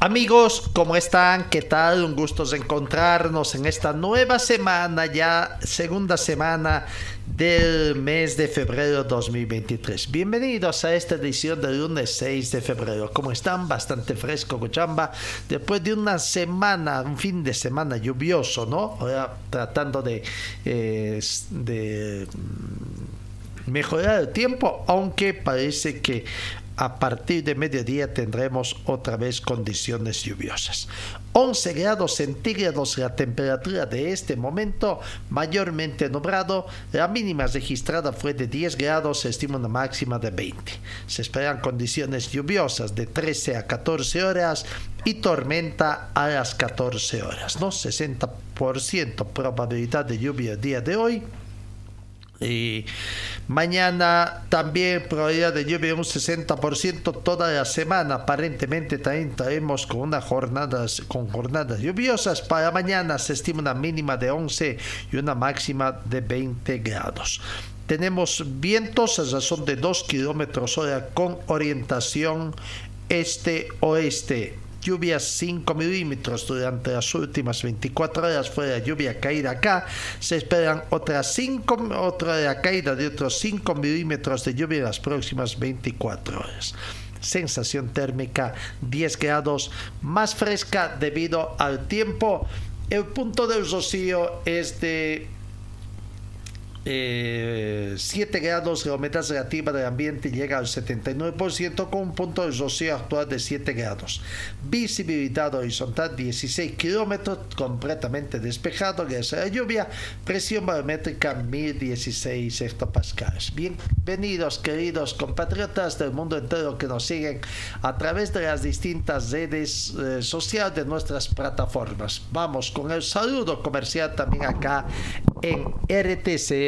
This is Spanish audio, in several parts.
Amigos, ¿cómo están? ¿Qué tal? Un gusto encontrarnos en esta nueva semana, ya segunda semana del mes de febrero 2023. Bienvenidos a esta edición del lunes 6 de febrero. ¿Cómo están? Bastante fresco, Cochamba. Después de una semana, un fin de semana lluvioso, ¿no? Ahora tratando de, de mejorar el tiempo, aunque parece que a partir de mediodía tendremos otra vez condiciones lluviosas. 11 grados centígrados la temperatura de este momento, mayormente nublado. La mínima registrada fue de 10 grados, se estima una máxima de 20. Se esperan condiciones lluviosas de 13 a 14 horas y tormenta a las 14 horas, ¿no? 60% probabilidad de lluvia el día de hoy. Y mañana también probabilidad de lluvia un 60% toda la semana. Aparentemente también traemos con unas jornadas con jornadas lluviosas. Para mañana se estima una mínima de 11 y una máxima de 20 grados. Tenemos vientos a razón de 2 kilómetros hora con orientación este-oeste lluvias 5 milímetros durante las últimas 24 horas fue la lluvia caída acá. Se esperan otras 5, otra caída de otros 5 milímetros de lluvia en las próximas 24 horas. Sensación térmica 10 grados más fresca debido al tiempo. El punto del rocío es de 7 eh, grados, la humedad relativa del ambiente llega al 79% con un punto de rocío actual de 7 grados. Visibilidad horizontal 16 kilómetros, completamente despejado gracias a la lluvia. Presión barométrica 1016 hectopascales. Bienvenidos, queridos compatriotas del mundo entero que nos siguen a través de las distintas redes eh, sociales de nuestras plataformas. Vamos con el saludo comercial también acá en RTC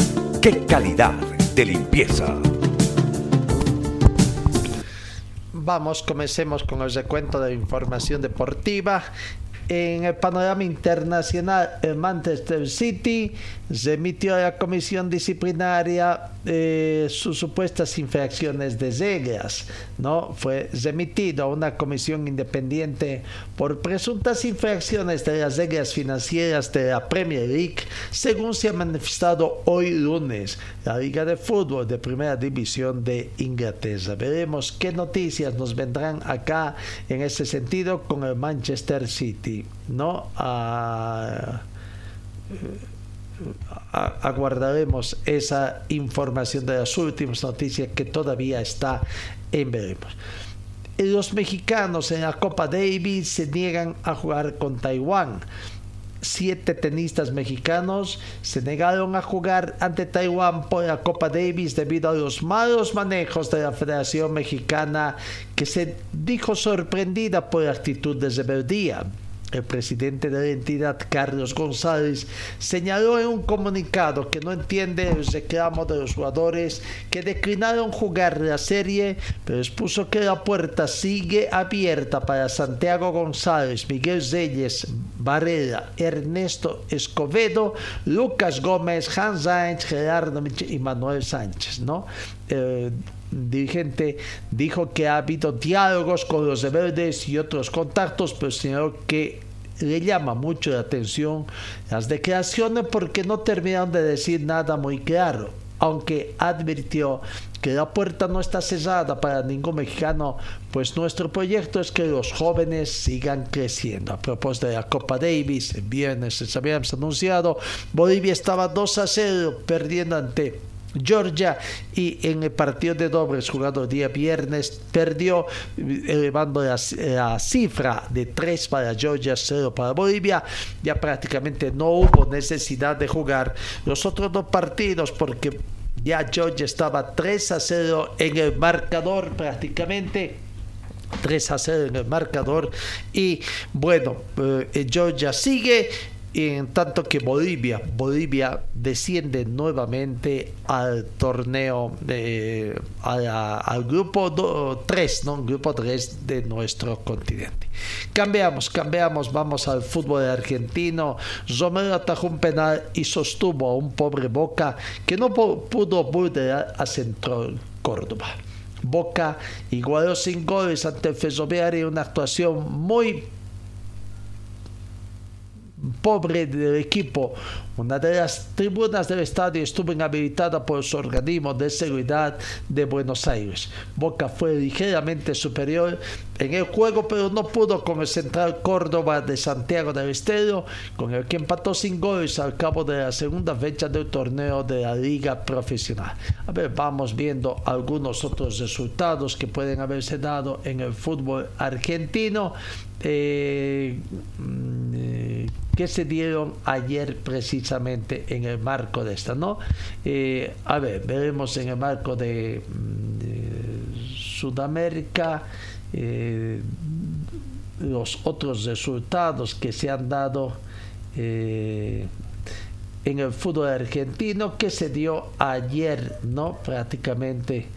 ¡Qué calidad de limpieza! Vamos, comencemos con el recuento de información deportiva en el panorama internacional, el Manchester City remitió a la comisión disciplinaria eh, sus supuestas infracciones de reglas. ¿no? Fue remitido a una comisión independiente por presuntas infracciones de las reglas financieras de la Premier League, según se ha manifestado hoy lunes la Liga de Fútbol de Primera División de Inglaterra. Veremos qué noticias nos vendrán acá en ese sentido con el Manchester City. ¿No? aguardaremos esa información de las últimas noticias que todavía está en veremos. Los mexicanos en la Copa Davis se niegan a jugar con Taiwán. Siete tenistas mexicanos se negaron a jugar ante Taiwán por la Copa Davis debido a los malos manejos de la Federación Mexicana que se dijo sorprendida por la actitud de rebeldía El presidente de la entidad, Carlos González, señaló en un comunicado que no entiende el reclamo de los jugadores que declinaron jugar la serie, pero expuso que la puerta sigue abierta para Santiago González, Miguel Reyes, Varela, Ernesto Escobedo, Lucas Gómez, Hans Sainz, Gerardo y Manuel Sánchez, ¿no? Eh, dirigente dijo que ha habido diálogos con los verdes y otros contactos, pero señaló que le llama mucho la atención las declaraciones porque no terminaron de decir nada muy claro, aunque advirtió que la puerta no está cerrada para ningún mexicano, pues nuestro proyecto es que los jóvenes sigan creciendo. A propósito de la Copa Davis, el viernes les habíamos anunciado, Bolivia estaba 2 a 0 perdiendo ante Georgia y en el partido de dobles jugado el día viernes perdió elevando la, cifra de 3 para Georgia, 0 para Bolivia. Ya prácticamente no hubo necesidad de jugar los otros dos partidos porque ya Georgia estaba 3 a 0 en el marcador prácticamente. 3 a 0 en el marcador y bueno, eh, Georgia sigue en tanto que Bolivia, Bolivia desciende nuevamente al torneo al grupo 3, ¿no? Grupo 3 de nuestro continente. Cambiamos, cambiamos, vamos al fútbol argentino. Romero atajó un penal y sostuvo a un pobre Boca que no pudo volver a Centro Córdoba. Boca igualó sin goles ante el Ferroviario, una actuación muy pobre del equipo. Una de las tribunas del estadio estuvo inhabilitada por su organismo de seguridad de Buenos Aires. Boca fue ligeramente superior en el juego, pero no pudo con el central Córdoba de Santiago del Estero, con el que empató sin goles al cabo de la segunda fecha del torneo de la Liga Profesional. A ver, vamos viendo algunos otros resultados que pueden haberse dado en el fútbol argentino. Eh, mm, eh, que se dieron ayer precisamente en el marco de esta, ¿no? Eh, a ver, veremos en el marco de, mm, Sudamérica eh, los otros resultados que se han dado eh, en el fútbol argentino que se dio ayer, ¿no? Prácticamente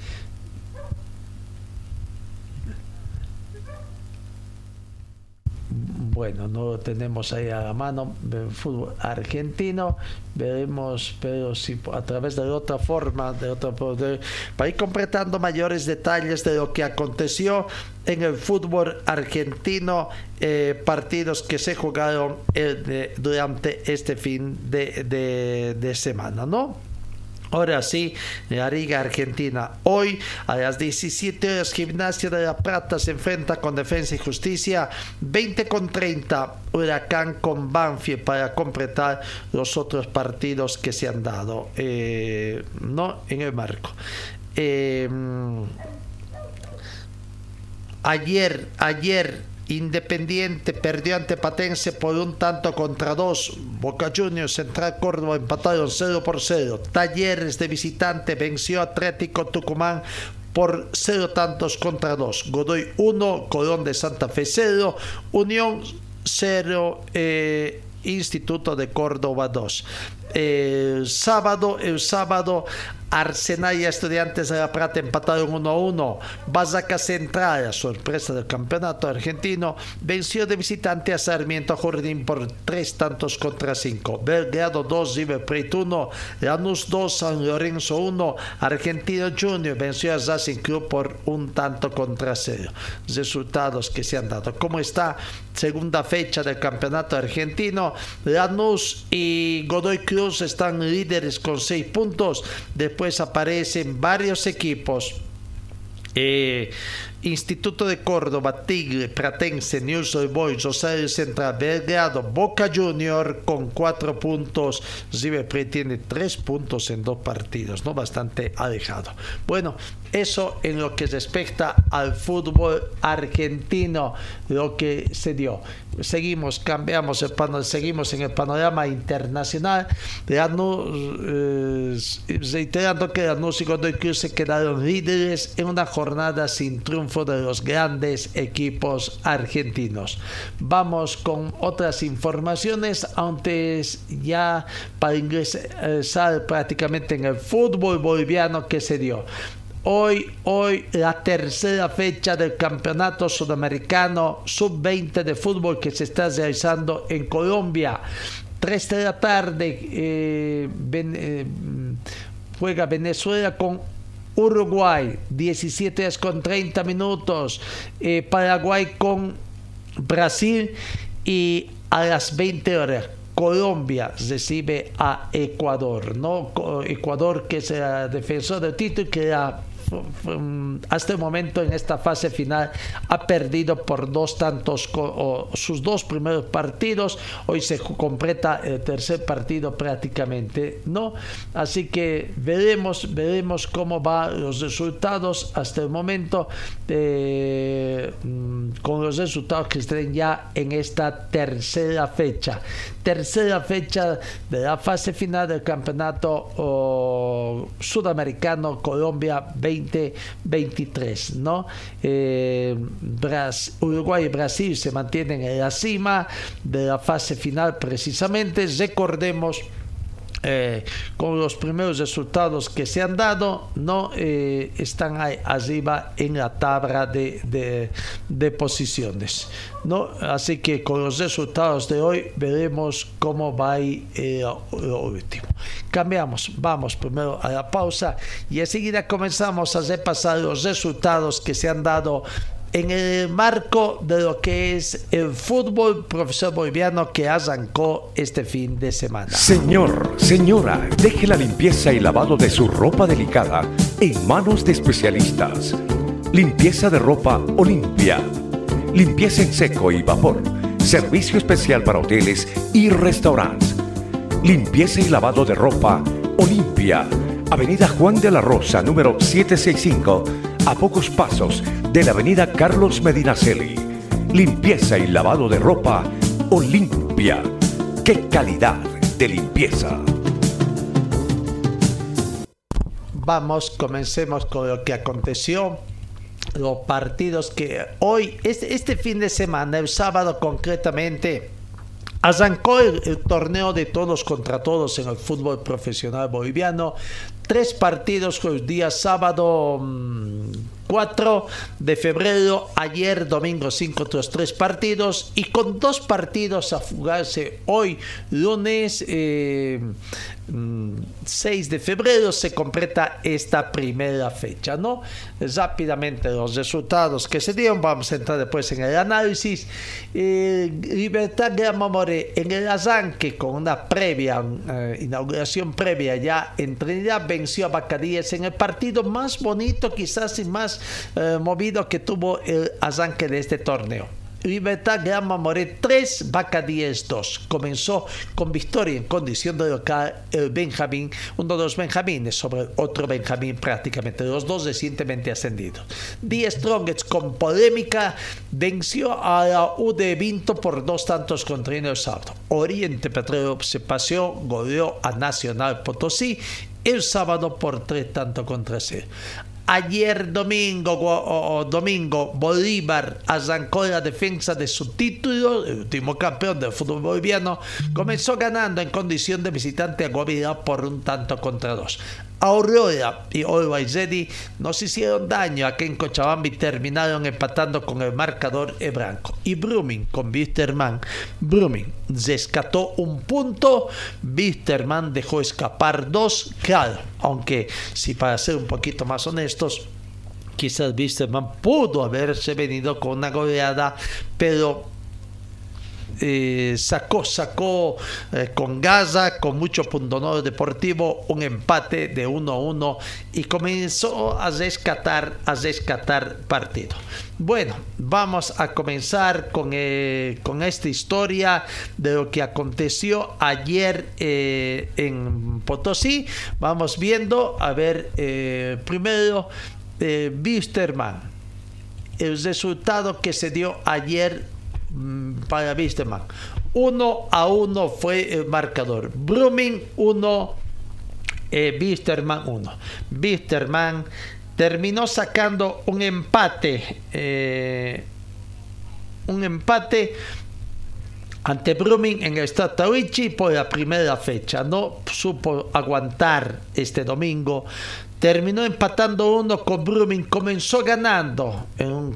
bueno, no lo tenemos ahí a la mano, el fútbol argentino, veremos, pero si a través de otra forma, de otra para ir completando mayores detalles de lo que aconteció en el fútbol argentino, eh, partidos que se jugaron eh, durante este fin de, de semana, ¿no? Ahora sí, la Liga Argentina. Hoy a las 17 horas, Gimnasia de la Plata se enfrenta con Defensa y Justicia. 20 con 30, Huracán con Banfield para completar los otros partidos que se han dado. Eh, no en el marco. Eh, ayer, ayer Independiente perdió ante Patense por un tanto contra dos. Boca Juniors Central Córdoba empataron 0 por 0. Talleres de visitante venció a Atlético Tucumán por 0 tantos contra 2. Godoy 1, Colón de Santa Fe 0, Unión 0, eh, Instituto de Córdoba 2. Sábado, el sábado Arsenal y Estudiantes de La Plata empataron 1 a 1. Basaca Central, sorpresa del campeonato argentino, venció de visitante a Sarmiento Jordín por 3 tantos contra 5. Belgrado 2, River Plate 1. Lanús 2, San Lorenzo 1. Argentino Junior venció a Racing Club por un tanto contra 0. Resultados que se han dado. ¿Cómo está? Segunda fecha del campeonato argentino. Lanús y Godoy Cruz están líderes con 6 puntos. Después aparecen varios equipos. Eh, Instituto de Córdoba, Tigre, Pratense, News Old Boys, Rosario Central, Belgrado, Boca Junior con cuatro puntos. River tiene tres puntos en dos partidos, ¿no? Bastante alejado. Bueno, eso en lo que respecta al fútbol argentino, lo que se dio. Seguimos, cambiamos el panorama, seguimos en el panorama internacional, eh, reiterando que Lanús y Godoy Cruz se quedaron líderes en una jornada sin triunfo de los grandes equipos argentinos. Vamos con otras informaciones antes ya para ingresar prácticamente en el fútbol boliviano que se dio. Hoy, hoy la tercera fecha del Campeonato Sudamericano Sub-20 de fútbol que se está realizando en Colombia. 3 de la tarde eh, eh, juega Venezuela con Uruguay, 17 horas con 30 minutos. Eh, Paraguay con Brasil y a las 20 horas Colombia recibe a Ecuador, ¿no? Ecuador que es el defensor del título que era hasta el momento en esta fase final ha perdido por dos tantos sus dos primeros partidos. Hoy se completa el tercer partido prácticamente no así que veremos veremos cómo van los resultados hasta el momento eh, mm, con los resultados que estén ya en esta tercera fecha tercera fecha de la fase final del campeonato sudamericano Colombia 2023, ¿no? Eh, Uruguay y Brasil se mantienen en la cima de la fase final precisamente. Recordemos eh, con los primeros resultados que se han dado, no eh, están ahí arriba en la tabla de, de, posiciones. ¿no? Así que con los resultados de hoy veremos cómo va a ir eh, lo último. Cambiamos, vamos primero a la pausa y enseguida comenzamos a repasar los resultados que se han dado en el marco de lo que es el fútbol profesor boliviano que arrancó este fin de semana. Señor, señora, deje la limpieza y lavado de su ropa delicada en manos de especialistas. Limpieza de ropa Olimpia. Limpieza en seco y vapor. Servicio especial para hoteles y restaurantes. Limpieza y lavado de ropa Olimpia. Avenida Juan de la Rosa, número 765 a pocos pasos de la avenida Carlos Medinaceli. Limpieza y lavado de ropa Olimpia. ¡Qué calidad de limpieza! Vamos, comencemos con lo que aconteció los partidos que hoy, este, fin de semana, el sábado concretamente, arrancó el, torneo de todos contra todos en el fútbol profesional boliviano tres partidos el día sábado 4 mm, de febrero, ayer domingo 5 otros tres partidos y con dos partidos a fugarse hoy lunes eh, 6 de febrero se completa esta primera fecha, ¿no? Rápidamente los resultados que se dieron, vamos a entrar después en el análisis. Libertad de Amore en el arranque con una previa, eh, inauguración previa ya en Trinidad, venció a Bacadíes en el partido más bonito quizás y más eh, movido que tuvo el arranque de este torneo. Libertad Grama More 3, Vaca 10 2. Comenzó con victoria en condición de local el Benjamín, uno de los Benjamines sobre otro Benjamín prácticamente, los dos recientemente ascendidos. Die Strongets con polémica venció a la U de Vinto por dos tantos contra el sábado. Oriente Petróleo se paseó, goleó a Nacional Potosí el sábado por tres tantos contra cero. Ayer domingo, o, domingo, Bolívar arrancó la defensa de su título, el último campeón del fútbol boliviano, comenzó ganando en condición de visitante a Guavirá por un tanto contra dos. Aurora y Ready nos hicieron daño aquí en Cochabamba y terminaron empatando con el marcador ebranco. Y Brumming con Wisterman. Brumming rescató un punto, Wisterman dejó escapar dos. Claro, aunque si para ser un poquito más honestos, quizás Wisterman pudo haberse venido con una goleada, pero eh, sacó, sacó eh, con Gaza, con mucho punto deportivo, un empate de 1 a 1 y comenzó a rescatar, a rescatar partido. Bueno, vamos a comenzar con, eh, con esta historia de lo que aconteció ayer en Potosí. Vamos viendo, a ver, primero, Bisterman, el resultado que se dio ayer para Wisterman. 1 a 1 fue el marcador. Brumming 1, eh, 1. Wisterman terminó sacando un empate. Eh, un empate ante Brumming en el Stade por la primera fecha. No supo aguantar este domingo terminó empatando uno con Brumming, comenzó ganando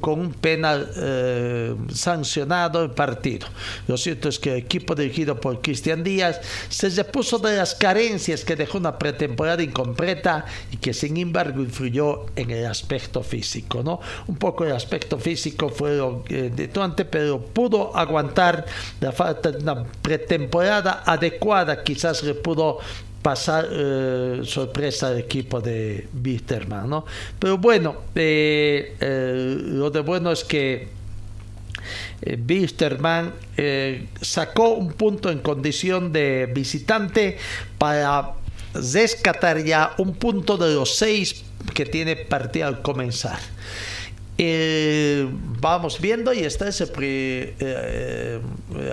con un penal eh, sancionado el partido. Lo cierto es que el equipo dirigido por Cristian Díaz se repuso de las carencias que dejó una pretemporada incompleta y que sin embargo influyó en el aspecto físico. ¿no? Un poco el aspecto físico fue lo eh, detonante, pero pudo aguantar la falta de una pretemporada adecuada, quizás le pudo pasar eh, sorpresa al equipo de Bisterman, ¿no? Pero bueno, eh, eh, lo de bueno es que Bisterman sacó un punto en condición de visitante para rescatar ya un punto de los seis que tiene partido al comenzar. Eh, vamos viendo y esta es la eh, eh,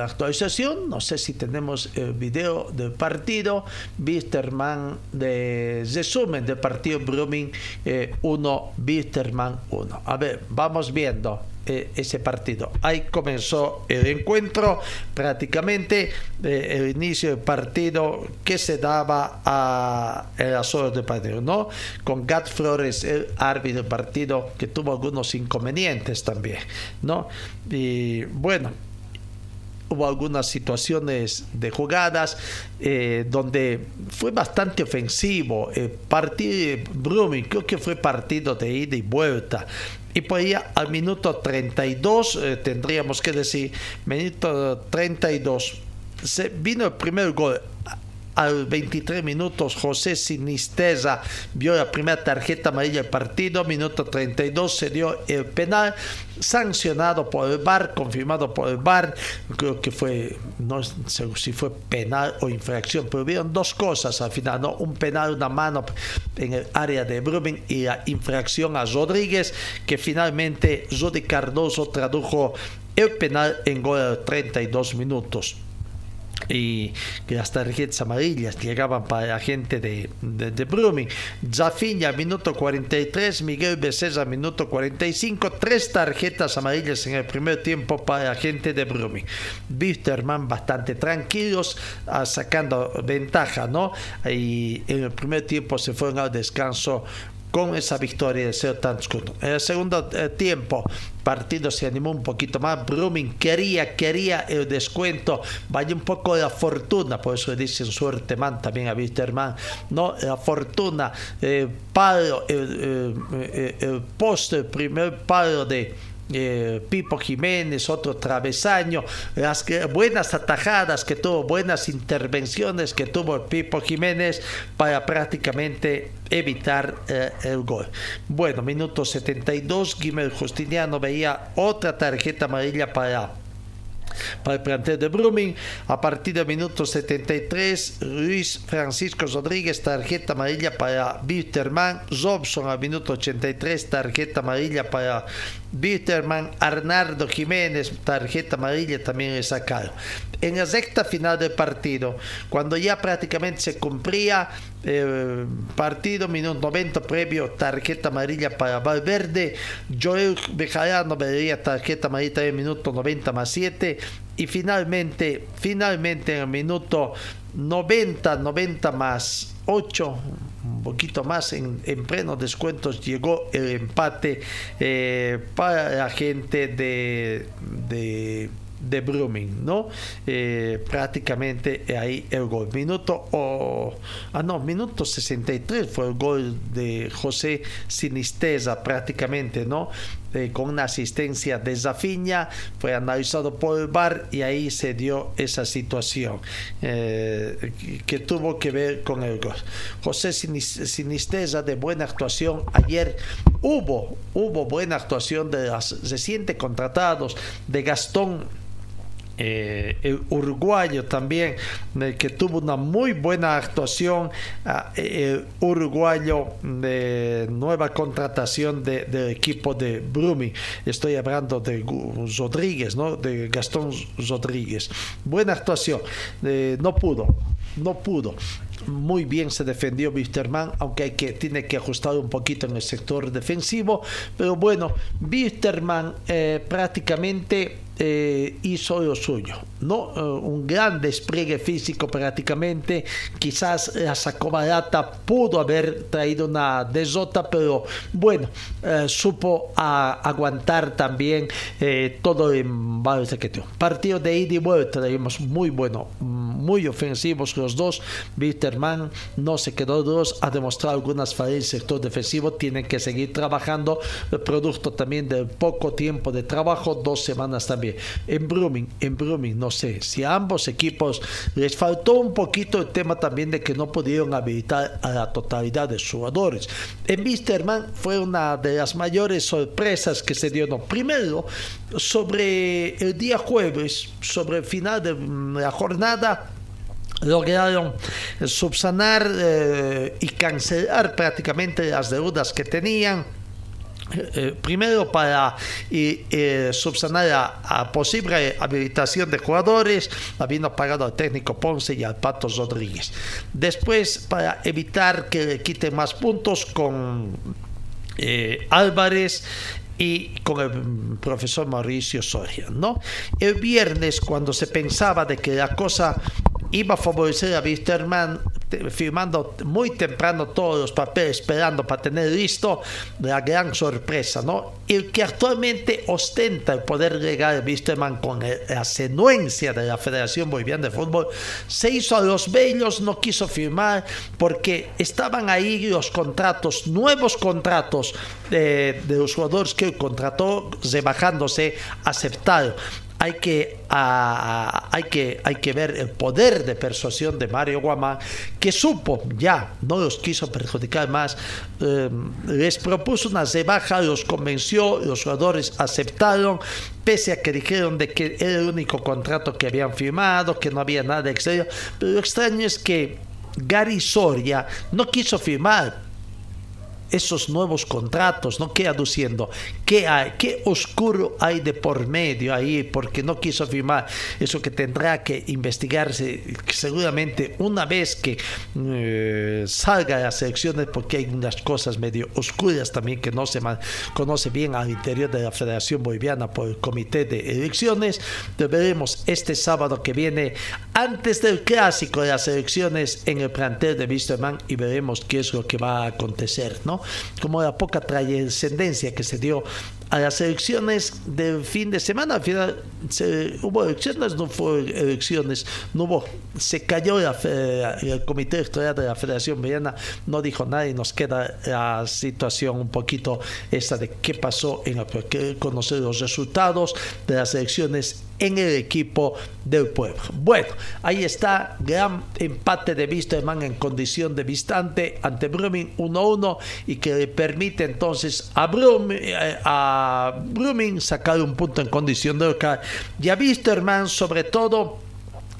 actualización. No sé si tenemos el video del partido. Bisterman de resumen del partido Brumming 1, Bisterman 1. A ver, vamos viendo. Eh, ese partido. Ahí comenzó el encuentro, prácticamente eh, el inicio del partido que se daba a las horas de partido, ¿no? Con Gat Flores, el árbitro del partido, que tuvo algunos inconvenientes también, ¿no? Y bueno, hubo algunas situaciones de jugadas eh, donde fue bastante ofensivo. El partido Brumming, creo que fue partido de ida y vuelta. Y por ahí al minuto 32, eh, tendríamos que decir, minuto 32, se vino el primer gol al 23 minutos, José Sinisteza vio la primera tarjeta amarilla del partido. Minuto 32 se dio el penal sancionado por el VAR, confirmado por el VAR. Creo que fue, no sé si fue penal o infracción, pero vieron dos cosas al final, ¿no? Un penal, una mano en el área de Brumming y la infracción a Rodríguez, que finalmente Jody Cardoso tradujo el penal en gol de 32 minutos y que las tarjetas amarillas llegaban para la gente de, de, de Brumming. Zafiña, minuto 43, Miguel Becerra, minuto 45, tres tarjetas amarillas en el primer tiempo para la gente de Brumming. Wisterman bastante tranquilos, ah, sacando ventaja, ¿no? Y en el primer tiempo se fueron al descanso con esa victoria de ser En el segundo eh, tiempo, partido se animó un poquito más. Brumming quería, quería el descuento. Vaya un poco de la fortuna, por eso le dicen suerte man también a Wisterman. No, la fortuna, eh, palo, el, el, el poste, el primer palo de eh, Pipo Jiménez, otro travesaño, las buenas atajadas que tuvo, buenas intervenciones que tuvo Pipo Jiménez para prácticamente evitar eh, el gol. Bueno, minuto 72, Guimel Justiniano veía otra tarjeta amarilla para para el plantel de Brumming. A partir del minuto 73, Luis Francisco Rodríguez, tarjeta amarilla para Bitterman. Robson al minuto 83, tarjeta amarilla para Bitterman. Arnardo Jiménez, tarjeta amarilla también le sacaron. En la sexta final del partido, cuando ya prácticamente se cumplía el partido, minuto 90 previo, tarjeta amarilla para Valverde. Joel Bejarano vería tarjeta amarilla en minuto 90 más 7 y finalmente, finalmente en el minuto 90, 90 más 8, un poquito más en, en plenos descuentos, llegó el empate eh, para la gente de, de de ¿no? Eh, prácticamente ahí el gol. Minuto, oh, ah no, minuto 63 fue el gol de José Sinisteza prácticamente, ¿no? Con una asistencia de Zafiña, fue analizado por el VAR y ahí se dio esa situación eh, que tuvo que ver con el. José Sinisteza de buena actuación ayer hubo, hubo buena actuación de los recientes contratados de Gastón eh, el uruguayo también, que tuvo una muy buena actuación, ah, el uruguayo de nueva contratación del equipo de Brumi. Estoy hablando de Rodríguez, ¿no? de Gastón Rodríguez. Buena actuación, no pudo no pudo muy bien se defendió Wisterman, aunque hay que, tiene que ajustar un poquito en el sector defensivo. Pero bueno, Wisterman eh, prácticamente eh, hizo lo suyo, ¿no? Eh, un gran despliegue físico prácticamente, quizás la sacó barata, pudo haber traído una desota, pero bueno, eh, supo aguantar también todo en varios que Partido de ida y vuelta, traímos muy bueno, muy ofensivos los dos. Bitterman no se quedó dos, ha demostrado algunas fallas el sector defensivo, tienen que seguir trabajando, producto también del poco tiempo de trabajo, dos semanas también en Brumming, en Brumming, no sé, si a ambos equipos les faltó un poquito el tema también de que no pudieron habilitar a la totalidad de jugadores. En Misterman fue una de las mayores sorpresas que se dio. No, primero, sobre el día jueves, sobre el final de la jornada, lograron subsanar eh, y cancelar prácticamente las deudas que tenían eh, eh, primero para eh, subsanar a, posible habilitación de jugadores, habiendo pagado al técnico Ponce y al Pato Rodríguez. Después, para evitar que le quiten más puntos con Álvarez y con el profesor Mauricio Soria, ¿no? El viernes, cuando se pensaba de que la cosa iba a favorecer a Wisterman firmando muy temprano todos los papeles esperando para tener listo la gran sorpresa, ¿no? El que actualmente ostenta el poder legal Wisterman con la senuencia de la Federación Boliviana de Fútbol se hizo a los bellos, no quiso firmar porque estaban ahí los contratos, nuevos contratos de, de los jugadores que contrató rebajándose aceptaron hay que, hay, que, hay que ver el poder de persuasión de Mario Guamán, que supo ya, no los quiso perjudicar más, eh, les propuso una rebaja, los convenció, los jugadores aceptaron, pese a que dijeron de que era el único contrato que habían firmado, que no había nada extraño, pero lo extraño es que Gary Soria no quiso firmar esos nuevos contratos, ¿no? ¿Qué aduciendo? ¿Qué hay? ¿Qué oscuro hay de por medio ahí? Porque no quiso firmar eso que tendrá que investigarse seguramente una vez que eh, salga las elecciones, porque hay unas cosas medio oscuras también que no se conoce bien al interior de la Federación Boliviana por el Comité de Elecciones. Veremos este sábado que viene, antes del clásico de las elecciones en el plantel de Wisterman y veremos qué es lo que va a acontecer, ¿no? Como la poca trascendencia que se dio a las elecciones del fin de semana. Al final hubo elecciones, no fue elecciones, no hubo. Se cayó el comité electoral de la Federación Boliviana, no dijo nada y nos queda la situación un poquito esta de qué pasó en la conocer los resultados de las elecciones en el equipo del pueblo. Bueno, ahí está, gran empate de Wisterman en condición de vistante ante Brumming 1-1 y que le permite entonces a Brumming, eh, a Brumming sacar un punto en condición de local y a Wisterman sobre todo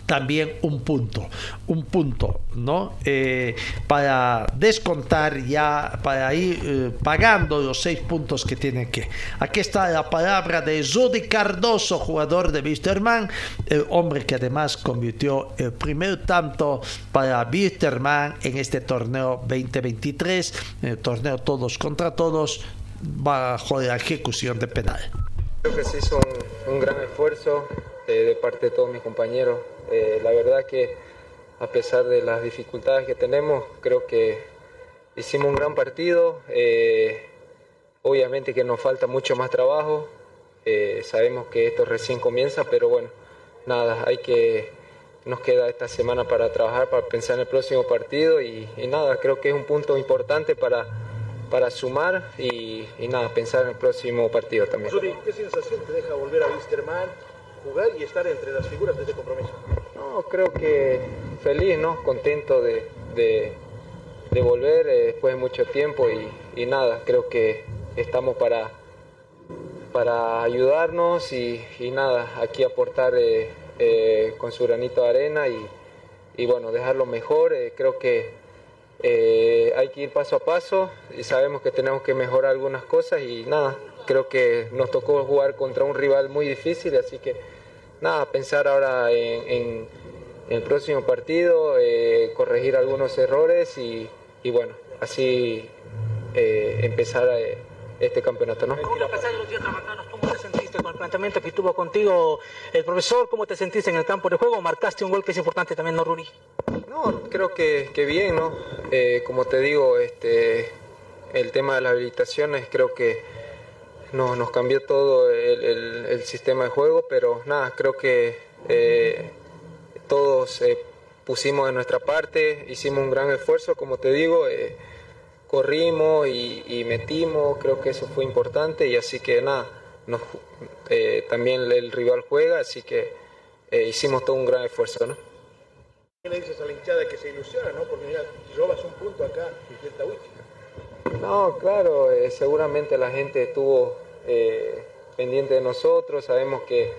también un punto, un punto, ¿no? Eh, para descontar ya, para ir eh, pagando los seis puntos que tienen que. Aquí está la palabra de Zodi Cardoso, jugador de Wisterman, el hombre que además convirtió el primer tanto para Wisterman en este torneo 2023, el torneo todos contra todos, bajo la ejecución de penal. Creo que se hizo un, gran esfuerzo eh, de parte de todos mis compañeros eh, la verdad que a pesar de las dificultades que tenemos, creo que hicimos un gran partido. Eh, obviamente que nos falta mucho más trabajo. Eh, sabemos que esto recién comienza, pero bueno, nada, hay que nos queda esta semana para trabajar, para pensar en el próximo partido y, nada, creo que es un punto importante para, para sumar y, nada, pensar en el próximo partido también. ¿qué sensación te deja volver a Wisterman? Jugar y estar entre las figuras de este compromiso? No, creo que feliz, ¿no? Contento de, de, volver eh, después de mucho tiempo y, nada, creo que estamos para, para ayudarnos y, nada, aquí aportar eh, eh, con su granito de arena y, y bueno, dejarlo mejor. creo que hay que ir paso a paso y sabemos que tenemos que mejorar algunas cosas y nada, creo que nos tocó jugar contra un rival muy difícil, así que nada, pensar ahora en, en el próximo partido eh, corregir algunos errores y, y bueno, así eh, empezar eh, este campeonato. ¿no? Pesar de los días trabajados, ¿cómo te sentiste con el planteamiento que tuvo contigo el profesor? ¿Cómo te sentiste en el campo de juego? ¿Marcaste un gol que es importante también, no, Ruri? No, creo que, que bien, ¿no? Eh, como te digo, este, el tema de las habilitaciones creo que no, nos cambió todo el, el, sistema de juego, pero nada, creo que eh, todos eh, pusimos de nuestra parte, hicimos un gran esfuerzo, como te digo, eh, corrimos y, metimos, creo que eso fue importante y así que nada, nos, también el rival juega, así que hicimos todo un gran esfuerzo. ¿no? ¿Qué le dices a la hinchada que se ilusiona, ¿no? porque mira, robas un punto acá? No, claro, seguramente la gente estuvo pendiente de nosotros, sabemos que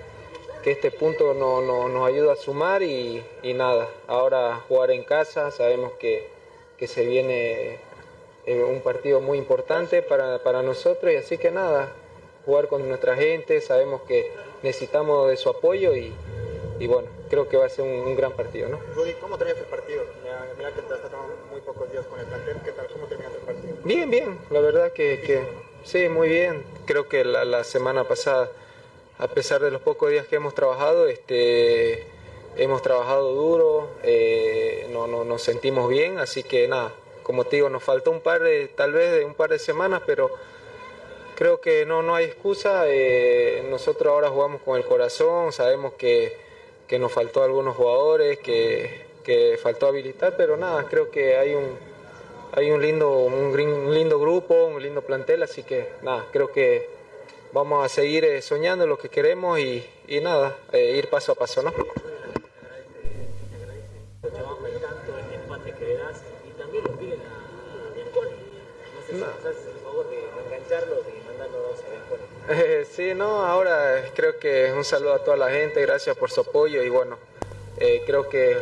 que este punto no, no, nos ayuda a sumar y, y, nada, ahora jugar en casa, sabemos que, que se viene eh, un partido muy importante para, para, nosotros y así que nada, jugar con nuestra gente, sabemos que necesitamos de su apoyo y, y bueno, creo que va a ser un, gran partido. ¿no? ¿cómo terminaste el partido? Mira, que te tomado muy pocos días con el plantel, ¿qué tal? ¿Cómo terminaste el partido? Bien, bien, la verdad que, que sí, muy bien, creo que la, semana pasada a pesar de los pocos días que hemos trabajado, este, hemos trabajado duro, eh, no, no, nos sentimos bien, así que nada, como te digo, nos faltó un par de, tal vez de un par de semanas, pero creo que no, no hay excusa, eh, nosotros ahora jugamos con el corazón, sabemos que, que nos faltó algunos jugadores, que, que, faltó habilitar, pero nada, creo que hay un, hay un lindo, un, un lindo grupo, un lindo plantel, así que nada, creo que vamos a seguir eh, soñando lo que queremos y, nada, eh, ir paso a paso, ¿no? Eh, sí, no, ahora creo que un saludo a toda la gente, gracias por su apoyo y bueno, eh, creo que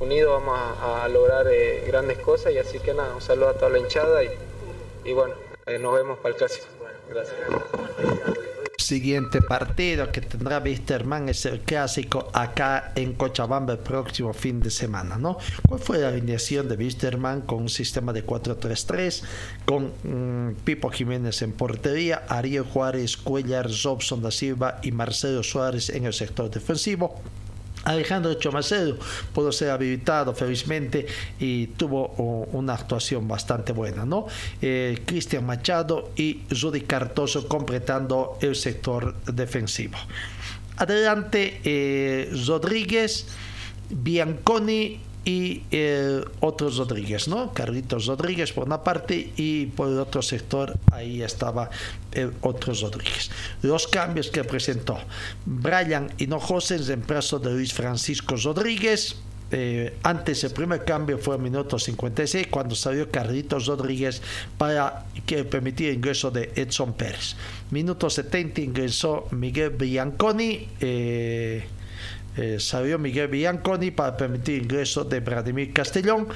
unidos vamos a, lograr eh, grandes cosas y así que nada, un saludo a toda la hinchada y, bueno, nos vemos para el clásico. Gracias. Siguiente partido que tendrá Wisterman es el clásico acá en Cochabamba el próximo fin de semana, ¿no? ¿Cuál fue la alineación de Wisterman con un sistema de 4-3-3 con mmm, Pipo Jiménez en portería, Ariel Juárez, Cuellar, Robson da Silva y Marcelo Suárez en el sector defensivo? Alejandro Chomacedo pudo ser habilitado felizmente y tuvo una actuación bastante buena, ¿no? Eh, Cristian Machado y Rudy Cartoso completando el sector defensivo. Adelante eh, Rodríguez, Bianconi y eh, otros Rodríguez, ¿no? Carlitos Rodríguez por una parte y por el otro sector ahí estaba el otro Rodríguez. Los cambios que presentó Brian Hinojosa en reemplazo de Luis Francisco Rodríguez. Eh, antes el primer cambio fue en minuto 56 cuando salió Carlitos Rodríguez para que permitía el ingreso de Edson Pérez. Minuto 70 ingresó Miguel Bianconi. Eh, eh, salió Miguel Bianconi para permitir ingreso de Vladimir Castellón.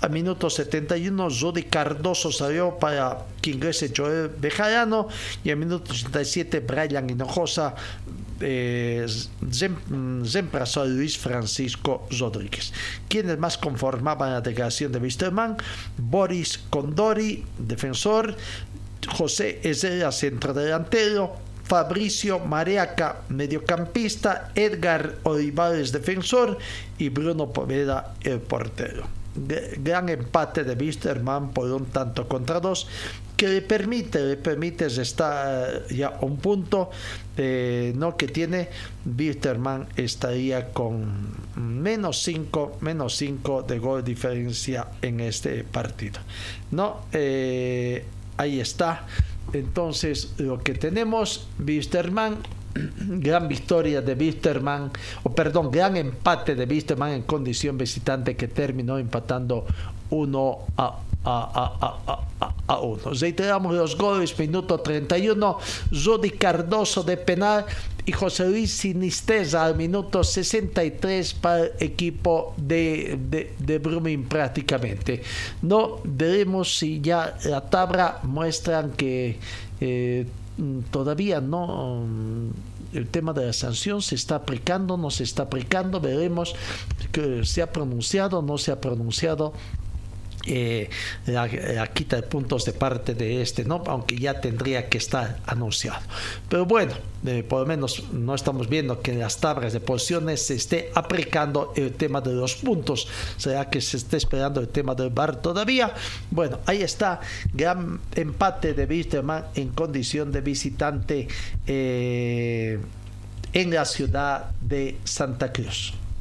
A minuto 71, Rudy Cardoso salió para que ingrese Joel Bejarano. Y a minuto 87, Brian Hinojosa eh, Luis Francisco Rodríguez. Quienes más conformaban la declaración de Wisterman? Boris Condori, defensor. José Ezera, centrodelantero. Fabricio Mareaca, mediocampista, Edgar Olivares, defensor, y Bruno Poveda, el portero. Gran empate de Wisterman por un tanto contra dos, que le permite, le permite estar ya a un punto eh, no que tiene Wisterman estaría con menos 5 menos 5 de gol diferencia en este partido. No eh, ahí está entonces, lo que tenemos, Wisterman, gran victoria de Wisterman, o perdón, gran empate de Wisterman en condición visitante que terminó empatando 1 a a, a, a, a, uno. Reiteramos los goles, minuto 31, Rudy Cardoso de penal y José Luis Sinisteza al minuto 63 para el equipo de, de, de Brumming prácticamente. No veremos si ya la tabla muestran que eh, todavía no el tema de la sanción se está aplicando, no se está aplicando, veremos que se ha pronunciado, no se ha pronunciado eh, la, quita de puntos de parte de este, ¿no? aunque ya tendría que estar anunciado. Pero bueno, eh, por lo menos no estamos viendo que en las tablas de posiciones se esté aplicando el tema de los puntos. ¿Será que se esté esperando el tema del bar todavía? Bueno, ahí está, gran empate de Wisterman en condición de visitante eh, en la ciudad de Santa Cruz.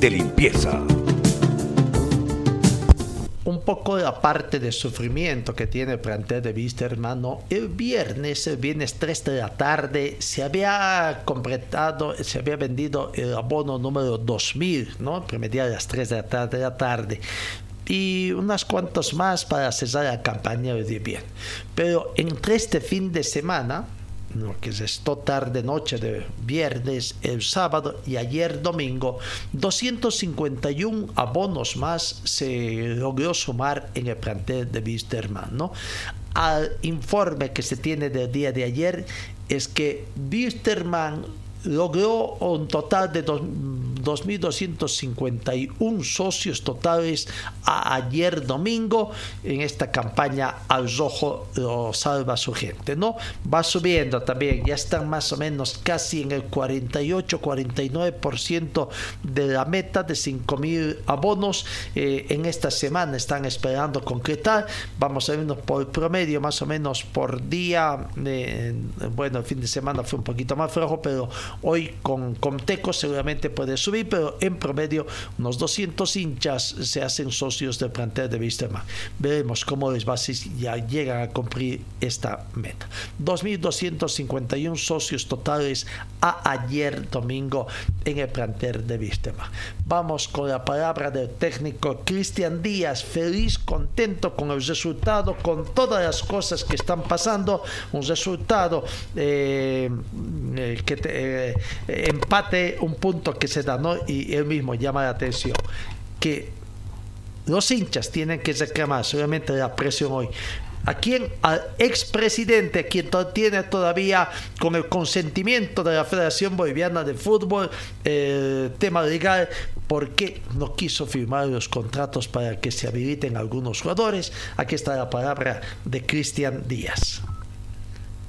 De limpieza. Un poco la parte de sufrimiento que tiene el plantel de Vista, hermano. El viernes, el viernes 3 de la tarde, se había completado, se había vendido el abono número 2000, ¿no? Promedio a las 3 de la tarde, de la tarde y unas cuantos más para cesar la campaña de bien. Pero entre este fin de semana, que es esto tarde noche de viernes, el sábado y ayer domingo, 251 abonos más se logró sumar en el plantel de Wisterman, ¿no? Al informe que se tiene del día de ayer es que Wisterman logró un total de 2.251 socios totales a ayer domingo en esta campaña al rojo lo salva su gente, ¿no? Va subiendo también, ya están más o menos casi en el 48-49% de la meta de 5.000 abonos. Eh, en esta semana están esperando concretar, vamos a vernos por promedio más o menos por día, eh, bueno, el fin de semana fue un poquito más flojo, pero hoy con Comteco seguramente puede subir, pero en promedio unos 200 hinchas se hacen socios del plantel de Wisterman. Veremos cómo les va si ya llegan a cumplir esta meta. 2.251 socios totales a ayer domingo en el plantel de Wisterman. Vamos con la palabra del técnico Cristian Díaz, feliz, contento con el resultado, con todas las cosas que están pasando, un resultado eh, eh, que te, eh, empate, un punto que se da, ¿no? Y él mismo llama la atención que los hinchas tienen que reclamar, solamente la presión hoy. ¿A quién? Al expresidente, quien tiene todavía con el consentimiento de la Federación Boliviana de Fútbol el tema legal, ¿por qué no quiso firmar los contratos para que se habiliten algunos jugadores? Aquí está la palabra de Cristian Díaz.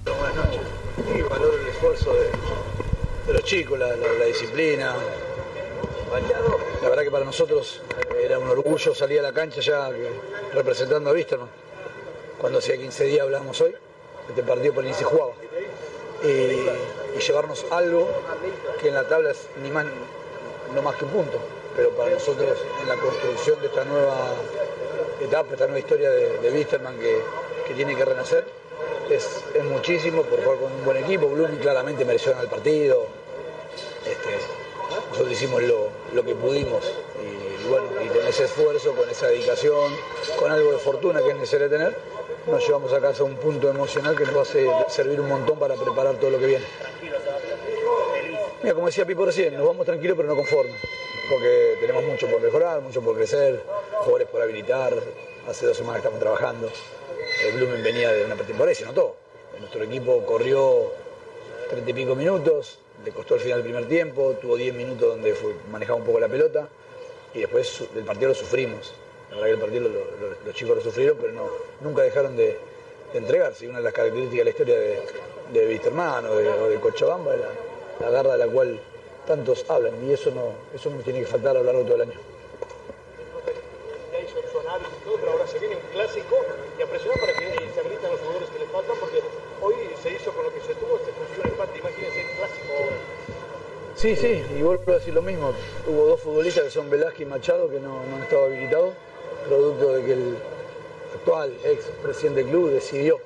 El esfuerzo de, de los chicos, la, disciplina. La verdad que para nosotros era un orgullo salir a la cancha ya representando a Wisterman. Cuando hacía 15 días hablamos hoy, este partido por ni se jugaba. Y, llevarnos algo que en la tabla es ni más, no más que un punto. Pero para nosotros en la construcción de esta nueva etapa, esta nueva historia de, de Wisterman que, que tiene que renacer, es, muchísimo por jugar con un buen equipo. Blooming claramente mereció ganar el partido. Este, nosotros hicimos lo, que pudimos y, bueno, y con ese esfuerzo, con esa dedicación, con algo de fortuna que es necesario tener, nos llevamos a casa un punto emocional que nos va a servir un montón para preparar todo lo que viene. Mira, como decía Pipo recién, nos vamos tranquilos pero no conformes, porque tenemos mucho por mejorar, mucho por crecer, jugadores por habilitar, hace dos semanas estamos trabajando el Blumen venía de una pretemporada se notó. Nuestro equipo corrió treinta y pico minutos, le costó el final del primer tiempo, tuvo 10 minutos donde manejaba un poco la pelota y después del partido lo sufrimos. La verdad que el partido los chicos lo sufrieron, pero no, nunca dejaron de, entregarse. Y una de las características de la historia de, de Wisterman o de, Cochabamba es la, garra de la cual tantos hablan y eso no, eso no tiene que faltar a lo largo de todo el año se habiliten los jugadores que le faltan, porque hoy se hizo con lo que se tuvo, se funcionó el empate, imagínense el clásico. Sí, sí, y vuelvo a decir lo mismo. Hubo dos futbolistas que son Velázquez y Machado que no, han estado habilitados, producto de que el actual ex presidente del club decidió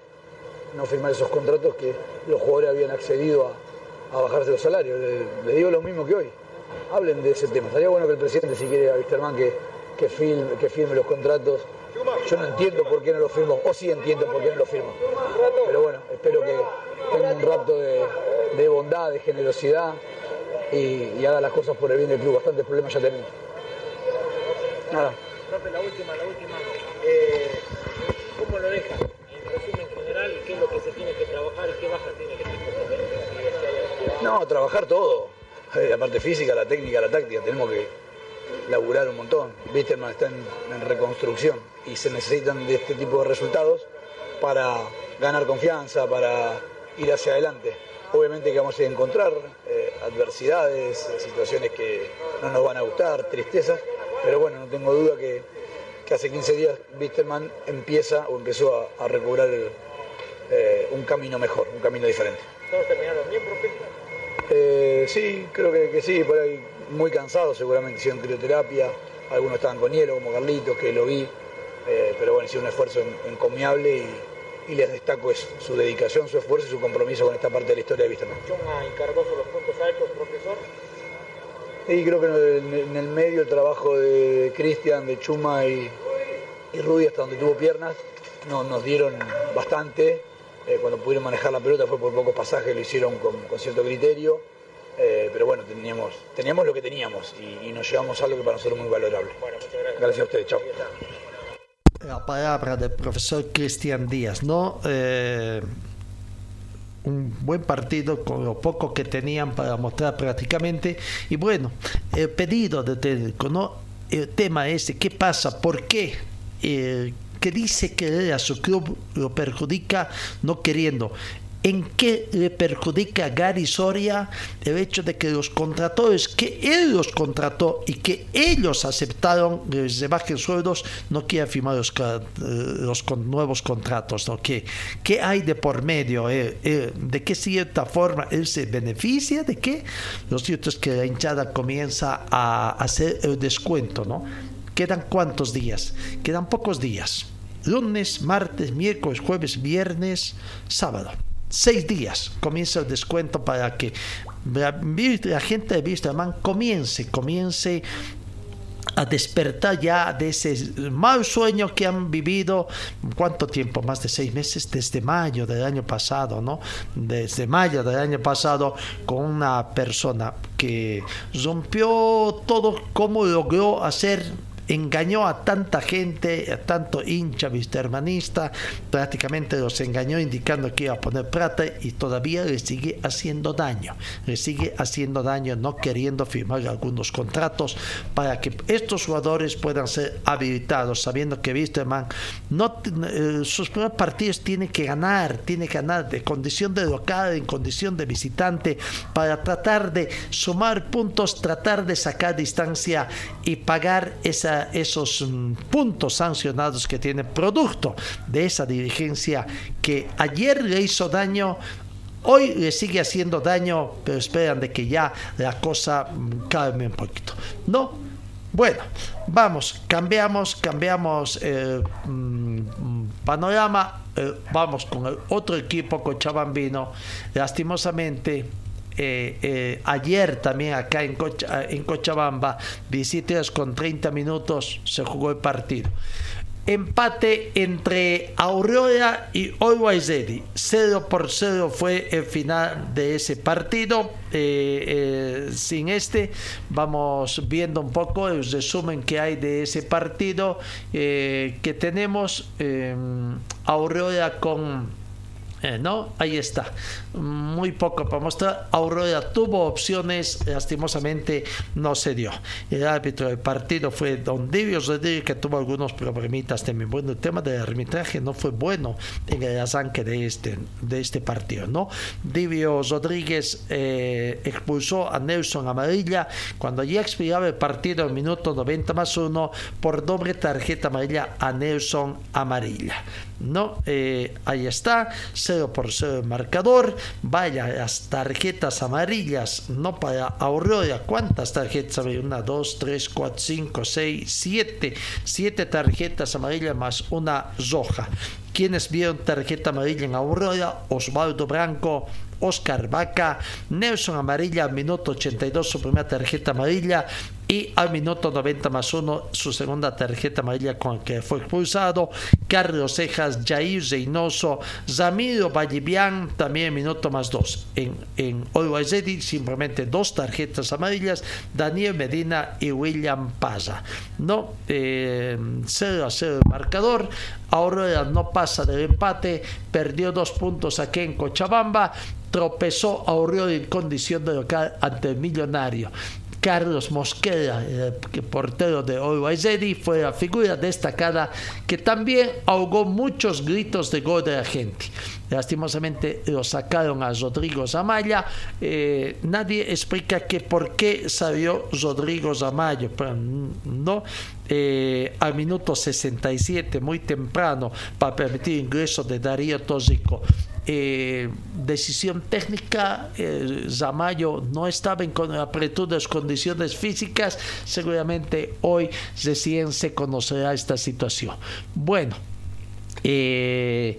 no firmar esos contratos que los jugadores habían accedido a, bajarse los salarios. Le, digo lo mismo que hoy. hablen de ese tema. Estaría bueno que el presidente, si quiere, a Wisterman, que, que, firme, que firme los contratos. Yo no entiendo por qué no los firmo, o sí entiendo por qué no los firmo. Pero bueno, espero que tenga un rato de bondad, de generosidad y, y, haga las cosas por el bien del club. Bastantes problemas ya tenemos. Nada. la última, la última. Eh, ¿Cómo lo deja? En resumen general, ¿qué es lo que se tiene que trabajar y qué baja tiene el equipo No, trabajar todo. Eh, la parte física, la técnica, la táctica. Tenemos que laburar un montón. Wisterman está en, en reconstrucción y se necesitan de este tipo de resultados para ganar confianza, para ir hacia adelante. Obviamente que vamos a encontrar eh, adversidades, situaciones que no nos van a gustar, tristezas, pero bueno, no tengo duda que, que hace 15 días Wisterman empieza o empezó a, a recobrar el, eh, un camino mejor, un camino diferente. ¿Todos terminaron bien, profe? Eh, sí, creo que, que, sí, por ahí muy cansados seguramente hicieron crioterapia, algunos estaban con hielo como Carlitos, que lo vi, eh, pero bueno, hicieron un esfuerzo encomiable y, y, les destaco eso, su dedicación, su esfuerzo y su compromiso con esta parte de la historia de Wisterman. Chuma y Cardoso los puntos altos, profesor. Y creo que en el medio el trabajo de Cristian, de Chuma y, y Rudy hasta donde tuvo piernas no, nos dieron bastante. Eh, cuando pudieron manejar la pelota fue por pocos pasajes, lo hicieron con, con cierto criterio. Eh, pero bueno, teníamos, teníamos lo que teníamos y, y, nos llevamos algo que para nosotros es muy valorable. Bueno, muchas gracias. Gracias a ustedes, chao. La palabra del profesor Cristian Díaz, ¿no? Eh, un buen partido con lo poco que tenían para mostrar prácticamente. Y bueno, el pedido de técnico, ¿no? El tema ese, ¿qué pasa? ¿Por qué? Eh, que dice que a su club lo perjudica no queriendo. ¿En qué le perjudica a Gary Soria el hecho de que los contratores que él los contrató y que ellos aceptaron les bajen sueldos no quieran firmar los, los con, nuevos contratos? ¿no? ¿Qué, ¿Qué, hay de por medio? Eh, eh, ¿De qué cierta forma él se beneficia? ¿De qué? Lo cierto es que la hinchada comienza a hacer el descuento, ¿no? ¿Quedan cuántos días? Quedan pocos días. Lunes, martes, miércoles, jueves, viernes, sábado seis días comienza el descuento para que la, gente de Wisterman comience, comience a despertar ya de ese mal sueño que han vivido, ¿cuánto tiempo? Más de seis meses, desde mayo del año pasado, ¿no? Desde mayo del año pasado, con una persona que rompió todo, cómo logró hacer engañó a tanta gente, a tanto hincha vistermanista, prácticamente los engañó indicando que iba a poner plata y todavía le sigue haciendo daño, le sigue haciendo daño no queriendo firmar algunos contratos para que estos jugadores puedan ser habilitados, sabiendo que Wisterman no, eh, sus primeros partidos tiene que ganar, tiene que ganar de condición de local, en condición de visitante, para tratar de sumar puntos, tratar de sacar distancia y pagar esa esos puntos sancionados que tiene producto de esa dirigencia que ayer le hizo daño Hoy le sigue haciendo daño, pero esperan de que ya la cosa calme un poquito. No, bueno, vamos, cambiamos, cambiamos el mmm, panorama, eh, vamos con el otro equipo cochabambino. Lastimosamente, eh, eh, ayer también acá en, Cocha, en Cochabamba, visitas con 30 minutos, se jugó el partido. Empate entre Aurora y Always Ready. 0 por 0 fue el final de ese partido. Eh, eh, sin este, vamos viendo un poco el resumen que hay de ese partido. Eh, que tenemos Aurora con eh, ¿no? Ahí está. Muy poco para mostrar. Aurora tuvo opciones, lastimosamente no se dio. El árbitro del partido fue Don Divio Rodríguez, que tuvo algunos problemitas también. Bueno, el tema del arbitraje no fue bueno en el arranque de este, de este partido, ¿no? Divio Rodríguez eh, expulsó a Nelson Amarilla cuando ya expiraba el partido en minuto 90 más 1 por doble tarjeta amarilla a Nelson Amarilla. ¿No? Eh, ahí está, 0 por 0 el marcador. Vaya, las tarjetas amarillas, no para Aurora. ¿Cuántas tarjetas amarillas? 1, 2, 3, 4, 5, 6, 7. 7 tarjetas amarillas más una roja. quienes vieron tarjeta amarilla en Aurora, Osvaldo Branco, Oscar Vaca, Nelson Amarilla minuto 82 su primera tarjeta amarilla y al minuto 90 más 1 su segunda tarjeta amarilla con que fue expulsado, Carlos Cejas, Jair Zeynoso, Zamiro Vallivian también minuto más 2. En, en simplemente dos tarjetas amarillas, Daniel Medina y William Paza. No, eh, 0 a 0 el marcador, ahora no pasa del empate, perdió dos puntos aquí en Cochabamba, tropezó a en condición de local ante el millonario. Carlos Mosquera, el portero de Oiwaizedi, fue la figura destacada que también ahogó muchos gritos de gol de la gente. Lastimosamente lo sacaron a Rodrigo Zamaya. Eh, nadie explica que por qué salió Rodrigo Zamaya. no, eh, al minuto 67, muy temprano, para permitir ingreso de Darío Tóxico. Eh, decisión técnica, eh, Zamayo no estaba en las condiciones físicas, seguramente hoy recién se conocerá esta situación. Bueno, eh,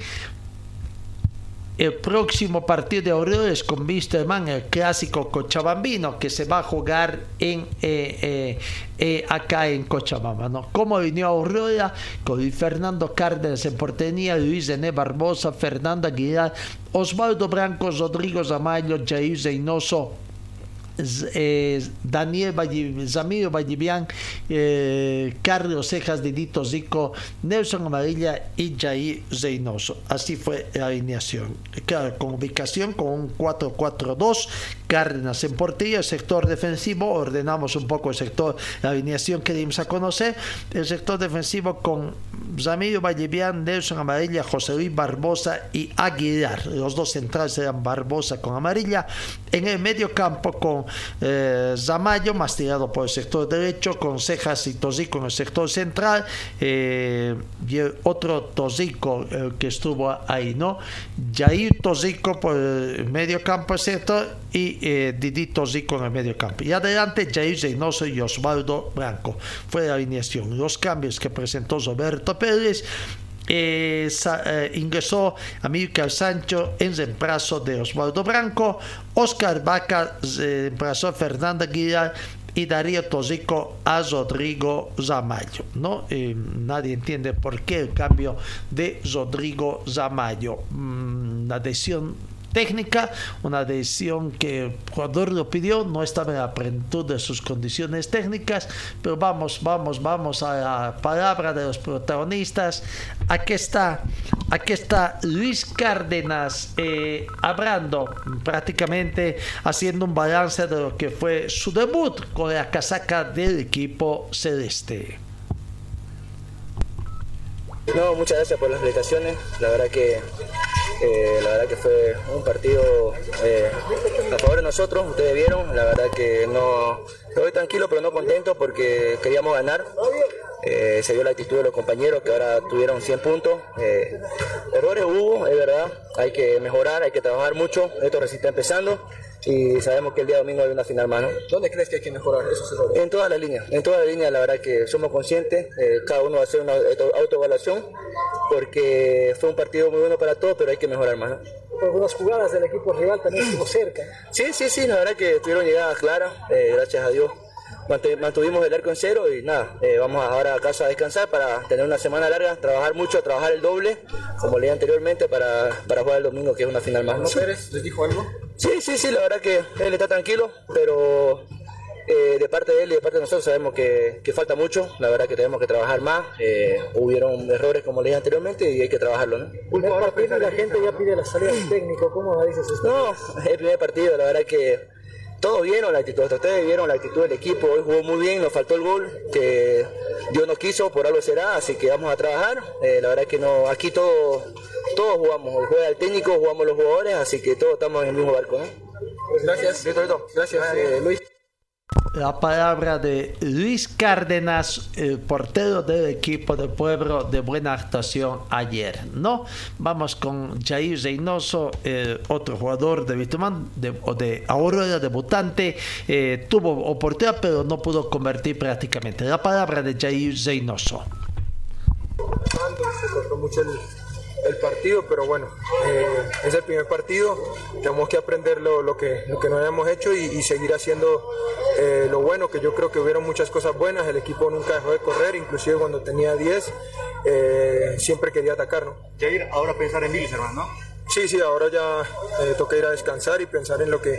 el próximo partido de Aureoles con Wisterman, el clásico cochabambino que se va a jugar en eh, eh, eh, acá en Cochabamba. ¿no? Como vino Aurora con Fernando Cárdenas en portería, Luis René Barbosa, Fernando Aguilar, Osvaldo Branco, Rodrigo Zamayo, Jair Zeynoso, Daniel Zamiro Vallivian, eh, Carlos Cejas, Didito Zico, Nelson Amarilla y Jair Reynoso. Así fue la alineación. Claro, con ubicación con un 4-4-2, Cárdenas en portería, sector defensivo, ordenamos un poco el sector, la alineación que dimos a conocer, el sector defensivo con Zamiro Vallivian, Nelson Amarilla, José Luis Barbosa y Aguilar. Los dos centrales eran Barbosa con Amarilla. En el medio campo con eh, Zamayo, más tirado por el sector derecho, con Cejas y Tosico en el sector central, eh, y otro Tosico que estuvo ahí, ¿no? Jair Tosico por el medio campo, ¿cierto? Y eh, Didi Tosico en el medio campo. Y adelante Jair Reynoso y Osvaldo Blanco. Fue la alineación. Los cambios que presentó Roberto Pérez eh, eh, ingresó Amílcar Sancho en reemplazo de Osvaldo Branco, Oscar Vaca reemplazó a Fernanda Aguilar y Darío Tosico a Rodrigo Zamayo. ¿no? Eh, nadie entiende por qué el cambio de Rodrigo Zamayo. Mm, la decisión técnica, una decisión que el jugador lo pidió, no estaba en la plenitud de sus condiciones técnicas, pero vamos, vamos, vamos a la palabra de los protagonistas. Aquí está, aquí está Luis Cárdenas eh, hablando, prácticamente haciendo un balance de lo que fue su debut con la casaca del equipo celeste. No, muchas gracias por las felicitaciones. La verdad que eh, la verdad que fue un partido eh, a favor de nosotros, ustedes vieron, la verdad que no estoy tranquilo pero no contento porque queríamos ganar. Eh, se vio la actitud de los compañeros que ahora tuvieron 100 puntos. errores hubo, es verdad, hay que mejorar, hay que trabajar mucho, esto recién está empezando y sabemos que el día domingo hay una final más, ¿no? ¿Dónde crees que hay que mejorar esos errores? En todas las líneas, en todas las líneas la verdad que somos conscientes, eh, cada uno va a hacer una autoevaluación porque fue un partido muy bueno para todos, pero hay que mejorar más, ¿no? Algunas jugadas del equipo rival también estuvo cerca. Sí, sí, sí, la verdad que tuvieron llegadas claras, eh, gracias a Dios mantuvimos el arco en cero y nada, eh, vamos ahora a casa a descansar para tener una semana larga, trabajar mucho, trabajar el doble, como leí anteriormente, para, para jugar el domingo, que es una final más. ¿No? Pérez les dijo algo? Sí, sí, sí, la verdad que él está tranquilo, pero eh, de parte de él y de parte de nosotros sabemos que, que falta mucho, la verdad que tenemos que trabajar más, eh, hubieron errores como leí anteriormente y hay que trabajarlo. ¿no? El partido la gente ya pide la salida del técnico, ¿cómo dices esto? No, el primer partido, la verdad que todos vieron la actitud, ustedes vieron la actitud del equipo, hoy jugó muy bien, nos faltó el gol, que Dios no quiso, por algo será, así que vamos a trabajar. Eh, la verdad que no, aquí todos, todos jugamos, juega el técnico, jugamos los jugadores, así que todos estamos en el mismo barco. Gracias, Gracias, eh, Luis la palabra de Luis Cárdenas, el portero del equipo de Pueblo de buena actuación ayer. ¿no? Vamos con Jair Reynoso, otro jugador de Vitumán, de, de Aurora, debutante. Eh, tuvo oportunidad, pero no pudo convertir prácticamente. La palabra de Jair Reynoso. Partido, pero bueno, eh, es el primer partido, tenemos que aprender lo, lo que, lo que no hayamos hecho y, y seguir haciendo eh, lo bueno, que yo creo que hubieron muchas cosas buenas, el equipo nunca dejó de correr, inclusive cuando tenía 10, eh, siempre quería atacar, ¿no? Jair, ahora pensar en Wilstermann, ¿no? Sí, sí, ahora ya eh, toca ir a descansar y pensar en lo que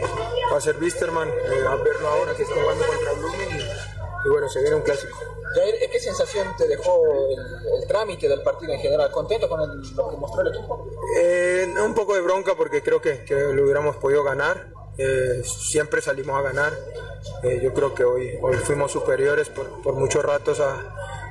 va a ser Wisterman, eh, a verlo ahora que está jugando contra Blooming y, y bueno, se viene un clásico. Jair, ¿qué sensación te dejó el, el trámite del partido en general? ¿Contento con el- lo que mostró el equipo? Eh, un poco de bronca porque creo que, que lo hubiéramos podido ganar. Eh, siempre salimos a ganar. Eh, yo creo que hoy, hoy fuimos superiores por, por muchos ratos a,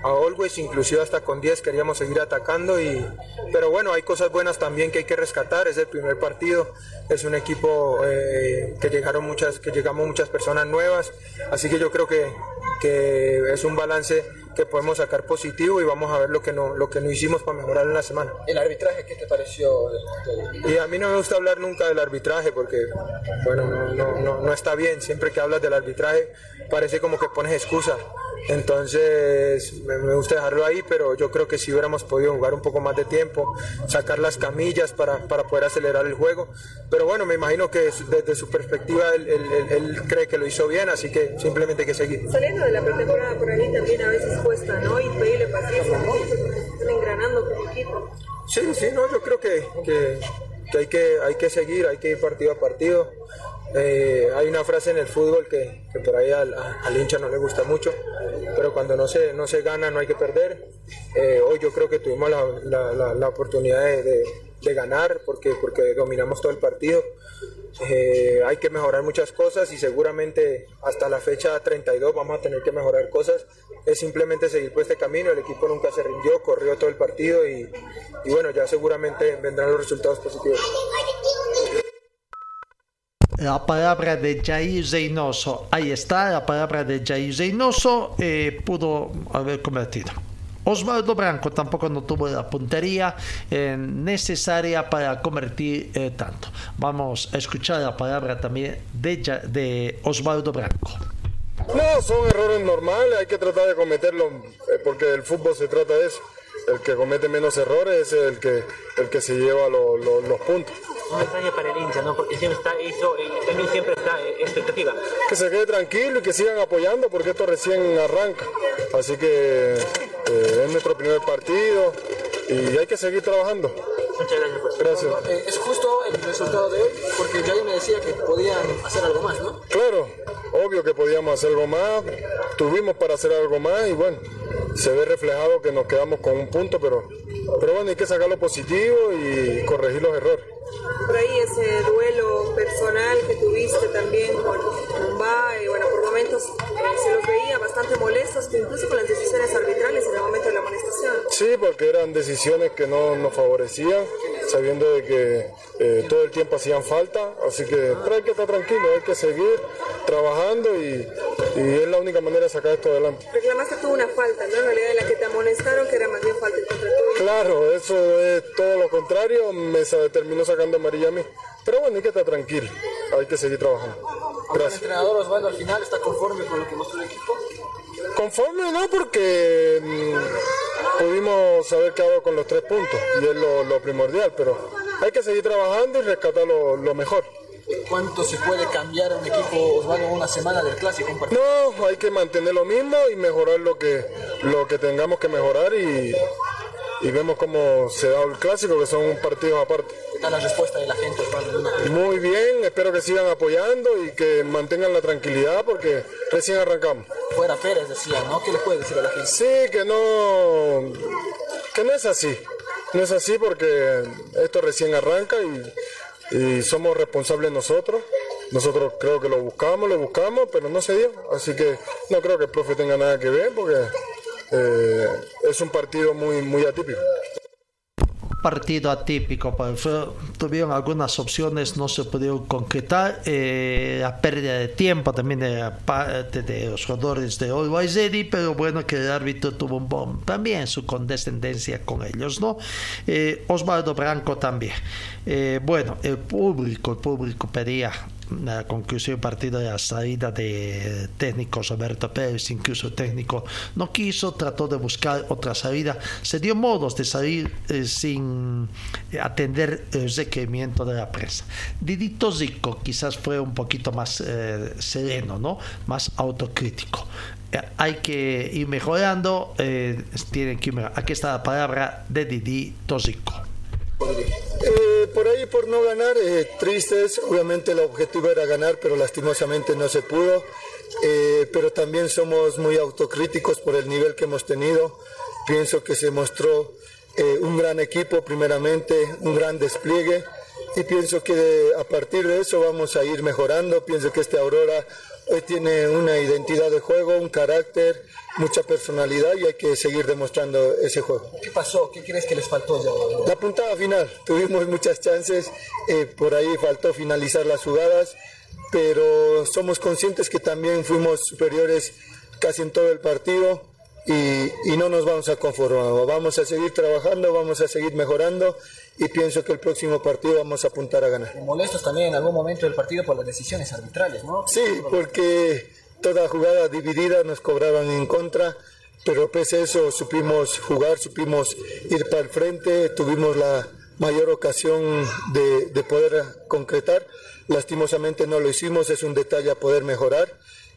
a Always, inclusive hasta con 10 queríamos seguir atacando. Y, pero bueno, hay cosas buenas también que hay que rescatar. Es el primer partido, es un equipo eh, que llegaron muchas, que llegamos muchas personas nuevas. Así que yo creo que, que es un balance que podemos sacar positivo y vamos a ver lo que no, lo que no hicimos para mejorar en la semana. ¿El arbitraje qué te pareció? Y a mí no me gusta hablar nunca del arbitraje porque, bueno, no, no, no, no está bien. Siempre que hablas del arbitraje parece como que pones excusa. Entonces me, me gusta dejarlo ahí, pero yo creo que si hubiéramos podido jugar un poco más de tiempo, sacar las camillas para, para poder acelerar el juego. Pero bueno, me imagino que desde su perspectiva él, él- él- él cree que lo hizo bien, así que simplemente hay que seguir. Saliendo de la pretemporada por ahí también a veces cuesta, ¿no? Y pedirle paciencia, ¿no? Están engranando como equipo. Sí, sí, no, yo creo que, que- que hay que hay que seguir, hay que ir partido a partido. Eh, hay una frase en el fútbol que, que por ahí al, hincha no le gusta mucho, pero cuando no se, no se gana no hay que perder. Eh, hoy yo creo que tuvimos la, la- la- oportunidad de, de- de ganar porque, porque dominamos todo el partido. Eh, hay que mejorar muchas cosas y seguramente hasta la fecha 32 vamos a tener que mejorar cosas. Es simplemente seguir por este camino. El equipo nunca se rindió, corrió todo el partido y, y bueno, ya seguramente vendrán los resultados positivos. La palabra de Jair Reynoso, ahí está, la palabra de Jair Reynoso eh, pudo haber convertido. Osvaldo Branco tampoco no tuvo la puntería eh, necesaria para convertir eh, tanto. Vamos a escuchar la palabra también de, de Osvaldo Branco. No, son errores normales, hay que tratar de cometerlos eh, porque el fútbol se trata de eso. El que comete menos errores es el que, el que se lleva lo- lo- los puntos. Un mensaje para el hincha, ¿no? Porque siempre está eso, y también siempre está eh, expectativa. Que se quede tranquilo y que sigan apoyando porque esto recién arranca. Así que eh, es nuestro primer partido y hay que seguir trabajando. Muchas gracias por Gracias. Eh, es justo el resultado de hoy, porque Jair me decía que podían hacer algo más, ¿no? Claro, obvio que podíamos hacer algo más, tuvimos para hacer algo más y bueno, se ve reflejado que nos quedamos con un punto, pero, pero bueno, hay que sacar lo positivo y corregir los errores. Por ahí ese duelo personal que tuviste también con Mumbai, bueno, por momentos eh, se los veía bastante molestos, incluso con las decisiones arbitrales en el momento de la amonestación. Sí, porque eran decisiones que no nos favorecían, sabiendo de que eh, todo el tiempo hacían falta, así que pero hay que estar tranquilo, hay que seguir trabajando y, y es la única manera de sacar esto adelante. Reclamaste tú una falta, ¿no? En realidad de la que te amonestaron, que era más bien falta contra tuyo. Claro, eso es todo lo contrario, me terminó sacando amarilla a mí. Pero bueno, hay que estar tranquilo, hay que seguir trabajando. El Gracias. entrenador Osvaldo al final está conforme con lo que mostró el equipo. Conforme no, porque mm, pudimos haber quedado con los tres puntos y es lo, lo primordial, pero hay que seguir trabajando y rescatar lo, lo mejor. ¿Cuánto se puede cambiar un equipo Osvaldo una semana del clásico? No, hay que mantener lo mismo y mejorar lo que, lo que tengamos que mejorar y, y vemos cómo se da el clásico, que son partidos aparte. ¿Qué tal la respuesta de la gente Muy bien, espero que sigan apoyando y que mantengan la tranquilidad porque recién arrancamos. Fuera Pérez decía, ¿no? ¿Qué le puede decir a la gente? Sí, que no, que no es así. No es así porque esto recién arranca y, y somos responsables nosotros. Nosotros creo que lo buscamos, lo buscamos, pero no se dio. Así que no creo que el profe tenga nada que ver porque eh, es un partido muy, muy atípico. partido atípico. pues, tuvieron algunas opciones, no se pudieron concretar. eh, la pérdida de tiempo también de parte de los jugadores de Always Ready, pero bueno, que el árbitro tuvo un bom- también su condescendencia con ellos, ¿no? Eh, Osvaldo Branco también. Eh, bueno, el público, el público pedía la conclusión del partido de la salida de técnico Roberto Pérez, incluso técnico no quiso, trató de buscar otra salida, se dio modos de salir eh, sin atender el requerimiento de la prensa. Didito Zico quizás fue un poquito más eh, sereno, ¿no? más autocrítico hay que ir mejorando, eh, tienen que Aquí está la palabra de Didi Tosico. Eh, por ahí, por no ganar, eh, tristes. Obviamente el objetivo era ganar, pero lastimosamente no se pudo. pero también somos muy autocríticos por el nivel que hemos tenido. Pienso que se mostró un gran equipo, primeramente, un gran despliegue. Y pienso que a partir de eso vamos a ir mejorando. Pienso que este Aurora Hoy tiene una identidad de juego, un carácter, mucha personalidad y hay que seguir demostrando ese juego. ¿Qué pasó? ¿Qué crees que les faltó ya? La puntada final. Tuvimos muchas chances, eh, por ahí faltó finalizar las jugadas, pero somos conscientes que también fuimos superiores casi en todo el partido y, no nos vamos a conformar. Vamos a seguir trabajando, vamos a seguir mejorando y pienso que el próximo partido vamos a apuntar a ganar. Molestos también en algún momento del partido por las decisiones arbitrales, ¿no? Sí, porque toda jugada dividida nos cobraban en contra, pero pese a eso supimos jugar, supimos ir para el frente, tuvimos la mayor ocasión de, de poder concretar. Lastimosamente no lo hicimos, es un detalle a poder mejorar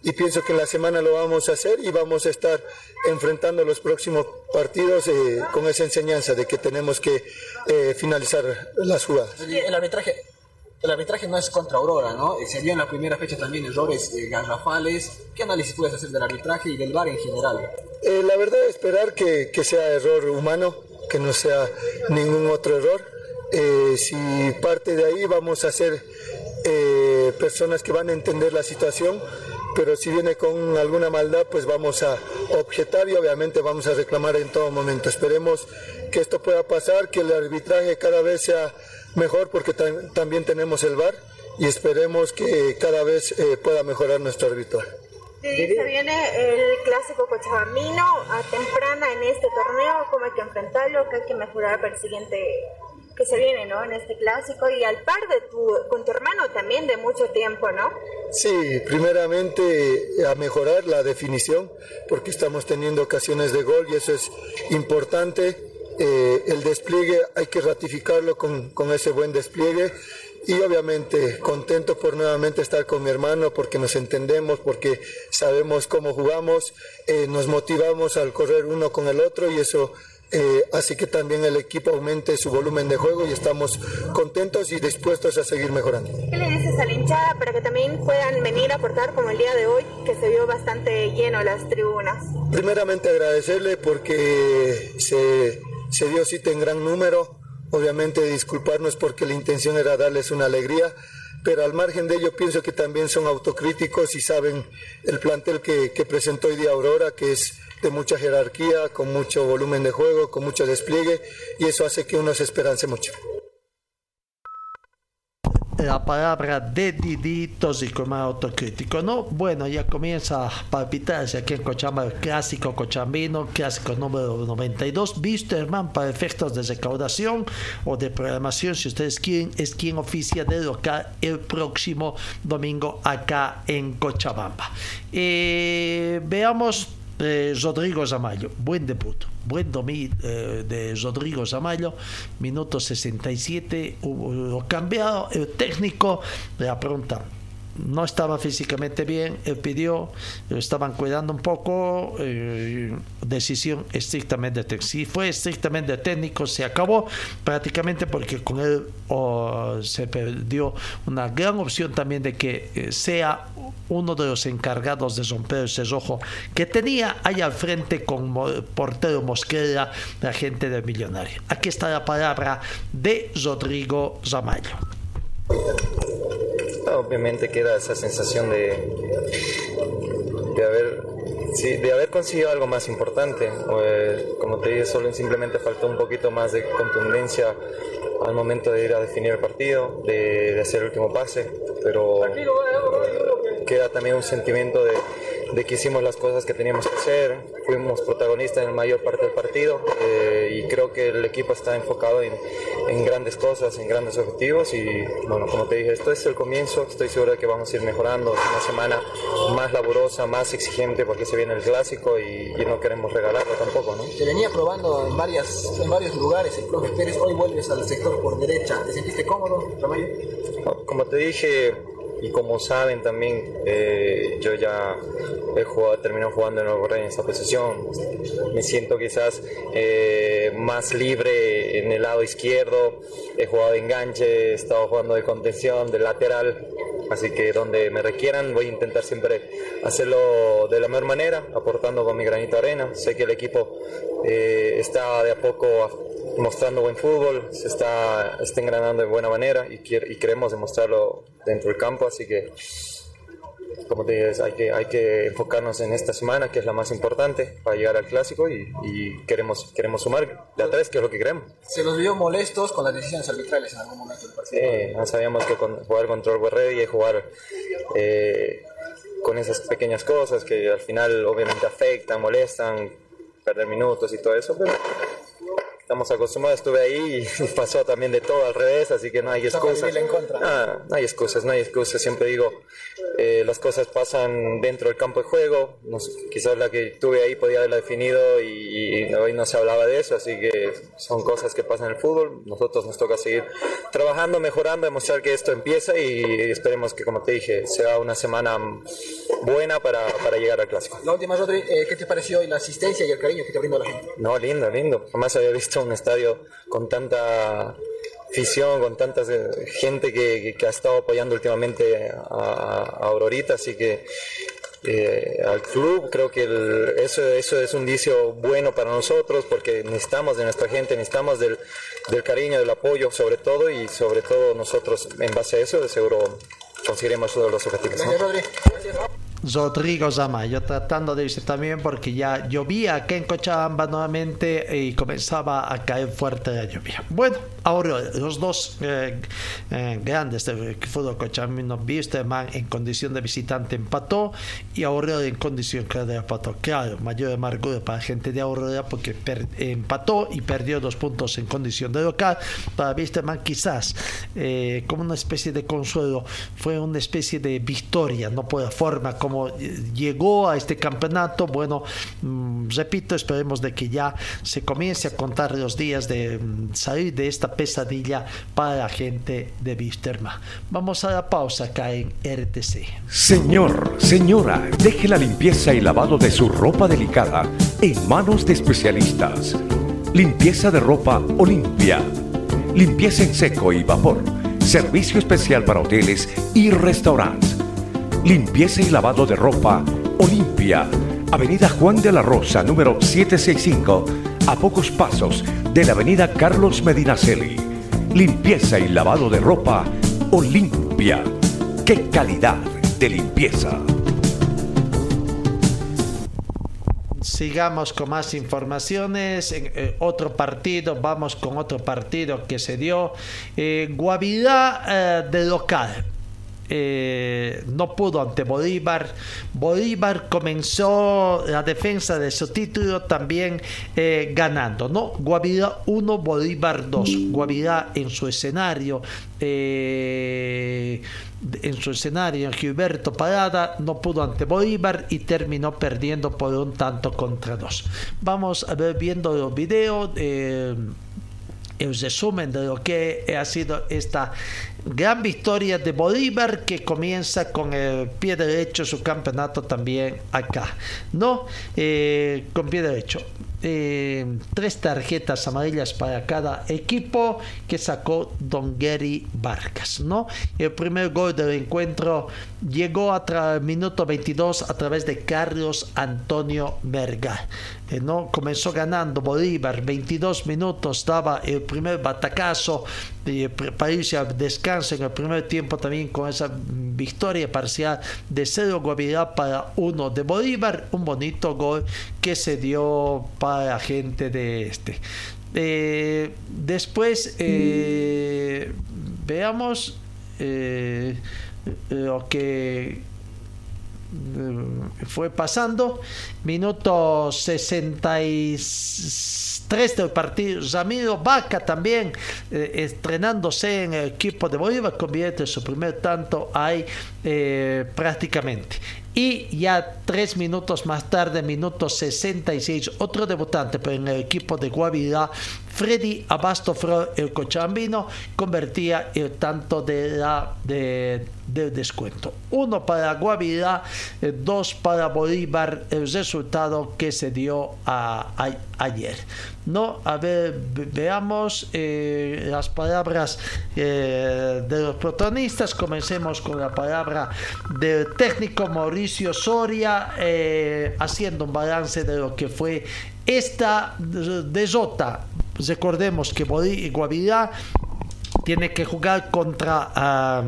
y pienso que en la semana lo vamos a hacer y vamos a estar enfrentando los próximos partidos eh, con esa enseñanza de que tenemos que eh, finalizar las jugadas. El arbitraje, el arbitraje no es contra Aurora, ¿no? Se vio en la primera fecha también errores eh, garrafales. ¿Qué análisis puedes hacer del arbitraje y del VAR en general? la verdad, esperar que, que, sea error humano, que no sea ningún otro error. si parte de ahí vamos a ser personas que van a entender la situación pero si viene con alguna maldad, pues vamos a objetar y obviamente vamos a reclamar en todo momento. Esperemos que esto pueda pasar, que el arbitraje cada vez sea mejor, porque también tenemos el VAR y esperemos que cada vez eh, pueda mejorar nuestro arbitraje. se viene el clásico cochabamino a temprana en este torneo, cómo hay que enfrentarlo, qué hay que mejorar para el siguiente que se viene, ¿no? En este clásico y al par de tu, con tu hermano también de mucho tiempo, ¿no? Sí, primeramente a mejorar la definición, porque estamos teniendo ocasiones de gol y eso es importante. Eh, el despliegue hay que ratificarlo con, con ese buen despliegue y obviamente contento por nuevamente estar con mi hermano porque nos entendemos, porque sabemos cómo jugamos, eh, nos motivamos al correr uno con el otro y eso eh, así que también el equipo aumente su volumen de juego y estamos contentos y dispuestos a seguir mejorando. ¿Qué le dices a la hinchada para que también puedan venir a aportar como el día de hoy, que se vio bastante lleno las tribunas? Primeramente agradecerle porque se, se dio cita en gran número, obviamente disculparnos porque la intención era darles una alegría pero al margen de ello pienso que también son autocríticos y saben el plantel que, que presentó hoy día Aurora, que es de mucha jerarquía, con mucho volumen de juego, con mucho despliegue, y eso hace que uno se esperance mucho. La palabra de Didi tóxico más autocrítico, ¿no? Bueno, ya comienza a palpitarse aquí en Cochabamba el clásico cochambino, clásico número 92, visto hermano para efectos de recaudación o de programación, si ustedes quieren, es quien oficia de local el próximo domingo acá en Cochabamba. Eh, veamos Rodrigo Zamayo, buen debut, buen dominio eh, de Rodrigo Zamayo, minuto 67, hubo cambiado el técnico, la pregunta, no estaba físicamente bien, él pidió, lo estaban cuidando un poco, eh, decisión estrictamente técnica. Si fue estrictamente técnico, se acabó prácticamente porque con él se perdió una gran opción también de que eh, sea uno de los encargados de romper ese rojo que tenía ahí al frente con portero Mosquera, la gente del millonario. Aquí está la palabra de Rodrigo Zamayo obviamente queda esa sensación de, de haber de haber conseguido algo más importante. Eh, como te dije, solo simplemente faltó un poquito más de contundencia al momento de ir a definir el partido, de, hacer el último pase, pero queda también un sentimiento de, de que hicimos las cosas que teníamos que hacer, fuimos protagonistas en la mayor parte del partido eh, y creo que el equipo está enfocado en, en, grandes cosas, en grandes objetivos y bueno, como te dije, esto es el comienzo, estoy seguro de que vamos a ir mejorando, es una semana más laburosa, más exigente porque se viene el clásico y, y no queremos regalarlo tampoco, ¿no? Te venía probando en, varias, en varios lugares el profe Pérez, hoy vuelves al sector por derecha, ¿te sentiste cómodo, Ramayo? Como te dije, y como saben también, eh, yo ya he jugado, terminado jugando en Nuevo Rey en esa posición. Me siento quizás eh, más libre en el lado izquierdo. He jugado de enganche, he estado jugando de contención, de lateral. Así que donde me requieran voy a intentar siempre hacerlo de la mejor manera, aportando con mi granito de arena. Sé que el equipo eh, está de a poco mostrando buen fútbol, se está, está engranando de buena manera y, y queremos demostrarlo dentro del campo, así que como te digo, hay que, hay que enfocarnos en esta semana, que es la más importante para llegar al clásico y, y queremos, queremos sumar de a tres, que es lo que queremos. ¿Se los vio molestos con las decisiones arbitrales en algún momento del partido? Sí, no sabíamos que con, jugar contra el y jugar eh, con esas pequeñas cosas que al final obviamente afectan, molestan, perder minutos y todo eso, pero estamos acostumbrados, estuve ahí y pasó también de todo al revés, así que no hay excusas. Ah, no hay excusas, no hay excusas, siempre digo, eh, las cosas pasan dentro del campo de juego, no sé, quizás la que tuve ahí podía haberla definido y, y, hoy no se hablaba de eso, así que son cosas que pasan en el fútbol, nosotros nos toca seguir trabajando, mejorando, demostrar que esto empieza y esperemos que, como te dije, sea una semana buena para, para llegar al clásico. La última, Rodri, eh, ¿qué te pareció la asistencia y el cariño que te brindó la gente? No, lindo, lindo, jamás había visto un estadio con tanta afición, con tanta gente que, ha estado apoyando últimamente a, a Aurorita, así que eh, al club creo que el, eso, eso es un indicio bueno para nosotros porque necesitamos de nuestra gente, necesitamos del, cariño, del apoyo sobre todo y sobre todo nosotros en base a eso de seguro conseguiremos todos los objetivos. Gracias, ¿no? Rodri. Rodrigo Zamayo tratando de irse también porque ya llovía aquí en Cochabamba nuevamente y comenzaba a caer fuerte la lluvia. Bueno, ahora los dos eh, eh, grandes del fútbol cochabambino, Bisterman en condición de visitante empató y Aurora en condición de empató. Claro, mayor amargura para la gente de Aurora porque empató y perdió dos puntos en condición de local. Para Bisterman quizás eh, como una especie de consuelo, fue una especie de victoria, no por la forma como llegó a este campeonato, bueno, mmm, repito, esperemos de que ya se comience a contar los días de mmm, salir de esta pesadilla para la gente de Wisterman. Vamos a la pausa acá en RTC. Señor, señora, deje la limpieza y lavado de su ropa delicada en manos de especialistas. Limpieza de ropa Olimpia. Limpieza en seco y vapor. Servicio especial para hoteles y restaurantes limpieza y lavado de ropa Olimpia, Avenida Juan de la Rosa, número 765, a pocos pasos de la Avenida Carlos Medinaceli. Limpieza y lavado de ropa Olimpia. ¡Qué calidad de limpieza! Sigamos con más informaciones. En eh, otro partido, vamos con otro partido que se dio. Eh, Guavirá eh, de local. Eh, no pudo ante Bolívar. Bolívar comenzó la defensa de su título también eh, ganando, ¿no? Guavirá 1, Bolívar 2. Guavirá en su escenario. Eh, en su escenario, Gilberto Parada no pudo ante Bolívar y terminó perdiendo por un tanto contra dos. Vamos a ver viendo los videos. El resumen de lo que ha sido esta gran victoria de Bolívar que comienza con el pie derecho su campeonato también acá, ¿no? Eh, con pie derecho. Eh, tres tarjetas amarillas para cada equipo que sacó Don Gary Vargas, ¿no? El primer gol del encuentro llegó a minuto 22 a través de Carlos Antonio Verga. Eh, ¿no? Comenzó ganando Bolívar, 22 minutos daba el primer batacazo de para irse a descanso en el primer tiempo también con esa victoria parcial de 0 Guavirá para 1 de Bolívar, un bonito gol que se dio para la gente de este. Eh, después eh, veamos eh, lo que fue pasando. Minuto 63 del partido. Ramiro Vaca también eh, estrenándose en el equipo de Bolívar, convierte su primer tanto ahí eh, prácticamente. Y ya tres minutos más tarde, minuto 66, otro debutante, pero en el equipo de Guavirá, Freddy Abastofro, el cochambino, convertía el tanto de de, del descuento. Uno para Guavirá, eh, dos para Bolívar, el resultado que se dio ayer. No, a ver, veamos eh, las palabras eh, de los protagonistas. Comencemos con la palabra del técnico Mauricio Soria, haciendo un balance de lo que fue esta derrota. Recordemos que Guavirá tiene que jugar contra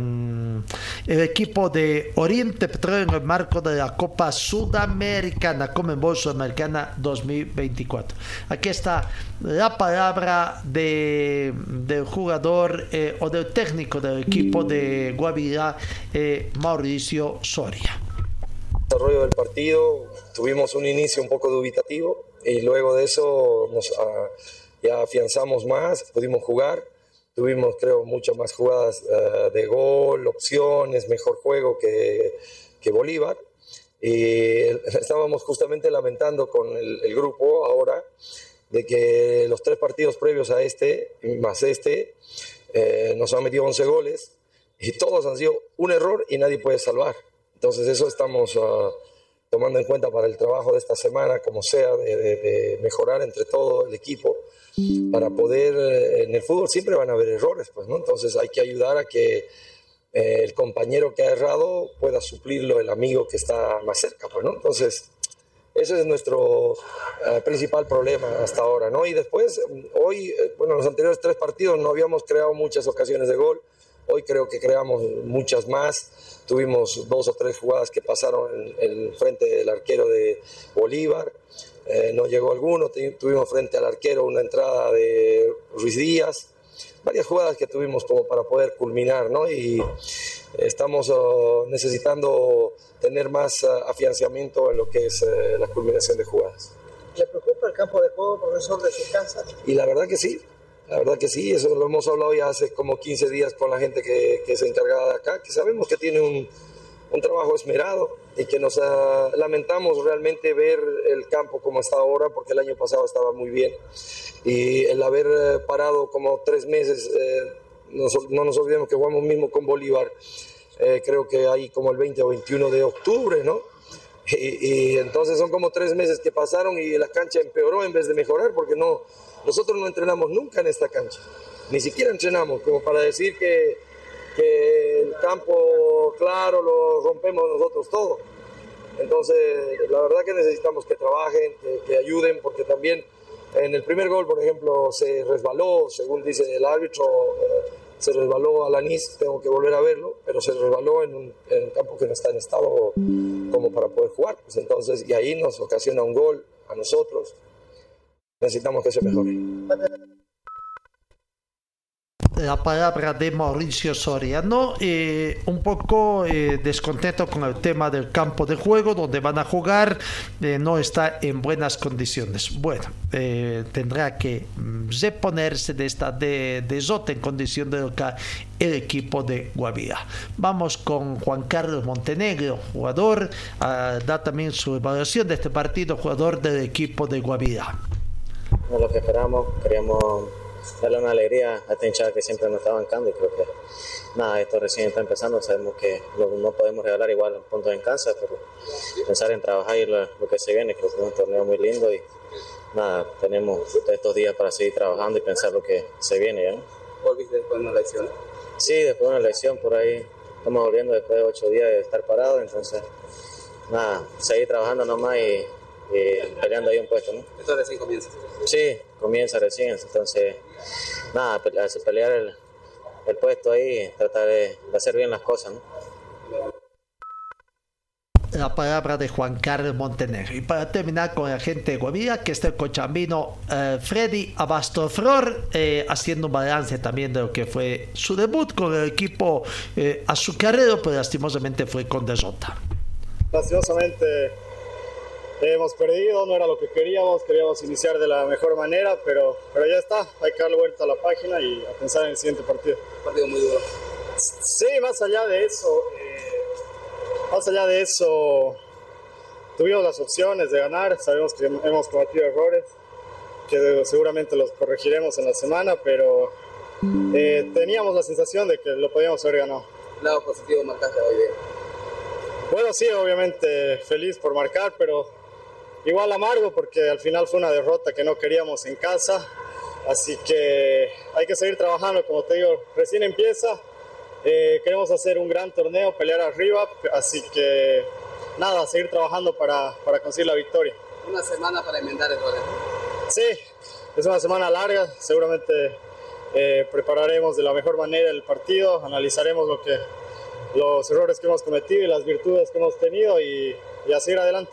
el equipo de Oriente Petróleo en el marco de la Copa Sudamericana, Comenbol Sudamericana 2024. Aquí está la palabra de, del jugador eh, o del técnico del equipo de Guavirá, eh, Mauricio Soria. Desarrollo del partido, tuvimos un inicio un poco dubitativo y luego de eso nos ah, ya afianzamos más, pudimos jugar Tuvimos, creo, muchas más jugadas eh, de gol, opciones, mejor juego que, que, Bolívar. Y estábamos justamente lamentando con el, grupo ahora de que los tres partidos previos a este, más este, eh, nos han metido 11 goles y todos han sido un error y nadie puede salvar. Entonces eso estamos ah, tomando en cuenta para el trabajo de esta semana, como sea, de, de mejorar entre todo el equipo para poder, eh, en el fútbol siempre van a haber errores, pues, ¿no? Entonces hay que ayudar a que eh, el compañero que ha errado pueda suplirlo el amigo que está más cerca, pues, ¿no? Entonces, ese es nuestro eh, principal problema hasta ahora, ¿no? Y después, hoy, bueno, en los anteriores tres partidos no habíamos creado muchas ocasiones de gol, hoy creo que creamos muchas más, tuvimos dos o tres jugadas que pasaron en el frente del arquero de Bolívar, eh, no llegó alguno, tuvimos frente al arquero una entrada de Ruiz Díaz, varias jugadas que tuvimos como para poder culminar, ¿no? Y estamos oh, necesitando tener más uh, afianzamiento en lo que es eh, la culminación de jugadas. ¿Le preocupa el campo de juego, profesor, de su casa? Y la verdad que sí, la verdad que sí, eso lo hemos hablado ya hace como 15 días con la gente que, que se encargada de acá, que sabemos que tiene un, un trabajo esmerado y que nos ah, lamentamos realmente ver el campo como está ahora, porque el año pasado estaba muy bien. Y el haber eh, parado como tres meses, eh, no nos olvidemos que jugamos mismo con Bolívar, eh, creo que ahí como el 20 o 21 de octubre, ¿no? Y, y, entonces son como tres meses que pasaron y la cancha empeoró en vez de mejorar, porque no, nosotros no entrenamos nunca en esta cancha, ni siquiera entrenamos, como para decir que el campo claro lo rompemos nosotros todo. Entonces, la verdad que necesitamos que trabajen, que, ayuden, porque también en el primer gol, por ejemplo, se resbaló, según dice el árbitro, eh, se resbaló a Lanís, tengo que volver a verlo, pero se resbaló en un, campo que no está en estado como para poder jugar. Pues entonces, y ahí nos ocasiona un gol a nosotros. Necesitamos que se mejore la palabra de Mauricio Soriano, eh, un poco eh, descontento con el tema del campo de juego, donde van a jugar, eh, no está en buenas condiciones. Bueno, tendrá que mm, reponerse de esta de, de en condición de local el equipo de Guavira. Vamos con Juan Carlos Montenegro, jugador, ah, da también su evaluación de este partido, jugador del equipo de Guavira. Lo que esperamos, queríamos darle una alegría a esta hinchada que siempre nos está bancando y creo que nada, esto recién está empezando, sabemos que no podemos regalar igual puntos en casa, pero pensar en trabajar y lo, que se viene, creo que es un torneo muy lindo y nada, tenemos estos días para seguir trabajando y pensar lo que se viene ya. ¿Volviste después de una elección? Sí, después de una elección por ahí estamos volviendo después de ocho días de estar parados, entonces nada, seguir trabajando nomás y, peleando ahí un puesto. ¿no? Esto recién comienza. Sí, comienza recién, entonces nada, pelear el, puesto ahí, tratar de, hacer bien las cosas. La palabra de Juan Carlos Montenegro. Y para terminar con la gente de Guavira, que está el cochambino eh, Freddy Abastoflor, eh, haciendo un balance también de lo que fue su debut con el equipo eh, azucarero, pero lastimosamente fue con derrota. lastimosamente hemos perdido, no era lo que queríamos, queríamos iniciar de la mejor manera, pero, pero ya está, hay que darle vuelta a la página y a pensar en el siguiente partido. partido muy duro. Sí, más allá de eso, eh, más allá de eso, tuvimos las opciones de ganar, sabemos que hemos cometido errores, que seguramente los corregiremos en la semana, pero eh, teníamos la sensación de que lo podíamos haber ganado. Lado positivo marcaste hoy bien. Bueno, sí, obviamente feliz por marcar, pero igual amargo porque al final fue una derrota que no queríamos en casa. Así que hay que seguir trabajando, como te digo, recién empieza. Eh, queremos hacer un gran torneo, pelear arriba, así que nada, seguir trabajando para, para conseguir la victoria. Una semana para enmendar errores. Sí, es una semana larga, seguramente eh, prepararemos de la mejor manera el partido, analizaremos lo que, los errores que hemos cometido y las virtudes que hemos tenido y, y a seguir adelante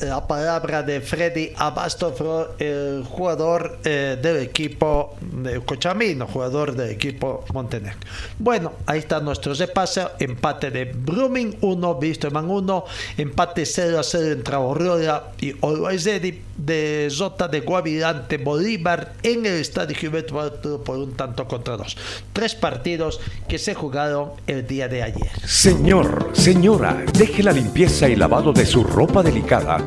la palabra de Freddy Abastofro, el jugador eh, del equipo de Cochamino, jugador del equipo Montenegro. Bueno, ahí está nuestro repaso. Empate de Brumming 1, Wisterman 1, empate 0 a 0 entre Aurora y Always de Zota de Guavirante Bolívar en el Estadio Gilberto por un tanto contra dos. Tres partidos que se jugaron el día de ayer. Señor, señora, deje la limpieza y lavado de su ropa delicada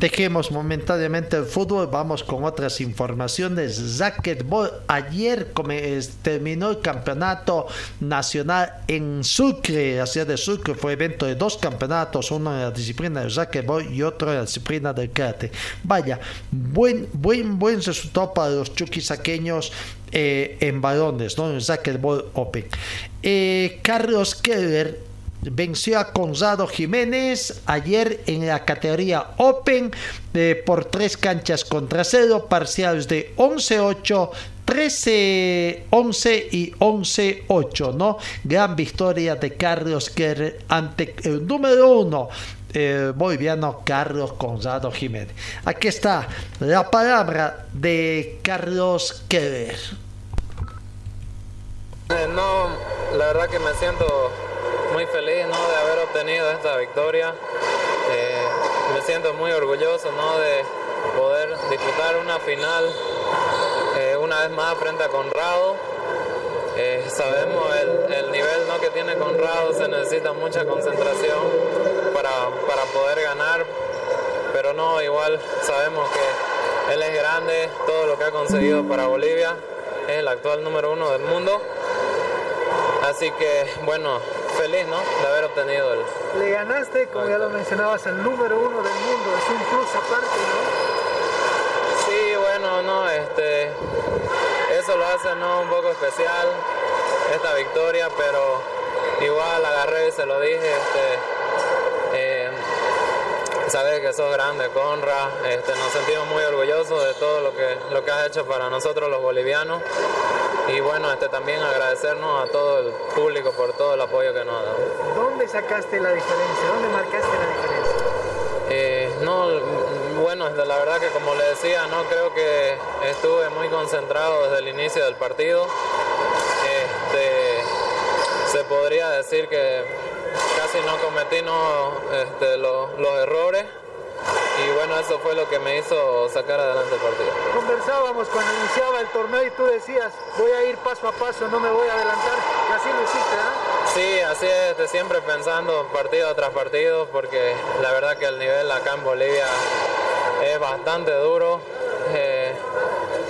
Dejemos momentáneamente el fútbol, vamos con otras informaciones. Racquetball, ayer terminó el campeonato nacional en Sucre, la ciudad de Sucre, fue evento de dos campeonatos, uno en la disciplina del racquetball y otro en la disciplina del karate. Vaya, buen, buen, buen resultado para los chuquisaqueños eh, en balones, ¿no? En racquetball open. Eh, Carlos Keller venció a Conrado Jiménez ayer en la categoría Open eh, por tres canchas contra cero, parciales de 11-8. 13-11 y 11-8, ¿no? Gran victoria de Carlos Kerr ante el número uno, eh, boliviano Carlos Conrado Jiménez. Aquí está la palabra de Carlos Keller. Eh, no, la verdad que me siento muy feliz ¿no? de haber obtenido esta victoria. Eh, me siento muy orgulloso ¿no? de poder disputar una final eh, una vez más frente a Conrado. Eh, sabemos el, nivel ¿no? que tiene Conrado, se necesita mucha concentración para, para poder ganar, pero no, igual sabemos que él es grande, todo lo que ha conseguido para Bolivia, es el actual número uno del mundo. Así que, bueno, feliz, ¿no? De haber obtenido el... Le ganaste, como ya lo mencionabas, el número uno del mundo, es un plus aparte, ¿no? Sí, bueno, no, este... Eso lo hace, ¿no? Un poco especial, esta victoria, pero igual agarré y se lo dije, este... Eh, sabes que sos grande, Conra, este, nos sentimos muy orgullosos de todo lo que, lo que has hecho para nosotros los bolivianos y bueno, este, también agradecernos a todo el público por todo el apoyo que nos ha dado. ¿Dónde sacaste la diferencia? ¿Dónde marcaste la diferencia? Eh, no, bueno, la verdad que como le decía, no creo que estuve muy concentrado desde el inicio del partido. Este, se podría decir que casi no cometí no, este, los, los errores y bueno, eso fue lo que me hizo sacar adelante el partido. Conversábamos cuando iniciaba el torneo y tú decías, voy a ir paso a paso, no me voy a adelantar, y así lo hiciste, ¿eh? Sí, así es, siempre pensando partido tras partido, porque la verdad que el nivel acá en Bolivia es bastante duro. Eh,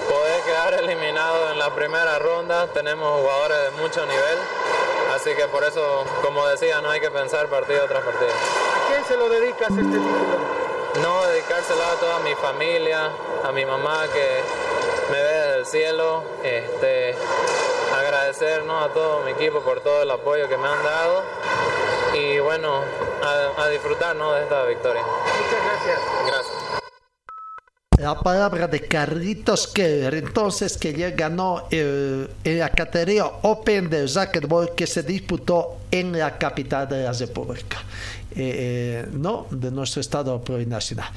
poder quedar eliminado en la primera ronda, tenemos jugadores de mucho nivel, así que por eso, como decía, no hay que pensar partido tras partido. ¿A quién se lo dedicas este título? No, dedicárselo a toda mi familia, a mi mamá que me ve desde el cielo, este, agradecer a todo mi equipo por todo el apoyo que me han dado y bueno, a, a disfrutar ¿no? de esta victoria. Muchas gracias. Gracias. La palabra de Carlitos Keller, entonces que ya ganó el, en la categoría Open del racquetball que se disputó en la capital de la República, eh, eh, no de nuestro estado plurinacional.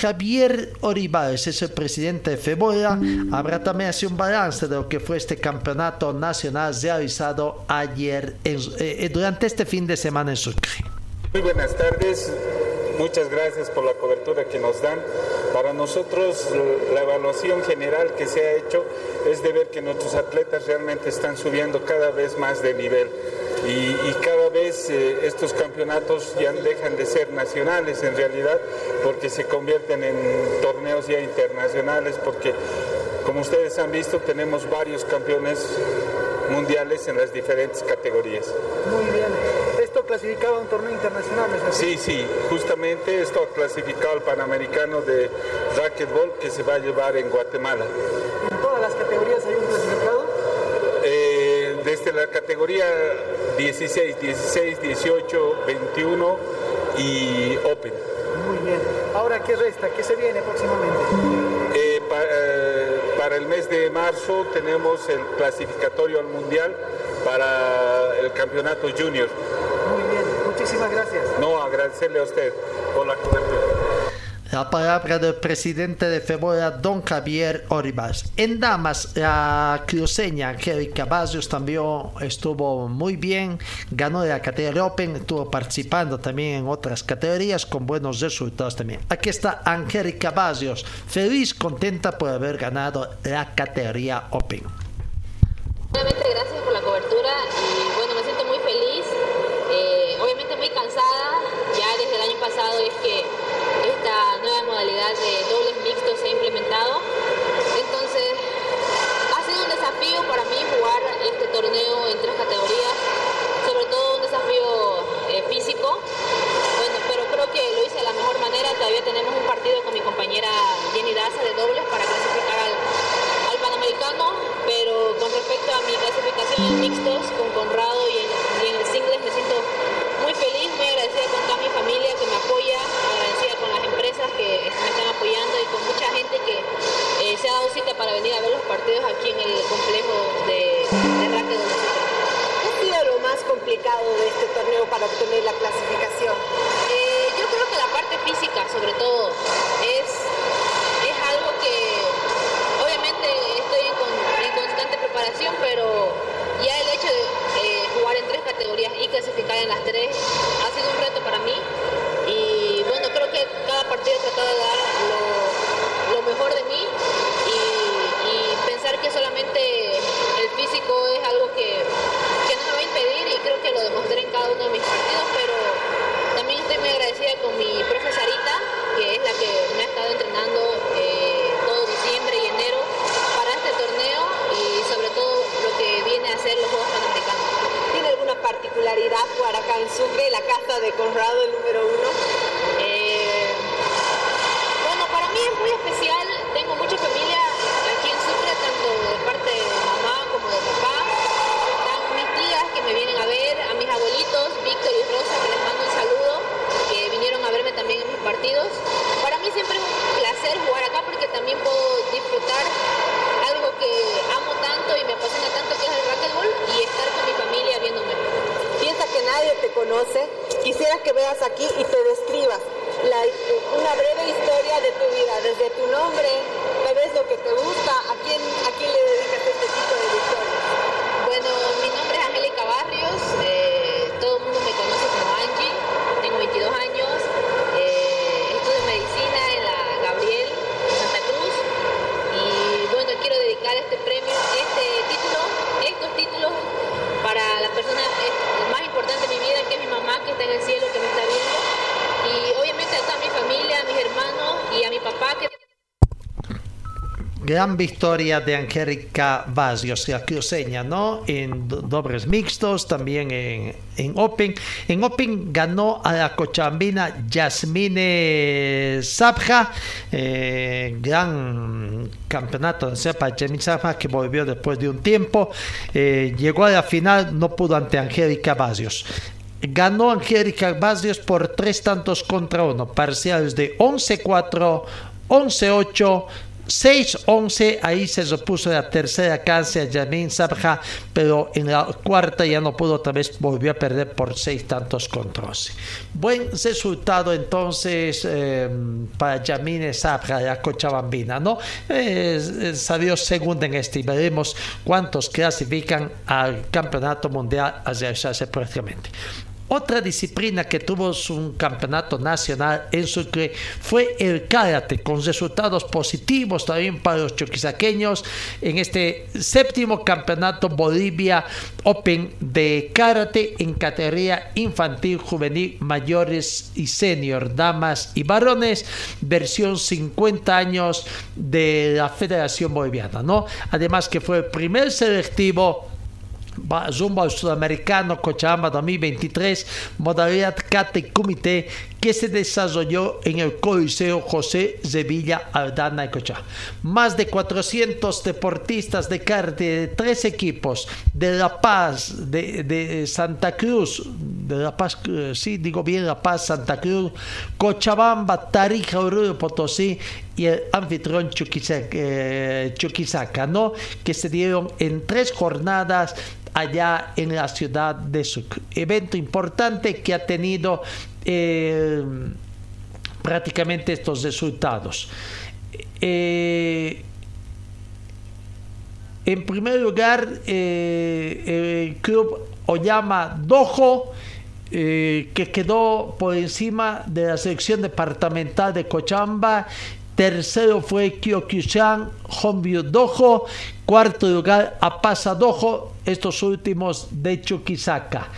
Javier Oribales es el presidente de FEBOLA. Habrá también así un balance de lo que fue este campeonato nacional realizado ayer, eh, durante este fin de semana en Sucre. Muy buenas tardes, muchas gracias por la cobertura que nos dan. Para nosotros la evaluación general que se ha hecho es de ver que nuestros atletas realmente están subiendo cada vez más de nivel y, cada vez eh, estos campeonatos ya dejan de ser nacionales en realidad porque se convierten en torneos ya internacionales porque como ustedes han visto tenemos varios campeones mundiales en las diferentes categorías. Muy bien. Clasificado a un torneo internacional, ¿no? Sí, sí, justamente esto ha clasificado al Panamericano de Racquetball que se va a llevar en Guatemala. ¿En todas las categorías hay un clasificado? Eh, desde la categoría 16, 16, 18, 21 y Open. Muy bien. Ahora, ¿qué resta? ¿Qué se viene próximamente? Eh, pa- eh, para el mes de marzo tenemos el clasificatorio al Mundial para el campeonato junior. Muchísimas gracias. No, agradecerle a usted por la cobertura. La palabra del presidente de FEBOLA, don Javier Oribas. En damas, la cruceña Angélica Barrios también estuvo muy bien, ganó la categoría Open, estuvo participando también en otras categorías con buenos resultados también. Aquí está Angélica Barrios, feliz, contenta por haber ganado la categoría Open. Gracias por la cobertura y bueno, me siento muy feliz, eh, obviamente muy cansada, ya desde el año pasado es que esta nueva modalidad de dobles mixtos se ha implementado, entonces ha sido un desafío para mí jugar este torneo en tres categorías, sobre todo un desafío eh, físico, bueno, pero creo que lo hice de la mejor manera, todavía tenemos un partido con mi compañera Jenny Daza de dobles para clasificar al, al Panamericano, pero con respecto a mi mixtos con Conrado y en, y en el singles me siento muy feliz, muy agradecida con toda mi familia que me apoya, agradecida con las empresas que me están apoyando y con mucha gente que eh, se ha dado cita para venir a ver los partidos aquí en el complejo de, de racket donde se ¿Qué ha sido lo más complicado de este torneo para obtener la clasificación? Eh, yo creo que la parte física, sobre todo, es, es algo que obviamente estoy en, con- en constante preparación, pero ya el hecho de eh, jugar en tres categorías y clasificar en las tres ha sido un reto para mí. Y bueno, creo que cada partido he tratado de dar lo, mejor de mí y, y pensar que solamente el físico es algo que, que no me va a impedir y creo que lo demostré en cada uno de mis partidos, pero también estoy muy agradecida con mi profe Sarita, que es la que me ha estado entrenando eh, todo diciembre y enero para este torneo y sobre todo lo que viene a ser los Juegos Panamericanos. ¿Tiene acá en Sucre, la casa de Conrado, el número uno? Eh, bueno, para mí es muy especial. Tengo mucha familia aquí en Sucre, tanto de parte de mamá como de papá. Están mis tías que me vienen a ver, a mis abuelitos, Víctor y Rosa, que les mando un saludo, que vinieron a verme también en mis partidos. Para mí siempre es un placer jugar acá porque también puedo disfrutar algo que amo tanto y me apasiona tanto que es el racquetball y estar con mi familia viéndome. Piensa que nadie te conoce. Quisiera que veas aquí y te describas una breve historia de tu vida, desde tu nombre, tal vez lo que te gusta, a quién, a quién le dedicas este tipo de victorias. Bueno, mi nombre es Angélica Barrios, eh, todo el mundo me conoce como Angie, tengo 22 años, eh, estudio medicina en la Gabriel de Santa Cruz y bueno, quiero dedicar este premio, este título, estos títulos para la persona eh, más importante de mi vida, que es mi mamá, que está en el cielo, que me está viendo, y obviamente a toda mi familia, a mis hermanos y a mi papá que Gran victoria de Angélica Barrios, la cruceña, ¿no? En do- dobles mixtos, también en, en Open. En Open ganó a la cochabambina Yasmine Sabja, eh, gran campeonato de para Yasmine Sabja, que volvió después de un tiempo. Eh, llegó a la final, no pudo ante Angélica Barrios. ganó Angélica Vázquez por tres tantos contra uno, parciales de 11-4, 11-8, 6-11, ahí se repuso la tercera cancha Yamin Sabja, pero en la cuarta ya no pudo, otra vez volvió a perder por seis tantos contra 11. Buen resultado entonces eh, para Yamin Sabja, la Cochabambina, ¿no? Eh, salió segunda en este y veremos cuántos clasifican al campeonato mundial a realizarse prácticamente. Otra disciplina que tuvo un campeonato nacional en Sucre fue el karate, con resultados positivos también para los choquisaqueños en este séptimo campeonato Bolivia Open de karate en categoría infantil, juvenil, mayores y senior, damas y varones, versión 50 años de la Federación Boliviana, ¿no? Además que fue el primer selectivo rumbo al Sudamericano Cochabamba 2023, modalidad Kate Comité que se desarrolló en el Coliseo José Sevilla Aldana de Cochabamba. Más de 400 deportistas de karate de tres equipos de La Paz, de, de Santa Cruz, de La Paz, eh, sí, digo bien La Paz, Santa Cruz, Cochabamba, Tarija, Oruro, Potosí y el anfitrión Chuquisaca, eh, Chuquisaca, ¿no? que se dieron en tres jornadas allá en la ciudad de Sucre. Evento importante que ha tenido eh, prácticamente estos resultados. Eh, en primer lugar, eh, el club Oyama Dojo, que quedó por encima de la selección departamental de Cochamba Tercero fue Kyokushan Honbyu Dojo. Cuarto lugar, Apasa Dojo. Estos últimos de Chukisaka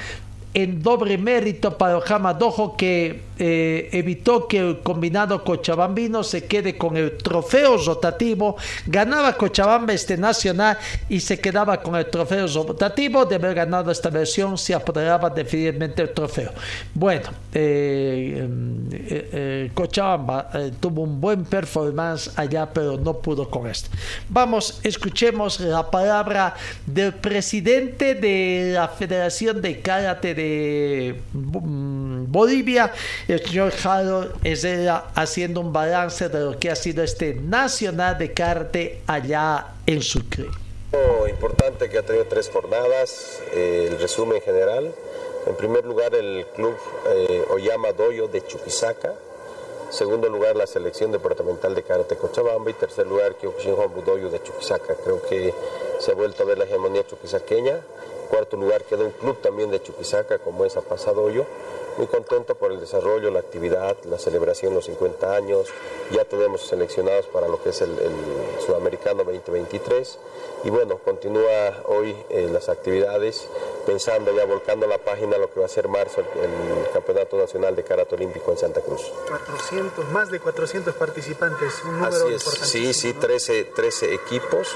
en doble mérito para Ojama Dojo que eh, evitó que el combinado cochabambino se quede con el trofeo rotativo. Ganaba Cochabamba este nacional y se quedaba con el trofeo rotativo. De haber ganado esta versión, se apoderaba definitivamente el trofeo. Bueno, eh, eh, Cochabamba tuvo un buen performance allá, pero no pudo con esto. Vamos, escuchemos la palabra del presidente de la Federación de Karate de mm, Bolivia el señor Jaro es haciendo un balance de lo que ha sido este Nacional de Karate allá en Sucre. Importante que ha tenido tres jornadas, eh, el resumen general. En primer lugar, el club eh, Oyama Doyo de Chuquisaca. Segundo lugar, la selección departamental de karate Cochabamba. Y tercer lugar, Kyokushin Hombu Doyo de Chuquisaca. Creo que se ha vuelto a ver la hegemonía chuquisaqueña. Cuarto lugar, queda un club también de Chuquisaca, como es Doyo muy contento por el desarrollo, la actividad, la celebración los 50 años. Ya tenemos seleccionados para lo que es el, Sudamericano 2023. Y bueno, continúa hoy eh, las actividades, pensando ya volcando la página lo que va a ser marzo el, Campeonato Nacional de Karate Olímpico en Santa Cruz. 400, más de 400 participantes, un número Así es, sí, sí, 13, 13 equipos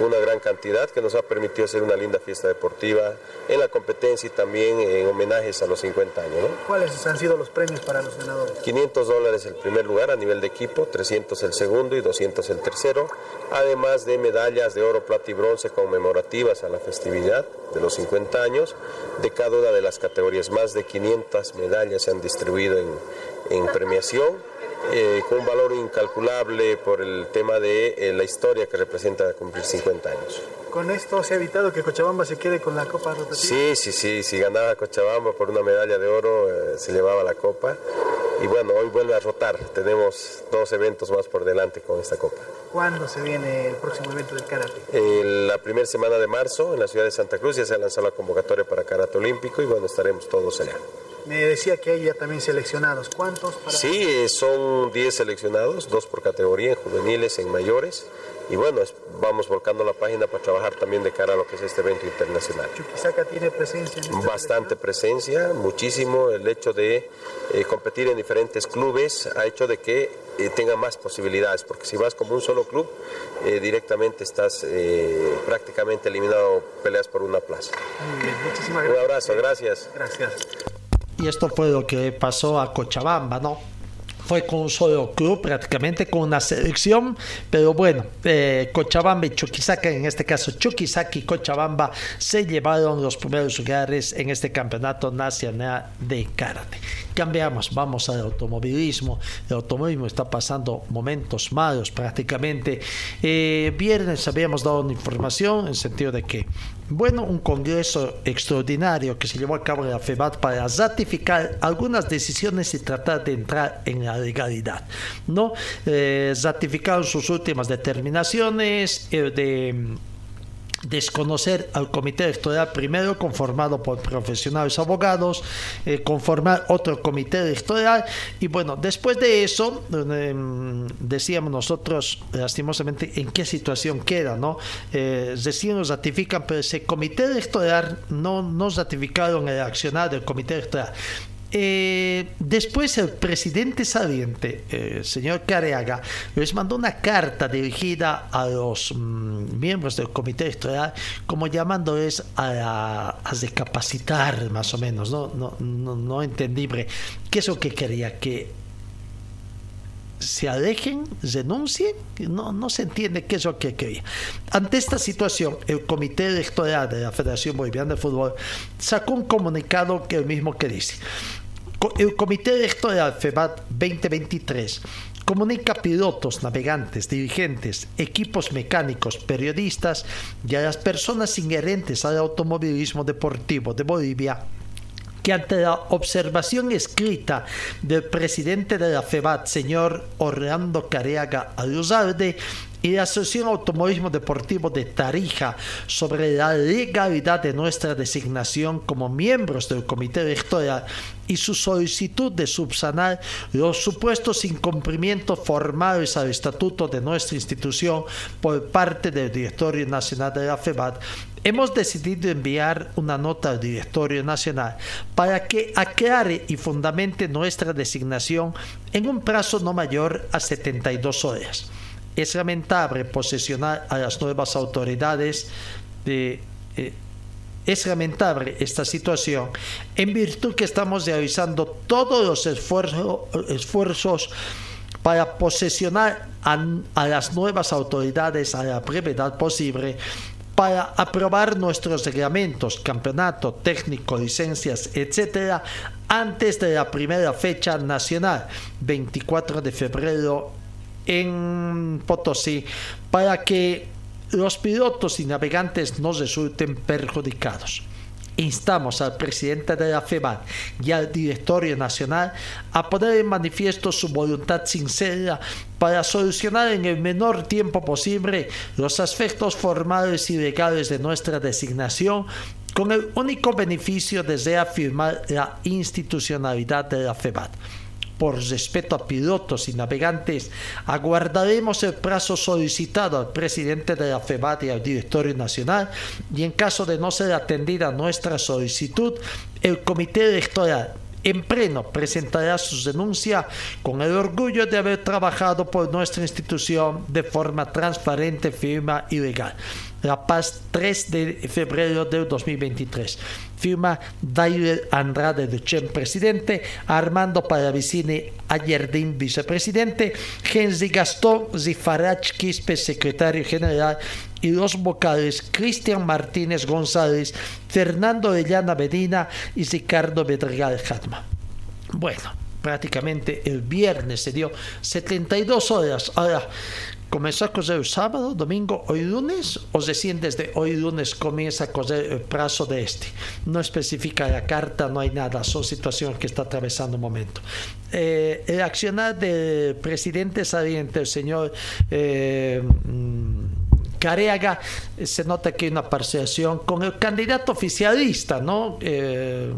una gran cantidad que nos ha permitido hacer una linda fiesta deportiva en la competencia y también en homenajes a los 50 años. ¿Cuáles han sido los premios para los ganadores? 500 dólares el primer lugar a nivel de equipo, 300 el segundo y 200 el tercero, además de medallas de oro, plata y bronce conmemorativas a la festividad de los 50 años de cada una de las categorías. Más de 500 medallas se han distribuido en, en premiación eh, con un valor incalculable por el tema de eh, la historia que representa cumplir 50 años. ¿Con esto se ha evitado que Cochabamba se quede con la copa rotativa? Sí, sí, sí, si ganaba Cochabamba por una medalla de oro eh, se llevaba la copa y bueno, hoy vuelve a rotar, tenemos dos eventos más por delante con esta copa. ¿Cuándo se viene el próximo evento del karate? la primera semana de marzo en la ciudad de Santa Cruz ya se ha lanzado la convocatoria para karate olímpico y bueno, estaremos todos allá. Me decía que hay ya también seleccionados. ¿Cuántos? Sí, eh, son 10 seleccionados, dos por categoría, en juveniles, en mayores. Y bueno, vamos volcando la página para trabajar también de cara a lo que es este evento internacional. ¿Chuquisaca tiene presencia? En Bastante presencia, muchísimo. El hecho de eh, competir en diferentes clubes ha hecho de que eh, tenga más posibilidades, porque si vas como un solo club, directamente estás prácticamente eliminado, peleas por una plaza. Muy bien, muchísimas gracias. Un abrazo, gracias. Gracias. Y esto fue lo que pasó a Cochabamba, ¿no? fue con un solo club, prácticamente con una selección, pero bueno, eh, Cochabamba y Chuquisaca, en este caso Chuquisaca y Cochabamba, se llevaron los primeros lugares en este campeonato nacional de karate. Cambiamos, vamos al automovilismo. El automovilismo está pasando momentos malos prácticamente. Eh, viernes habíamos dado una información en sentido de que bueno, un congreso extraordinario que se llevó a cabo en la FEBAT para ratificar algunas decisiones y tratar de entrar en la legalidad. ¿no? Eh, ratificaron sus últimas determinaciones eh, de desconocer al comité electoral primero conformado por profesionales abogados, eh, conformar otro comité electoral y bueno, después de eso em, decíamos nosotros lastimosamente en qué situación queda, ¿no? Eh, recién ratifican, pero ese comité electoral no nos ratificaron el accionar del comité electoral. Eh, después el presidente saliente, el eh, señor Careaga, les mandó una carta dirigida a los mm, miembros del comité electoral, como llamándoles a, a, recapacitar más o menos, no, no, entendí qué es lo que quería, que se alejen, renuncien, no, no se entiende qué es lo que quería. Ante esta situación, el Comité Electoral de la Federación Boliviana de Fútbol sacó un comunicado que el mismo que dice, el Comité Electoral FEBAT 2023 comunica a pilotos, navegantes, dirigentes, equipos mecánicos, periodistas y a las personas inherentes al automovilismo deportivo de Bolivia que ante la observación escrita del presidente de la FEBAT, señor Orlando Careaga Aluzarde, y la Asociación Automovilismo Deportivo de Tarija sobre la legalidad de nuestra designación como miembros del Comité Electoral y su solicitud de subsanar los supuestos incumplimientos formales al estatuto de nuestra institución por parte del Directorio Nacional de la FEBAT, hemos decidido enviar una nota al Directorio Nacional para que aclare y fundamente nuestra designación en un plazo no mayor a 72 horas es lamentable posesionar a las nuevas autoridades de... Eh, es lamentable esta situación en virtud que estamos realizando todos los esfuerzos para posesionar a, a, las nuevas autoridades a la brevedad posible para aprobar nuestros reglamentos, campeonato, técnico, licencias, etcétera, antes de la primera fecha nacional, 24 de febrero en Potosí para que los pilotos y navegantes no resulten perjudicados. Instamos al presidente de la FEBAN y al directorio nacional a poner en manifiesto su voluntad sincera para solucionar en el menor tiempo posible los aspectos formales y legales de nuestra designación con el único beneficio de reafirmar la institucionalidad de la FEBAT por respeto a pilotos y navegantes, aguardaremos el plazo solicitado al presidente de la FEBAT y al directorio nacional y en caso de no ser atendida nuestra solicitud, el comité electoral en pleno presentará su denuncia con el orgullo de haber trabajado por nuestra institución de forma transparente, firme y legal. La Paz, 3 de febrero del 2023. Firma Dailer Andrade Duchen, presidente, Armando Paravicini Ayerdín, vicepresidente, Henry Gastón Zifarach Quispe, secretario general, y los vocales Cristian Martínez González, Fernando Llana Medina y Ricardo Bedregal Jatma. Bueno, prácticamente el viernes se dio 72 horas. Ahora, comenzó a coser el sábado, domingo, hoy lunes, o recién desde hoy lunes comienza a coser el plazo de este. No especifica la carta, no hay nada, son situaciones que está atravesando un momento. Eh, el accionar del presidente saliente, el señor eh, Careaga, eh, se nota que hay una parciación con el candidato oficialista, ¿no? Eh,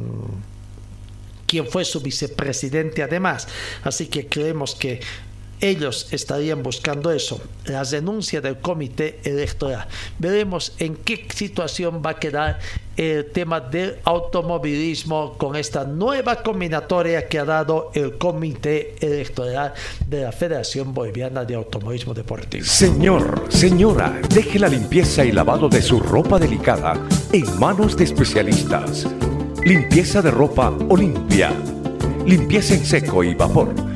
quien fue su vicepresidente además. Así que creemos que ellos estarían buscando eso, la denuncia del comité electoral. Veremos en qué situación va a quedar el tema del automovilismo con esta nueva combinatoria que ha dado el comité electoral de la Federación Boliviana de Automovilismo Deportivo. Señor, señora, deje la limpieza y lavado de su ropa delicada en manos de especialistas. Limpieza de ropa Olimpia. Limpieza en seco y vapor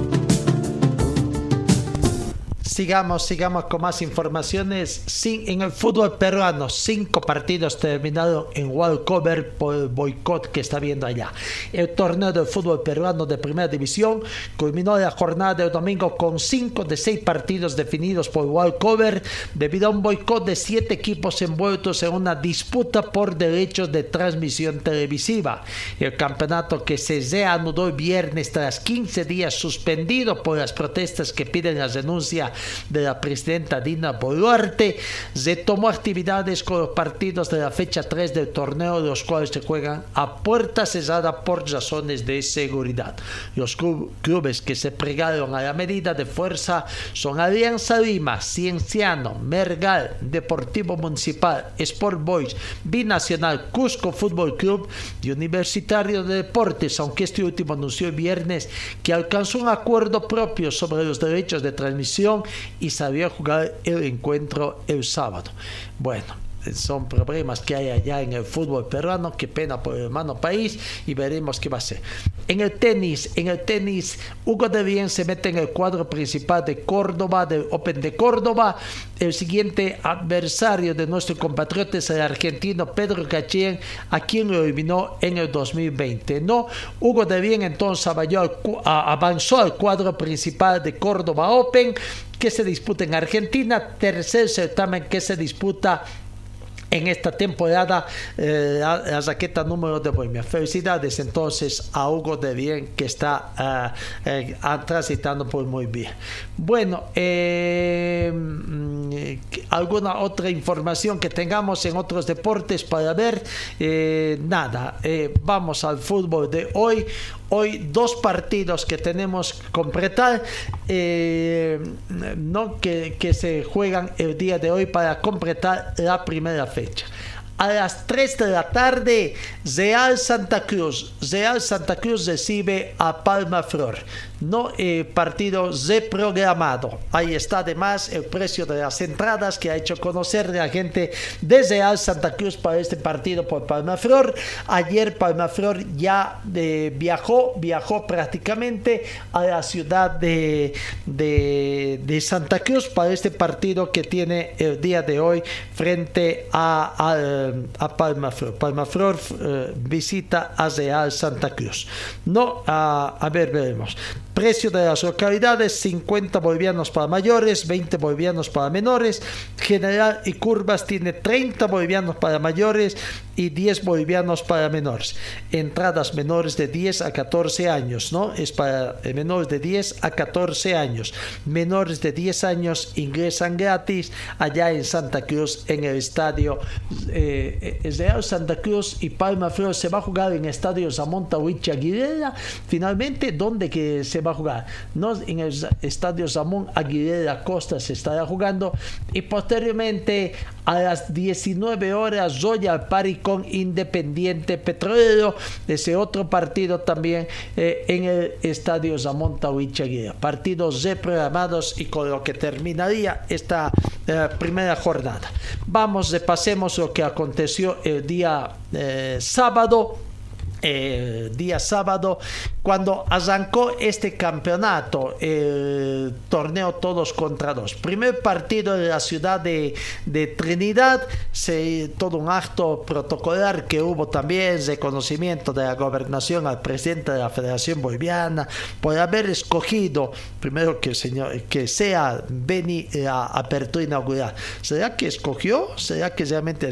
Sigamos, sigamos con más informaciones. en el fútbol peruano, cinco partidos terminados en cover por el boicot que está viendo allá. El torneo del fútbol peruano de primera división culminó la jornada del domingo con cinco de seis partidos definidos por cover debido a un boicot de siete equipos envueltos en una disputa por derechos de transmisión televisiva. El campeonato que se reanudó el viernes tras 15 días suspendido por las protestas que piden la denuncia de la presidenta Dina Boluarte, tomó actividades con los partidos de la fecha 3 del torneo, los cuales se juegan a puerta cerrada por razones de seguridad. Los clubes que se pregaron a la medida de fuerza son Alianza Lima, Cienciano, Mergal, Deportivo Municipal, Sport Boys, Binacional, Cusco Fútbol Club y Universitario de Deportes, aunque este último anunció el viernes que alcanzó un acuerdo propio sobre los derechos de transmisión y sabía jugar el encuentro el sábado. Bueno, son problemas que hay allá en el fútbol peruano, qué pena por el hermano país y veremos qué va a ser. En el tenis, en el tenis, Hugo de Bien se mete en el cuadro principal de Córdoba, del Open de Córdoba. El siguiente adversario de nuestro compatriota es el argentino Pedro Cachien, a quien lo eliminó en el 2020. No, Hugo de Bien entonces avanzó al cuadro principal de Córdoba Open que se disputa en Argentina, tercer certamen que se disputa en esta temporada eh, la, raqueta número de Bohemia. Felicidades entonces a Hugo de Bien que está eh, eh, transitando por muy bien. Bueno, mm, alguna otra información que tengamos en otros deportes para ver. nada, vamos al fútbol de hoy. Hoy dos partidos que tenemos que completar, no que, se juegan el día de hoy para completar la primera fecha fecha. A las 3 de la tarde, Real Santa Cruz. Real Santa Cruz recibe a Palma Flor no eh, partido reprogramado. Ahí está además el precio de las entradas que ha hecho conocer la gente desde Al Santa Cruz para este partido por Palmaflor. Ayer Palmaflor ya eh, viajó, viajó prácticamente a la ciudad de, de, Santa Cruz para este partido que tiene el día de hoy frente a, a, Palmaflor. Palmaflor eh, visita a Real Santa Cruz. No, a, a ver, veremos. Precio de las localidades 50 bolivianos para mayores, 20 bolivianos para menores. General y curvas tiene 30 bolivianos para mayores y 10 bolivianos para menores. Entradas menores de 10 a 14 años, ¿no? Es para eh, menores de 10 a 14 años. Menores de 10 años ingresan gratis allá en Santa Cruz en el estadio eh, eh Real Santa Cruz y Palma Flor se va a jugar en el estadio Zamonta Huicha Aguilera. Finalmente, ¿dónde que se va a jugar. No en el estadio Ramón Aguilera Costa se estará jugando. Y posteriormente a las 19 horas Royal Party con Independiente Petrolero. Ese otro partido también eh, en el estadio Ramón Tahuichaguía. Partidos reprogramados y con lo que terminaría esta eh, primera jornada. Vamos, repasemos lo que aconteció el día eh, sábado eh, día sábado, cuando arrancó este campeonato, el torneo todos contra dos. Primer partido en la ciudad de, Trinidad, se, todo un acto protocolar que hubo también reconocimiento de la gobernación al presidente de la Federación Boliviana por haber escogido, primero que, señor, que sea Beni la apertura inaugural. ¿Será que escogió? ¿Será que realmente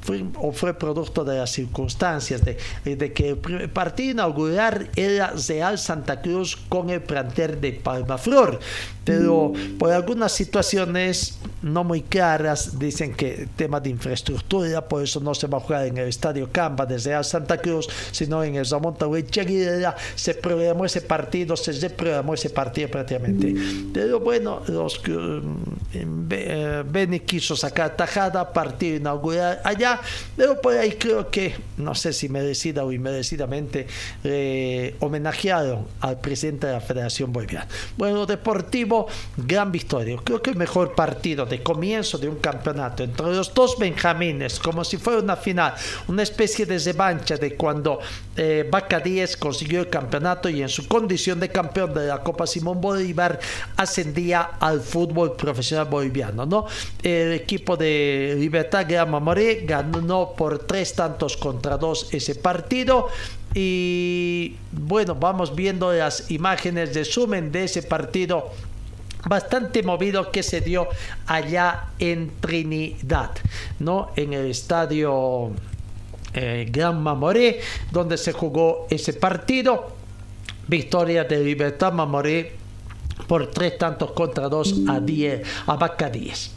Fue, ¿O fue producto de las circunstancias de, de que el partido inaugural era Real Santa Cruz con el plantel de Palmaflor. Pero por algunas situaciones no muy claras, dicen que tema de infraestructura, por eso no se va a jugar en el Estadio Camba de Real Santa Cruz, sino en el Ramón Cheguera, se programó ese partido, se reprogramó ese partido prácticamente. Pero bueno, los eh, Beni quiso sacar tajada, partido inaugural allá, pero por ahí creo que, no sé si merecida o inmerecidamente, eh, homenajearon al presidente de la Federación Boliviana. Bueno, Deportivo, gran victoria. Creo que el mejor partido de comienzo de un campeonato entre los dos Benjamines, como si fuera una final, una especie de revancha de cuando eh, Vaca 10 consiguió el campeonato y en su condición de campeón de la Copa Simón Bolívar ascendía al fútbol profesional boliviano. ¿no? El equipo de Libertad Grama Moré ganó por tres tantos contra dos ese partido. Y bueno, vamos viendo las imágenes de sumen de ese partido bastante movido que se dio allá en Trinidad, ¿no? En el estadio eh, Gran Mamoré, donde se jugó ese partido. Victoria de Libertad Mamoré por tres tantos contra dos a 10 a Vaca 10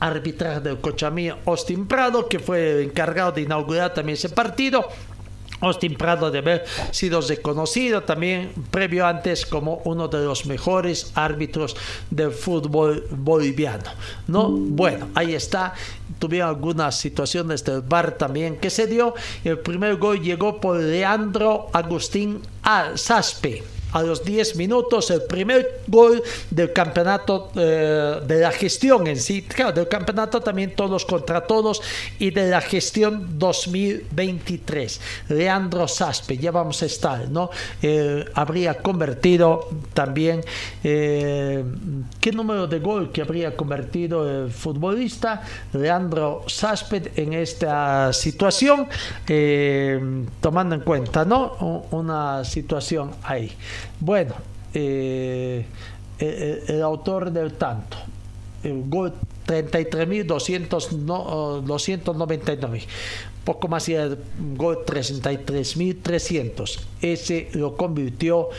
arbitraje del Cochamí Austin Prado, que fue el encargado de inaugurar también ese partido. Austin Prado de haber sido reconocido también previo antes como uno de los mejores árbitros del fútbol boliviano. ¿no? Bueno, ahí está. Tuvieron algunas situaciones del bar también que se dio. El primer gol llegó por Leandro Agustín Saspe a los 10 minutos el primer gol del campeonato eh, de la gestión en sí, claro, del campeonato también todos contra todos y de la gestión 2023. Leandro Saspe, ya vamos a estar, ¿no? Eh, habría convertido también, eh, ¿qué número de gol que habría convertido el futbolista Leandro Saspe en esta situación? tomando en cuenta, ¿no? Una situación ahí. Bueno, eh, eh, el, autor del tanto, el gol 33.299, poco más y el gol 33.300. Ese lo convirtió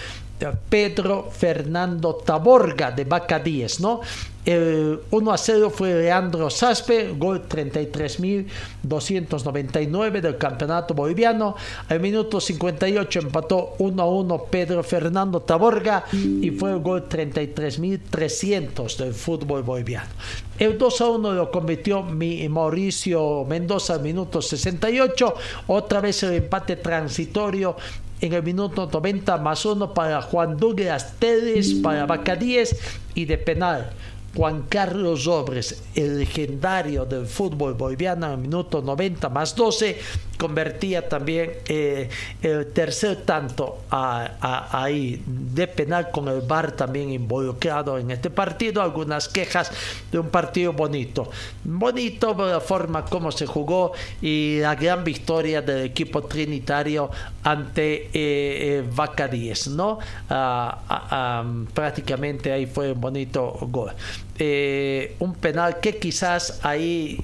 Pedro Fernando Taborga de Vaca 10, ¿no? El 1 a 0 fue Leandro Saspe, gol 33.299 del campeonato boliviano. Al minuto 58 empató 1 a 1 Pedro Fernando Taborga y fue el gol 33.300 del fútbol boliviano. El 2 a 1 lo convirtió Mauricio Mendoza al minuto 68. Otra vez el empate transitorio en el minuto 90 más 1 para Juan Douglas Teles, para Vaca 10 y de penal. Juan Carlos Robres, el legendario del fútbol boliviano, en el minuto 90 más 12, convertía también eh, el tercer tanto ahí de penal con el VAR también involucrado en este partido. Algunas quejas de un partido bonito. Bonito la forma como se jugó y la gran victoria del equipo trinitario ante eh, eh Vaca 10, ¿no? Ah, ah, ah, prácticamente ahí fue un bonito gol. Eh, un penal que quizás ahí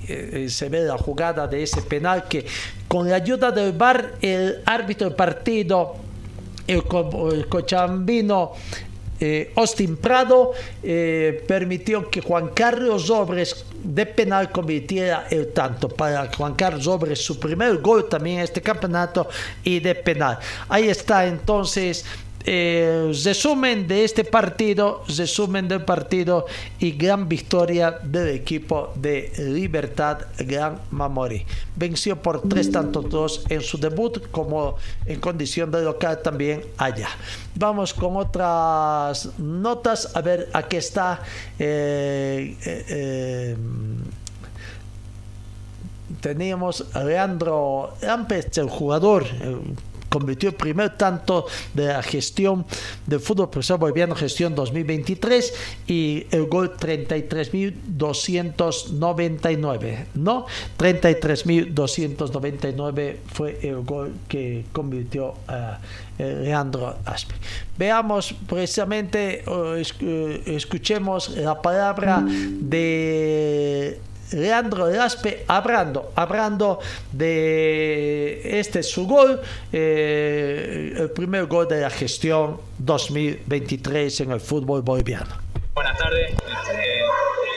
se ve la jugada de ese penal que con la ayuda del VAR, el árbitro del partido, el, cochambino eh, Austin Prado eh, permitió que Juan Carlos Robres de penal convirtiera el tanto para Juan Carlos Robres su primer gol también en este campeonato y de penal. Ahí está entonces eh, resumen de este partido, resumen del partido y gran victoria del equipo de Libertad Gran Mamori. Venció por tres tantos dos en su debut como en condición de local también allá. Vamos con otras notas. A ver, aquí está. Eh, eh, teníamos a Leandro Lampes, el jugador, convirtió el primer tanto de la gestión del fútbol profesional boliviano, gestión 2023, y el gol 33.299, ¿no? 33.299 fue el gol que convirtió a Leandro Aspe. Veamos precisamente, escuchemos la palabra de Leandro Laspe hablando, hablando de este su gol, eh, el primer gol de la gestión 2023 en el fútbol boliviano. Buenas tardes, este,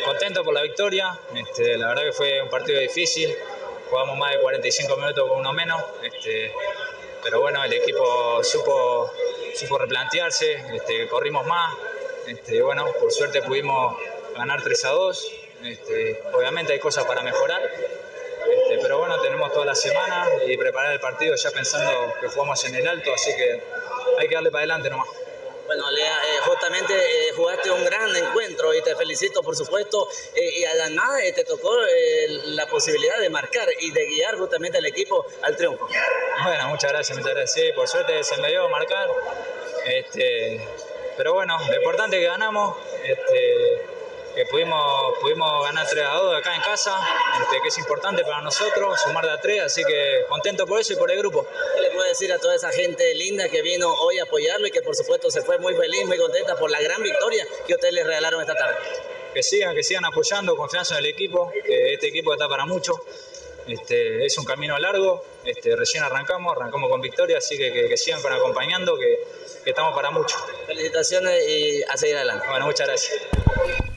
contento por la victoria, este, la verdad que fue un partido difícil, jugamos más de 45 minutos con uno menos, este, pero bueno, el equipo supo, supo replantearse, este, corrimos más, este, bueno, por suerte pudimos ganar 3 a 2, este, obviamente hay cosas para mejorar, este, pero bueno, tenemos toda la semana y preparar el partido ya pensando que jugamos en el alto, así que hay que darle para adelante nomás. Bueno, Lea, eh, justamente eh, jugaste un gran encuentro y te felicito, por supuesto. Eh, y además te tocó la posibilidad de marcar y de guiar justamente al equipo al triunfo. Bueno, muchas gracias, muchas gracias. Sí, por suerte se me dio marcar. Este, pero bueno, lo importante es que ganamos. Este, que pudimos, pudimos ganar 3 a 2 acá en casa, este, que es importante para nosotros, sumar de a 3, así que contento por eso y por el grupo. ¿Qué le puedo decir a toda esa gente linda que vino hoy a apoyarlo y que por supuesto se fue muy feliz, muy contenta por la gran victoria que ustedes les regalaron esta tarde? Que sigan, que sigan apoyando, confianza en el equipo, que este equipo está para mucho. Este, es un camino largo, este, recién arrancamos, arrancamos con victoria, así que, que, sigan con acompañando, que, que estamos para mucho. Felicitaciones y a seguir adelante. Bueno, muchas gracias.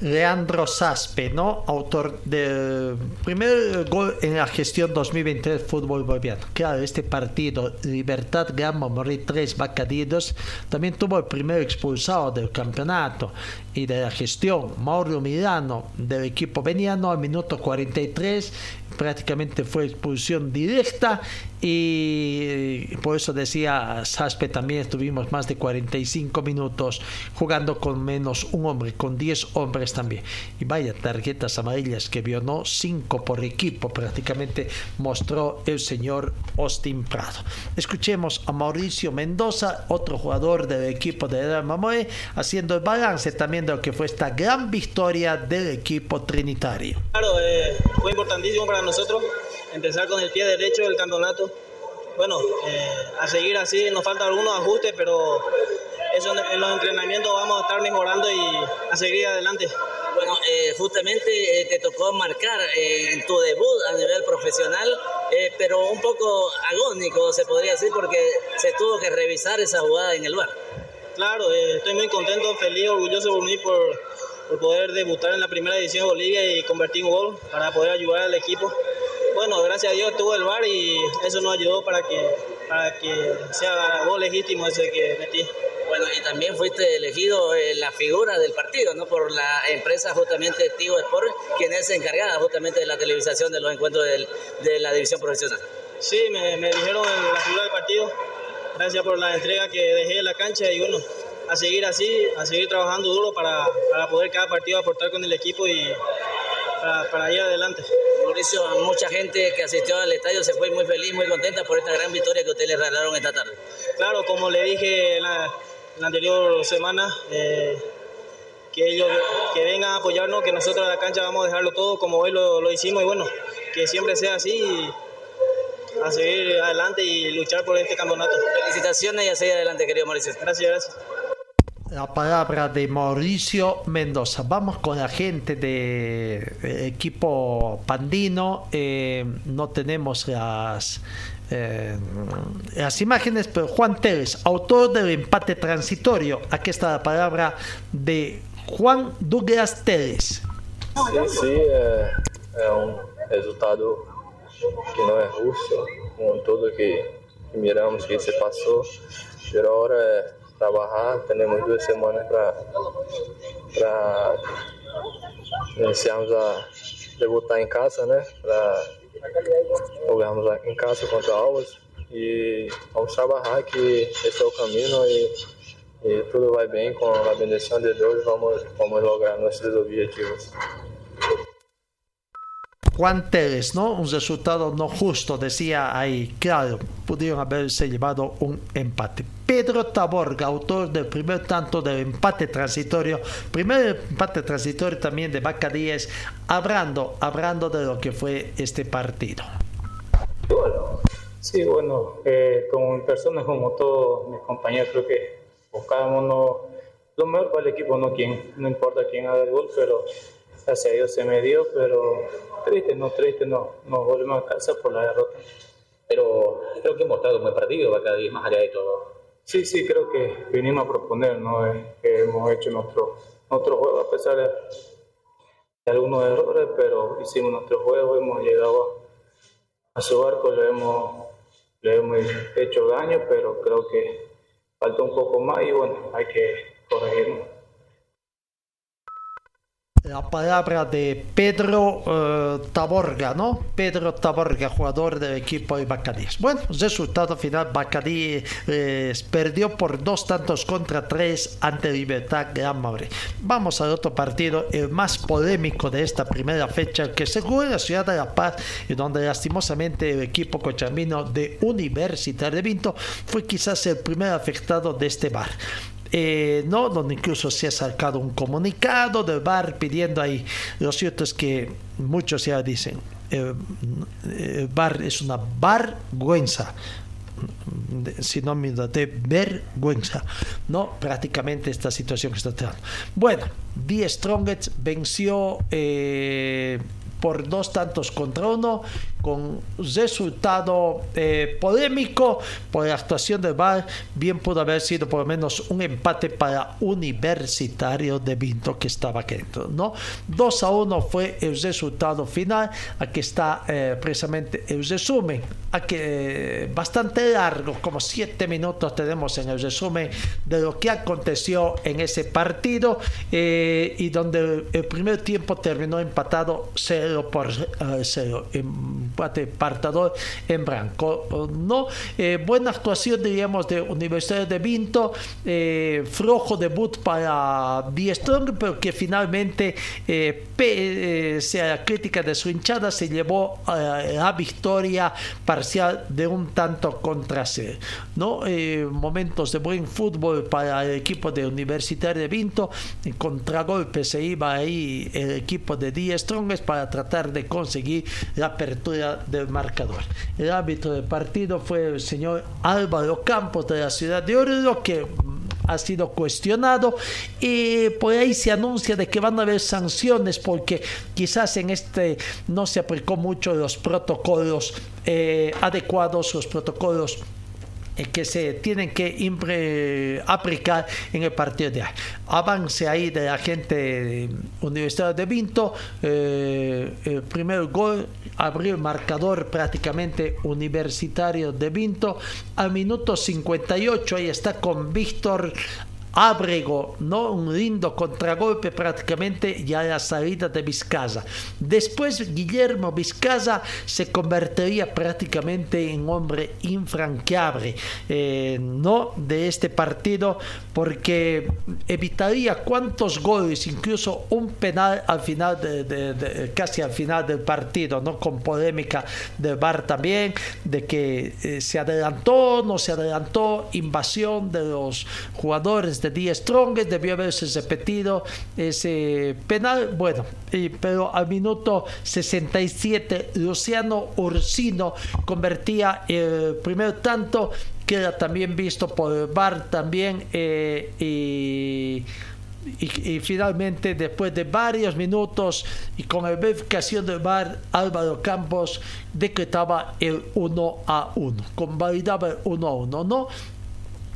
Leandro Saspe, ¿no? Autor del primer gol en la gestión 2023 fútbol boliviano. Claro, este partido, Libertad Gama Morir 3, Bacadillos, también tuvo el primer expulsado del campeonato y de la gestión, Mauro Milano, del equipo veniano, al minuto 43, prácticamente fue expulsión directa y por eso decía Saspe también estuvimos más de 45 minutos jugando con menos un hombre, con 10 hombres también. Y vaya tarjetas amarillas que vio, ¿no? 5 por equipo prácticamente mostró el señor Austin Prado. Escuchemos a Mauricio Mendoza, otro jugador del equipo de Real Mamoe, haciendo el balance también de lo que fue esta gran victoria del equipo trinitario. Claro, eh, fue importantísimo para nosotros empezar con el pie derecho del campeonato. Bueno, eh, a seguir así, nos faltan algunos ajustes, pero eso en los entrenamientos vamos a estar mejorando y a seguir adelante. Bueno, eh, justamente eh, te tocó marcar en tu debut a nivel profesional, pero un poco agónico se podría decir porque se tuvo que revisar esa jugada en el bar. Claro, estoy muy contento, feliz, orgulloso por mí por, por poder debutar en la primera edición de Bolivia y convertir un gol para poder ayudar al equipo bueno, gracias a Dios tuvo el bar y eso nos ayudó para que, para que sea gol legítimo ese que metí. Bueno, y también fuiste elegido la figura del partido, ¿no? Por la empresa justamente Tigo Sport, quien es encargada justamente de la televisación de los encuentros de la división profesional. Sí, me, me dijeron la figura del partido. Gracias por la entrega que dejé en la cancha y bueno, a seguir así, a seguir trabajando duro para, para poder cada partido aportar con el equipo y para, para ir adelante. Mauricio, mucha gente que asistió al estadio se fue muy feliz, muy contenta por esta gran victoria que ustedes le regalaron esta tarde. Claro, como le dije la, la anterior semana, eh, que ellos que vengan a apoyarnos, que nosotros en la cancha vamos a dejarlo todo como hoy lo, lo hicimos y bueno, que siempre sea así y a seguir adelante y luchar por este campeonato. Felicitaciones y a seguir adelante, querido Mauricio. Gracias, gracias la palabra de Mauricio Mendoza. Vamos con la gente de, equipo pandino. Eh, no tenemos las, eh, las imágenes, pero Juan Teres, autor del empate transitorio. Aquí está la palabra de Juan Douglas Teres. Sí, sí, é, é um resultado que não é justo, com tudo que, que miramos que se passou. Ahora é trabajar, tenemos dos semanas para iniciarmos a debutar em casa, né? Para jogarmos em casa contra Alves e vamos trabalhar que esse é o caminho e, e tudo vai bem com a bendição de Deus, vamos, vamos lograr nossos objetivos. Juan Teres, ¿no? Un resultado no justo, decía ahí. Claro, pudieron haberse llevado un empate. Pedro Taborga, autor del primer tanto del empate transitorio, primer empate transitorio también de Vaca 10, hablando, hablando de lo que fue este partido. Sí, bueno, eh, como personas, como todos mis compañeros, creo que buscábamos lo mejor para el equipo, no, quien, no importa quién haga el gol, pero gracias a Dios se me dio, pero triste, no triste, no, nos volvemos a casa por la derrota. Pero creo que hemos estado buen partido, Bacadí, más allá de todo. Sí, sí, creo que vinimos a proponer, ¿no? Eh, que hemos hecho nuestro, nuestro juego a pesar de, algunos errores, pero hicimos nuestro juego, hemos llegado a, su barco, le hemos, le hemos hecho daño, pero creo que falta un poco más y bueno, hay que corregirnos la palabra de Pedro eh, Taborga, ¿no? Pedro Taborga, jugador del equipo de Bacadíes. Bueno, resultado final, Bacadí eh, perdió por dos tantos contra tres ante Libertad Gran Madrid. Vamos al otro partido, el más polémico de esta primera fecha, que se jugó en la ciudad de La Paz, y donde lastimosamente el equipo cochamino de Universitario de Vinto fue quizás el primer afectado de este bar. Eh, ¿no? donde incluso se ha sacado un comunicado del bar pidiendo ahí. Lo cierto es que muchos ya dicen, el, bar es una vergüenza sinónimo de vergüenza, ¿no? Prácticamente esta situación que está teniendo. Bueno, Die Strongest venció eh, por dos tantos contra uno con resultado eh, polémico por la actuación del VAR, bien pudo haber sido por lo menos un empate para Universitario de Vinto que estaba dentro, ¿no? 2 a 1 fue el resultado final, aquí está eh, precisamente el resumen, aquí eh, bastante largo, como 7 minutos tenemos en el resumen de lo que aconteció en ese partido y donde el primer tiempo terminó empatado 0 por 0 partador en blanco. ¿no? Eh, buena actuación, diríamos, de Universidad de Vinto, eh, flojo debut para Die Strong, pero que finalmente, eh, sea la crítica de su hinchada, se llevó la victoria parcial de un tanto contra C. ¿no? momentos de buen fútbol para el equipo de Universidad de Vinto, contragolpe se iba ahí el equipo de Die Strong para tratar de conseguir la apertura del marcador. El árbitro del partido fue el señor Álvaro Campos de la ciudad de Oruro, que ha sido cuestionado y por ahí se anuncia de que van a haber sanciones porque quizás en este no se aplicó mucho los protocolos eh, adecuados, los protocolos eh, que se tienen que aplicar en el partido de. Avance ahí de la gente de Universidad de Vinto. Eh, primer gol abrió el marcador prácticamente universitario de Vinto. Al minuto 58 ahí está con Víctor Abrego, ¿no? un lindo contragolpe prácticamente ya a la salida de Vizcaza. Después Guillermo Vizcaza se convertiría prácticamente en hombre infranqueable eh, ¿no? de este partido porque evitaría cuantos goles, incluso un penal al final, de, casi al final del partido, ¿no? con polémica del VAR también, de que eh, se adelantó, no se adelantó, invasión de los jugadores de Die Strongest, debió haberse repetido ese penal. Bueno, pero al minuto 67, Luciano Ursino convertía el primer tanto, que era también visto por el VAR también. Eh, y, finalmente después de varios minutos y con la verificación del VAR Álvaro Campos decretaba el 1 a 1 convalidaba el 1 a 1 no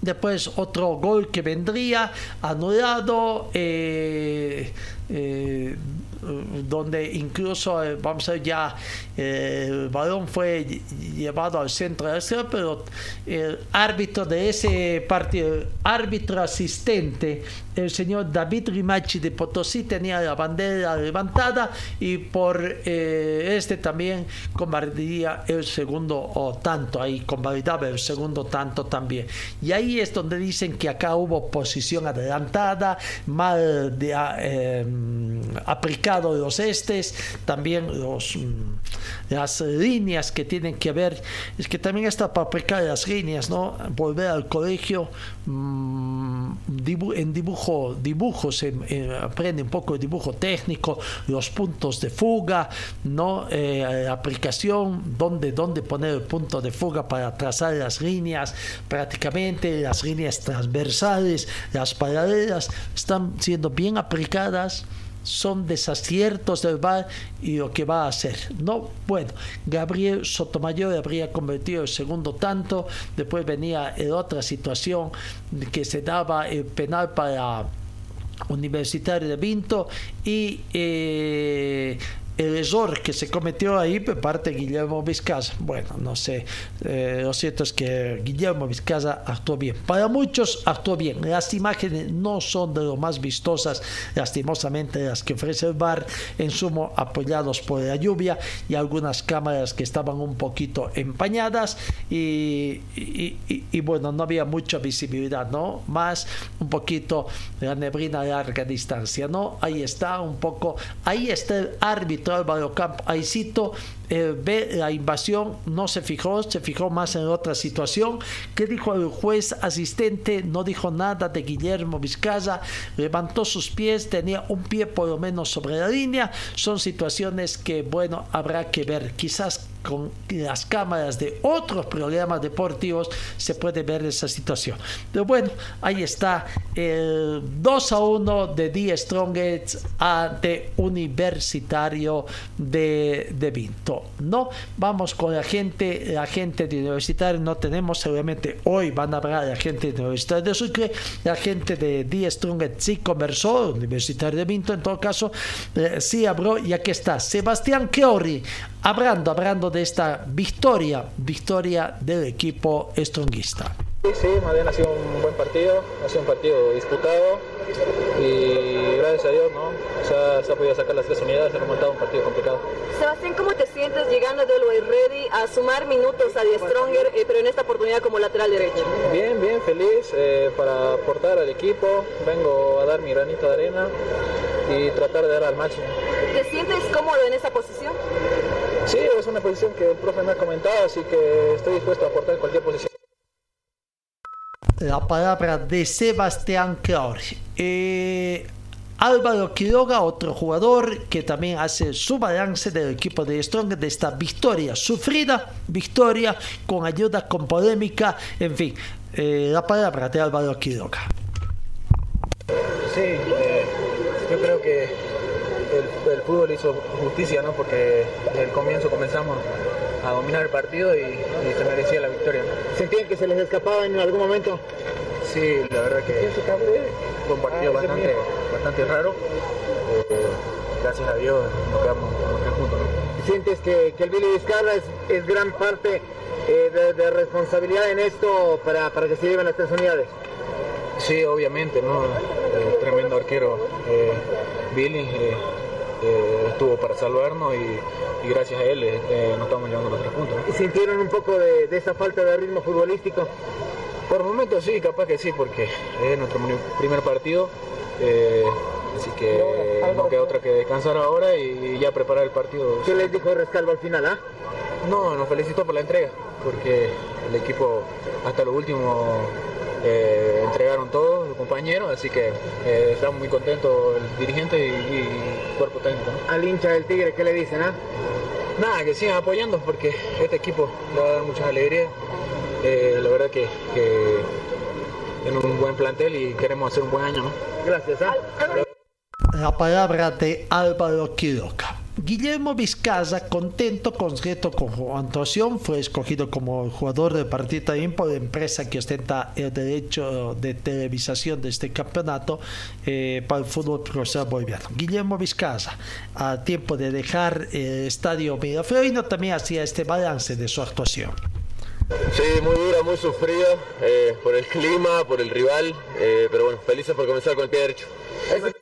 Después otro gol que vendría anulado. Eh, eh, donde incluso, eh, vamos a ver, ya el balón fue llevado al centro del cielo, pero el árbitro de ese partido, árbitro asistente, el señor David Rimachi de Potosí, tenía la bandera levantada y por eh, este también convalidaría el segundo o tanto, ahí convalidaba el segundo tanto también. Y ahí es donde dicen que acá hubo posición adelantada, mal de, eh, aplicado los estes, también los, mm, las líneas que tienen que ver, es que también está para aplicar las líneas, ¿no? Volver al colegio mm, en dibujo, dibujos, aprende un poco de dibujo técnico, los puntos de fuga, ¿no? Eh, aplicación, dónde, dónde poner el punto de fuga para trazar las líneas, prácticamente las líneas transversales, las paralelas, están siendo bien aplicadas son desaciertos del VAR y lo que va a hacer. No, bueno, Gabriel Sotomayor habría convertido el segundo tanto, después venía en otra situación que se daba el penal para Universitario de Vinto y eh, el error que se cometió ahí por parte de Guillermo Vizcaza. Bueno, no sé, eh, lo cierto es que Guillermo Vizcaza actuó bien. Para muchos actuó bien. Las imágenes no son de lo más vistosas, lastimosamente las que ofrece el bar, en sumo apoyados por la lluvia y algunas cámaras que estaban un poquito empañadas y, y, bueno, no había mucha visibilidad, ¿no? Más un poquito la neblina a larga distancia, ¿no? Ahí está un poco, ahí está el árbitro Álvaro Camp Aicito eh, ve la invasión, no se fijó, se fijó más en otra situación. ¿Qué dijo el juez asistente? No dijo nada de Guillermo Vizcaza, levantó sus pies, tenía un pie por lo menos sobre la línea. Son situaciones que, bueno, habrá que ver. Quizás con las cámaras de otros programas deportivos se puede ver esa situación. Pero bueno, ahí está el 2 a 1 de The Strongest ante Universitario de, de Vinto. No, vamos con la gente, la gente de Universitario no tenemos, seguramente hoy van a hablar la gente de Universitario de Sucre, la gente de The Strongest sí conversó, Universitario de Vinto en todo caso, eh, sí habló y aquí está. Sebastián Chiori hablando, hablando de esta victoria, victoria del equipo stronguista. Sí, sí, bien ha sido un buen partido, ha sido un partido disputado y gracias a Dios ¿no? se, ha, podido sacar las tres unidades, se ha remontado un partido complicado. Sebastián, ¿cómo te sientes llegando del Way Ready a sumar minutos a The Stronger, eh, pero en esta oportunidad como lateral derecho? Bien, bien, feliz eh, para aportar al equipo, vengo a dar mi granito de arena y tratar de dar al máximo. ¿Te sientes cómodo en esa posición? Sí, es una posición que el profe me ha comentado, así que estoy dispuesto a aportar cualquier posición. La palabra de Sebastián Clauri. Eh, Álvaro Quiroga, otro jugador que también hace su balance del equipo de Strong de esta victoria sufrida, victoria con ayuda, con polémica, en fin, eh, la palabra de Álvaro Quiroga. Sí, eh, yo creo que el, fútbol hizo justicia, ¿no? Porque desde el comienzo comenzamos a dominar el partido y, se merecía la victoria. ¿Sentían que se les escapaba en algún momento? Sí, la verdad que fue un partido ah, bastante, bastante raro. Eh, gracias a Dios nos quedamos, juntos. ¿Sientes que, el Billy Vizcarra es, gran parte eh, de, responsabilidad en esto para, para que se lleven las tres unidades? Sí, obviamente, ¿no? tremendo arquero Billy eh, eh, estuvo para salvarnos y, gracias a él eh, nos estamos llevando los tres puntos. ¿Y ¿Sintieron un poco de, esa falta de ritmo futbolístico? Por momentos sí, capaz que sí, porque es nuestro primer partido. Así que no queda otra que descansar ahora y ya preparar el partido. ¿Qué les dijo Rescalvo al final? Ah? No, nos felicitó por la entrega, porque el equipo hasta lo último eh, entregaron todos los compañeros, así que eh, estamos muy contentos el dirigente y, el cuerpo técnico. Al hincha del Tigre, ¿qué le dicen? Ah? Nada, que sigan apoyando porque este equipo le va a dar muchas alegrías. Eh, la verdad que, que tiene un buen plantel y queremos hacer un buen año. ¿no? Gracias. ¿ah? La palabra de Álvaro Quiroga. Guillermo Vizcaza, contento con con su actuación, fue escogido como jugador del partido también por la empresa que ostenta el derecho de televisación de este campeonato eh, para el fútbol profesional boliviano. Guillermo Vizcaza, a tiempo de dejar el estadio Miraflorino, también hacía este balance de su actuación. Sí, muy dura, muy sufrida, eh, por el clima, por el rival, eh, pero bueno, felices por comenzar con el pie derecho.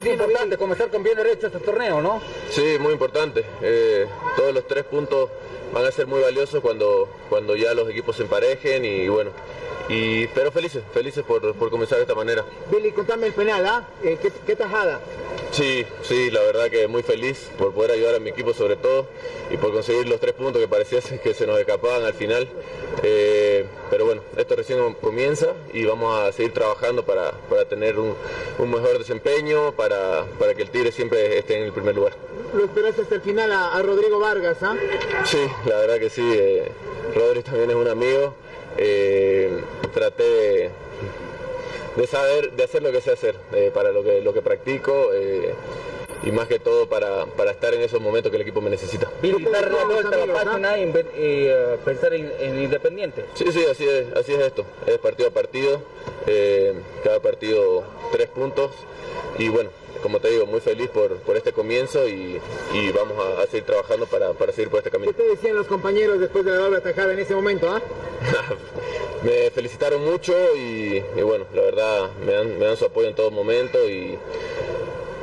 Es importante comenzar con pie derecho este torneo, ¿no? Sí, muy importante. Eh, todos los tres puntos van a ser muy valiosos cuando, cuando ya los equipos se emparejen y bueno, y, pero felices, felices por, por comenzar de esta manera. Billy, contame el penal, ¿ah? ¿Qué, ¿Qué tajada? Sí, sí, la verdad que muy feliz por poder ayudar a mi equipo sobre todo y por conseguir los tres puntos que parecía que se nos escapaban al final. Eh, pero bueno, esto recién comienza y vamos a seguir trabajando para, tener un, mejor desempeño, para, para, que el Tigre siempre esté en el primer lugar. ¿Lo esperaste hasta el final a, Rodrigo Vargas? ¿ah? Sí, la verdad que sí. Eh, Rodrigo también es un amigo. Eh, traté de de saber, de hacer lo que sé hacer, eh, para lo que, lo que practico. Eh, y más que todo para, para estar en esos momentos que el equipo me necesita. dar la vuelta a la página y eh, pensar en, Independiente. Sí, sí, así es, así es esto. Es partido a partido, eh, cada partido tres puntos y bueno, como te digo, muy feliz por, por este comienzo y, y vamos a, seguir trabajando para, para, seguir por este camino. ¿Qué te decían los compañeros después de la doble atajada en ese momento? Ah? me felicitaron mucho y, y, bueno, la verdad me dan, me dan su apoyo en todo momento y,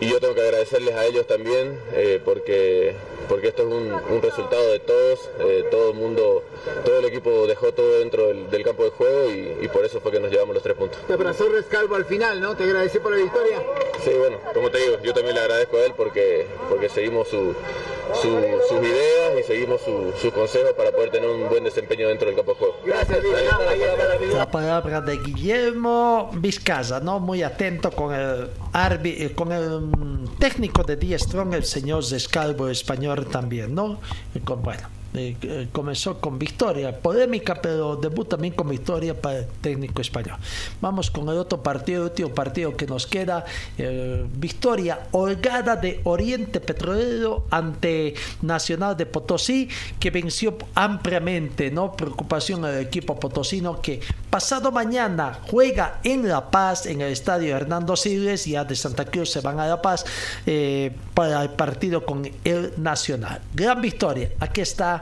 y yo tengo que agradecerles a ellos también eh, porque, porque esto es un, resultado de todos, eh, todo el mundo, todo el equipo dejó todo dentro del, campo de juego y, por eso fue que nos llevamos los tres puntos. Te abrazó Rescalvo al final, ¿no? Te agradecí por la victoria. Sí, bueno, como te digo, yo también le agradezco a él porque, porque seguimos su, sus ideas y seguimos sus su consejos para poder tener un buen desempeño dentro del campo de juego. Gracias, La palabra de Guillermo Vizcaza, ¿no? Muy atento con el, eh, con el mm, técnico de Die Strong, el señor Descalvo español también, ¿no? bueno eh, eh, comenzó con victoria, polémica, pero debut también con victoria para el técnico español. Vamos con el otro partido, el último partido que nos queda, eh, victoria holgada de Oriente Petrolero ante Nacional de Potosí, que venció ampliamente, ¿no? Preocupación al equipo potosino que pasado mañana juega en La Paz, en el estadio Hernando Siles, ya de Santa Cruz se van a La Paz para el partido con el Nacional. Gran victoria, aquí está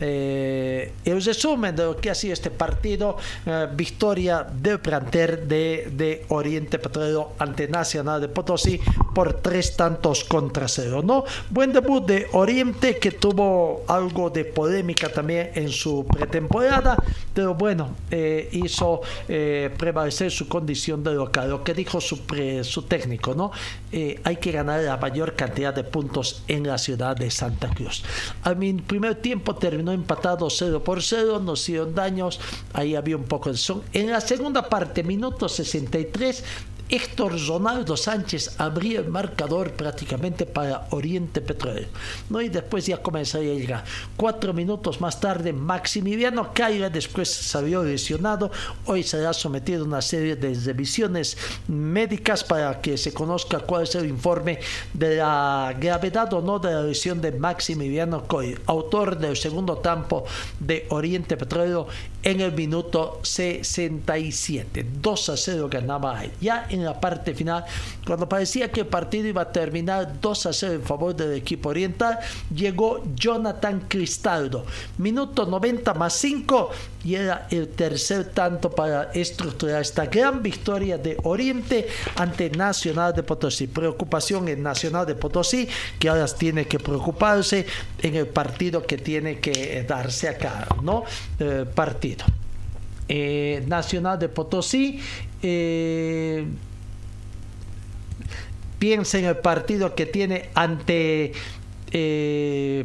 eh, el resumen de lo que ha sido este partido, eh, victoria del planter de, de, Oriente Petrolero ante Nacional de Potosí por tres tantos contra cero. ¿no? Buen debut de Oriente que tuvo algo de polémica también en su pretemporada, pero bueno, eh, hizo eh, prevalecer su condición de local. Lo que dijo su, su técnico, ¿no? hay que ganar la mayor cantidad de puntos en la ciudad de Santa Cruz. A mi primer tiempo terminó empatado 0 por 0, no hicieron daños, ahí había un poco de son. En la segunda parte, minuto 63, Héctor Ronaldo Sánchez abría el marcador prácticamente para Oriente Petrolero. ¿no? Y después ya comenzaría a llegar. Cuatro minutos más tarde, Maximiliano Caira después salió lesionado. Hoy será sometido a una serie de revisiones médicas para que se conozca cuál es el informe de la gravedad o no de la lesión de Maximiliano Coy, autor del segundo tampo de Oriente Petrolero en el minuto 67. 2 a 0 ganaba Ya en la parte final, cuando parecía que el partido iba a terminar 2 a 0 en favor del equipo oriental, llegó Jonathan Cristaldo. Minuto 90 más 5 y era el tercer tanto para estructurar esta gran victoria de Oriente ante Nacional de Potosí. Preocupación en Nacional de Potosí, que ahora tiene que preocuparse en el partido que tiene que darse acá, ¿no? Eh, partido. Eh, Nacional de Potosí. Eh, piensa en el partido que tiene ante eh,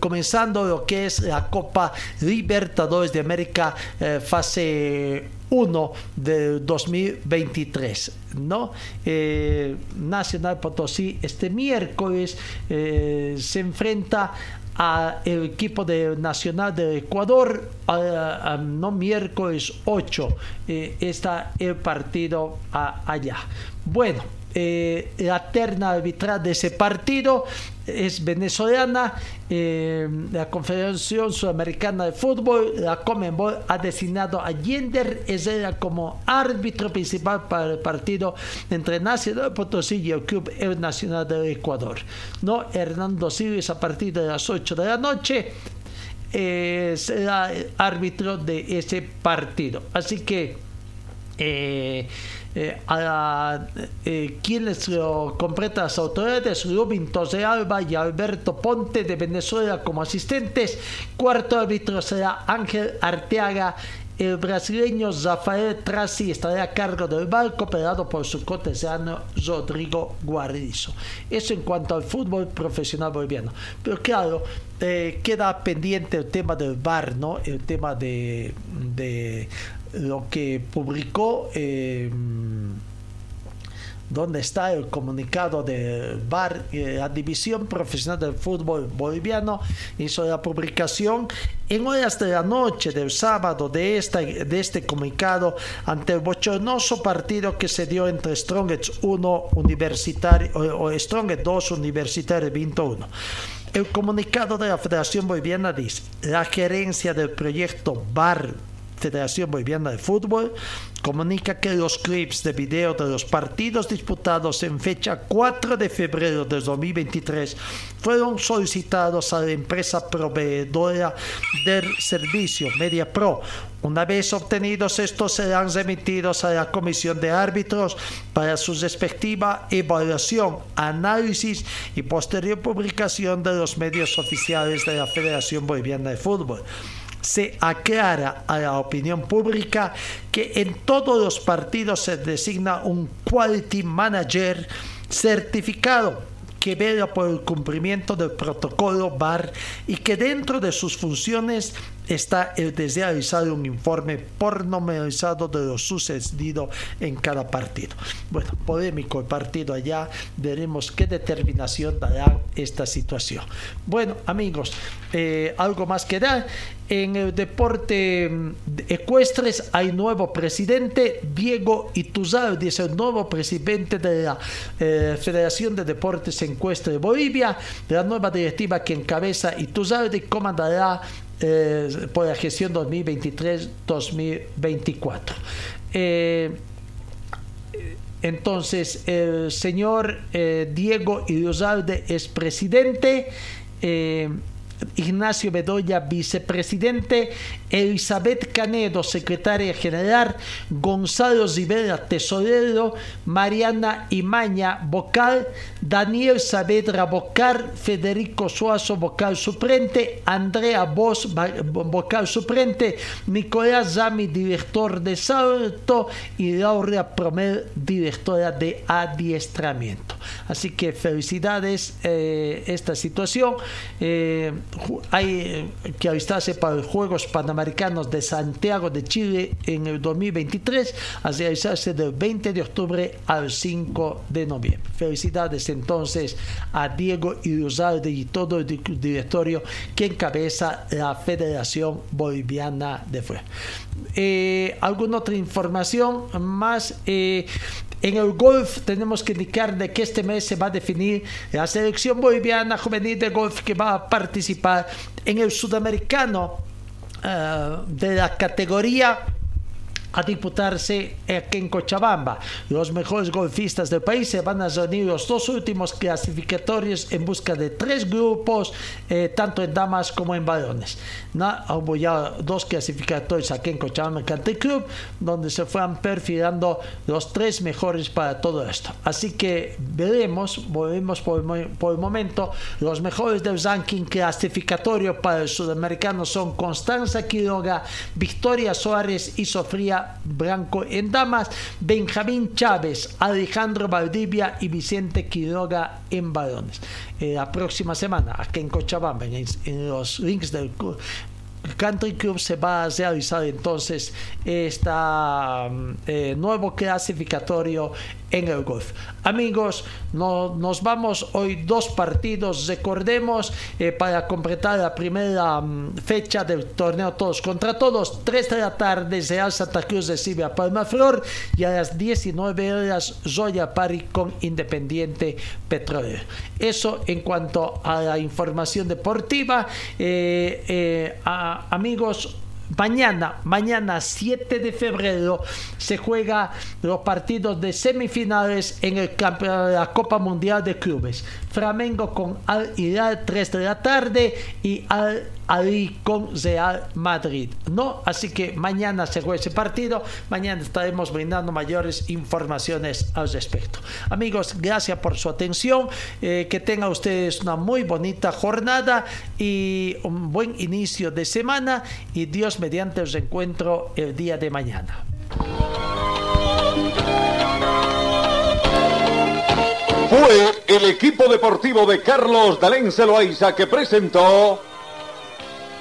comenzando lo que es la Copa Libertadores de América eh, fase 1 de 2023 no eh, Nacional Potosí este miércoles se enfrenta al equipo de Nacional de Ecuador no miércoles 8 está el partido allá. Bueno eh, la terna arbitral de ese partido es venezolana. Eh, la Confederación Sudamericana de Fútbol, la Comenbol, ha designado a Yender Ezera como árbitro principal para el partido entre Nacional Potosí y el Club Nacional del Ecuador. ¿no? Hernando Silves a partir de las 8 de la noche. Eh, será el árbitro de ese partido. Así que a eh, quienes lo completan las autoridades, Rubin de Alba y Alberto Ponte de Venezuela como asistentes. Cuarto árbitro será Ángel Arteaga. El brasileño Rafael Trasi estará a cargo del barco operado por su cortesano Rodrigo Guarrizo. Eso en cuanto al fútbol profesional boliviano. Pero claro, eh, queda pendiente el tema del bar, ¿no? El tema de, de lo que publicó eh, donde está el comunicado de VAR, eh, la División Profesional del Fútbol Boliviano, hizo la publicación en horas de la noche del sábado de, esta, de este comunicado ante el bochornoso partido que se dio entre Strongest 1 Universitario o, o Strongest 2 Universitario 21. El comunicado de la Federación Boliviana dice, la gerencia del proyecto VAR Federación Boliviana de Fútbol comunica que los clips de video de los partidos disputados en fecha 4 de febrero de 2023 fueron solicitados a la empresa proveedora del servicio MediaPro. Una vez obtenidos estos serán remitidos a la comisión de árbitros para su respectiva evaluación, análisis y posterior publicación de los medios oficiales de la Federación Boliviana de Fútbol se aclara a la opinión pública que en todos los partidos se designa un quality manager certificado que vela por el cumplimiento del protocolo VAR y que dentro de sus funciones está el de un informe pormenorizado de lo sucedido en cada partido. Bueno, polémico el partido allá, veremos qué determinación dará esta situación. Bueno, amigos, eh, algo más que dar. En el deporte mm, ecuestres hay nuevo presidente, Diego Ituzaldi es el nuevo presidente de la eh, Federación de Deportes Ecuestres de Bolivia. La nueva directiva que encabeza Ituzaldi comandará eh, por la gestión 2023-2024. Eh, entonces, el señor eh, Diego Irizalde es presidente. Ignacio Bedoya, vicepresidente, Elizabeth Canedo, secretaria general, Gonzalo Rivera, tesorero, Mariana Imaña, vocal, Daniel Saavedra, vocal, Federico Suazo, vocal suplente, Andrea Bosch, vocal suplente, Nicolás Zami, director de salto y Laura Promel, directora de adiestramiento. Así que felicidades eh, esta situación. Eh, hay que avistarse para los Juegos Panamericanos de Santiago de Chile en el 2023 a realizarse del 20 de octubre al 5 de noviembre. Felicidades entonces a Diego Iruzalde y todo el directorio que encabeza la Federación Boliviana de Fútbol. Eh, ¿Alguna otra información más? Eh, en el golf tenemos que indicar de que este mes se va a definir la selección boliviana juvenil de golf que va a participar en el sudamericano uh, de la categoría a disputarse aquí en Cochabamba. Los mejores golfistas del país se van a reunir los dos últimos clasificatorios en busca de tres grupos, eh, tanto en damas como en varones. Hubo ya dos clasificatorios aquí en Cochabamba Country Club, donde se fueron perfilando los tres mejores para todo esto. Así que veremos, volvemos por, por el momento, los mejores del ranking clasificatorio para el sudamericano son Constanza Quiroga, Victoria Suárez y Sofía Blanco en damas, Benjamín Chávez, Alejandro Valdivia y Vicente Quiroga en varones. Eh, la próxima semana, aquí en Cochabamba, en, en los links del Country Club se va a realizar entonces este nuevo clasificatorio en el golf. Amigos, no, nos vamos hoy dos partidos, recordemos, eh, para completar la primera um, fecha del torneo Todos contra Todos. 3 de la tarde, Real Santa Cruz recibe a Palma Flor y a las 19 horas, Zoya Pari con Independiente Petrolero. Eso en cuanto a la información deportiva. Eh, eh, amigos, Mañana, mañana 7 de febrero, se juega los partidos de semifinales en el la Copa Mundial de Clubes. Flamengo con Al Hilal 3 de la tarde y Al Ali con Real Madrid. No, así que mañana se juega ese partido. Mañana estaremos brindando mayores informaciones al respecto. Amigos, gracias por su atención. Eh, que tengan ustedes una muy bonita jornada y un buen inicio de semana. Y Dios mediante os encuentro el día de mañana. Fue el equipo deportivo de Carlos Dalén Celoaiza que presentó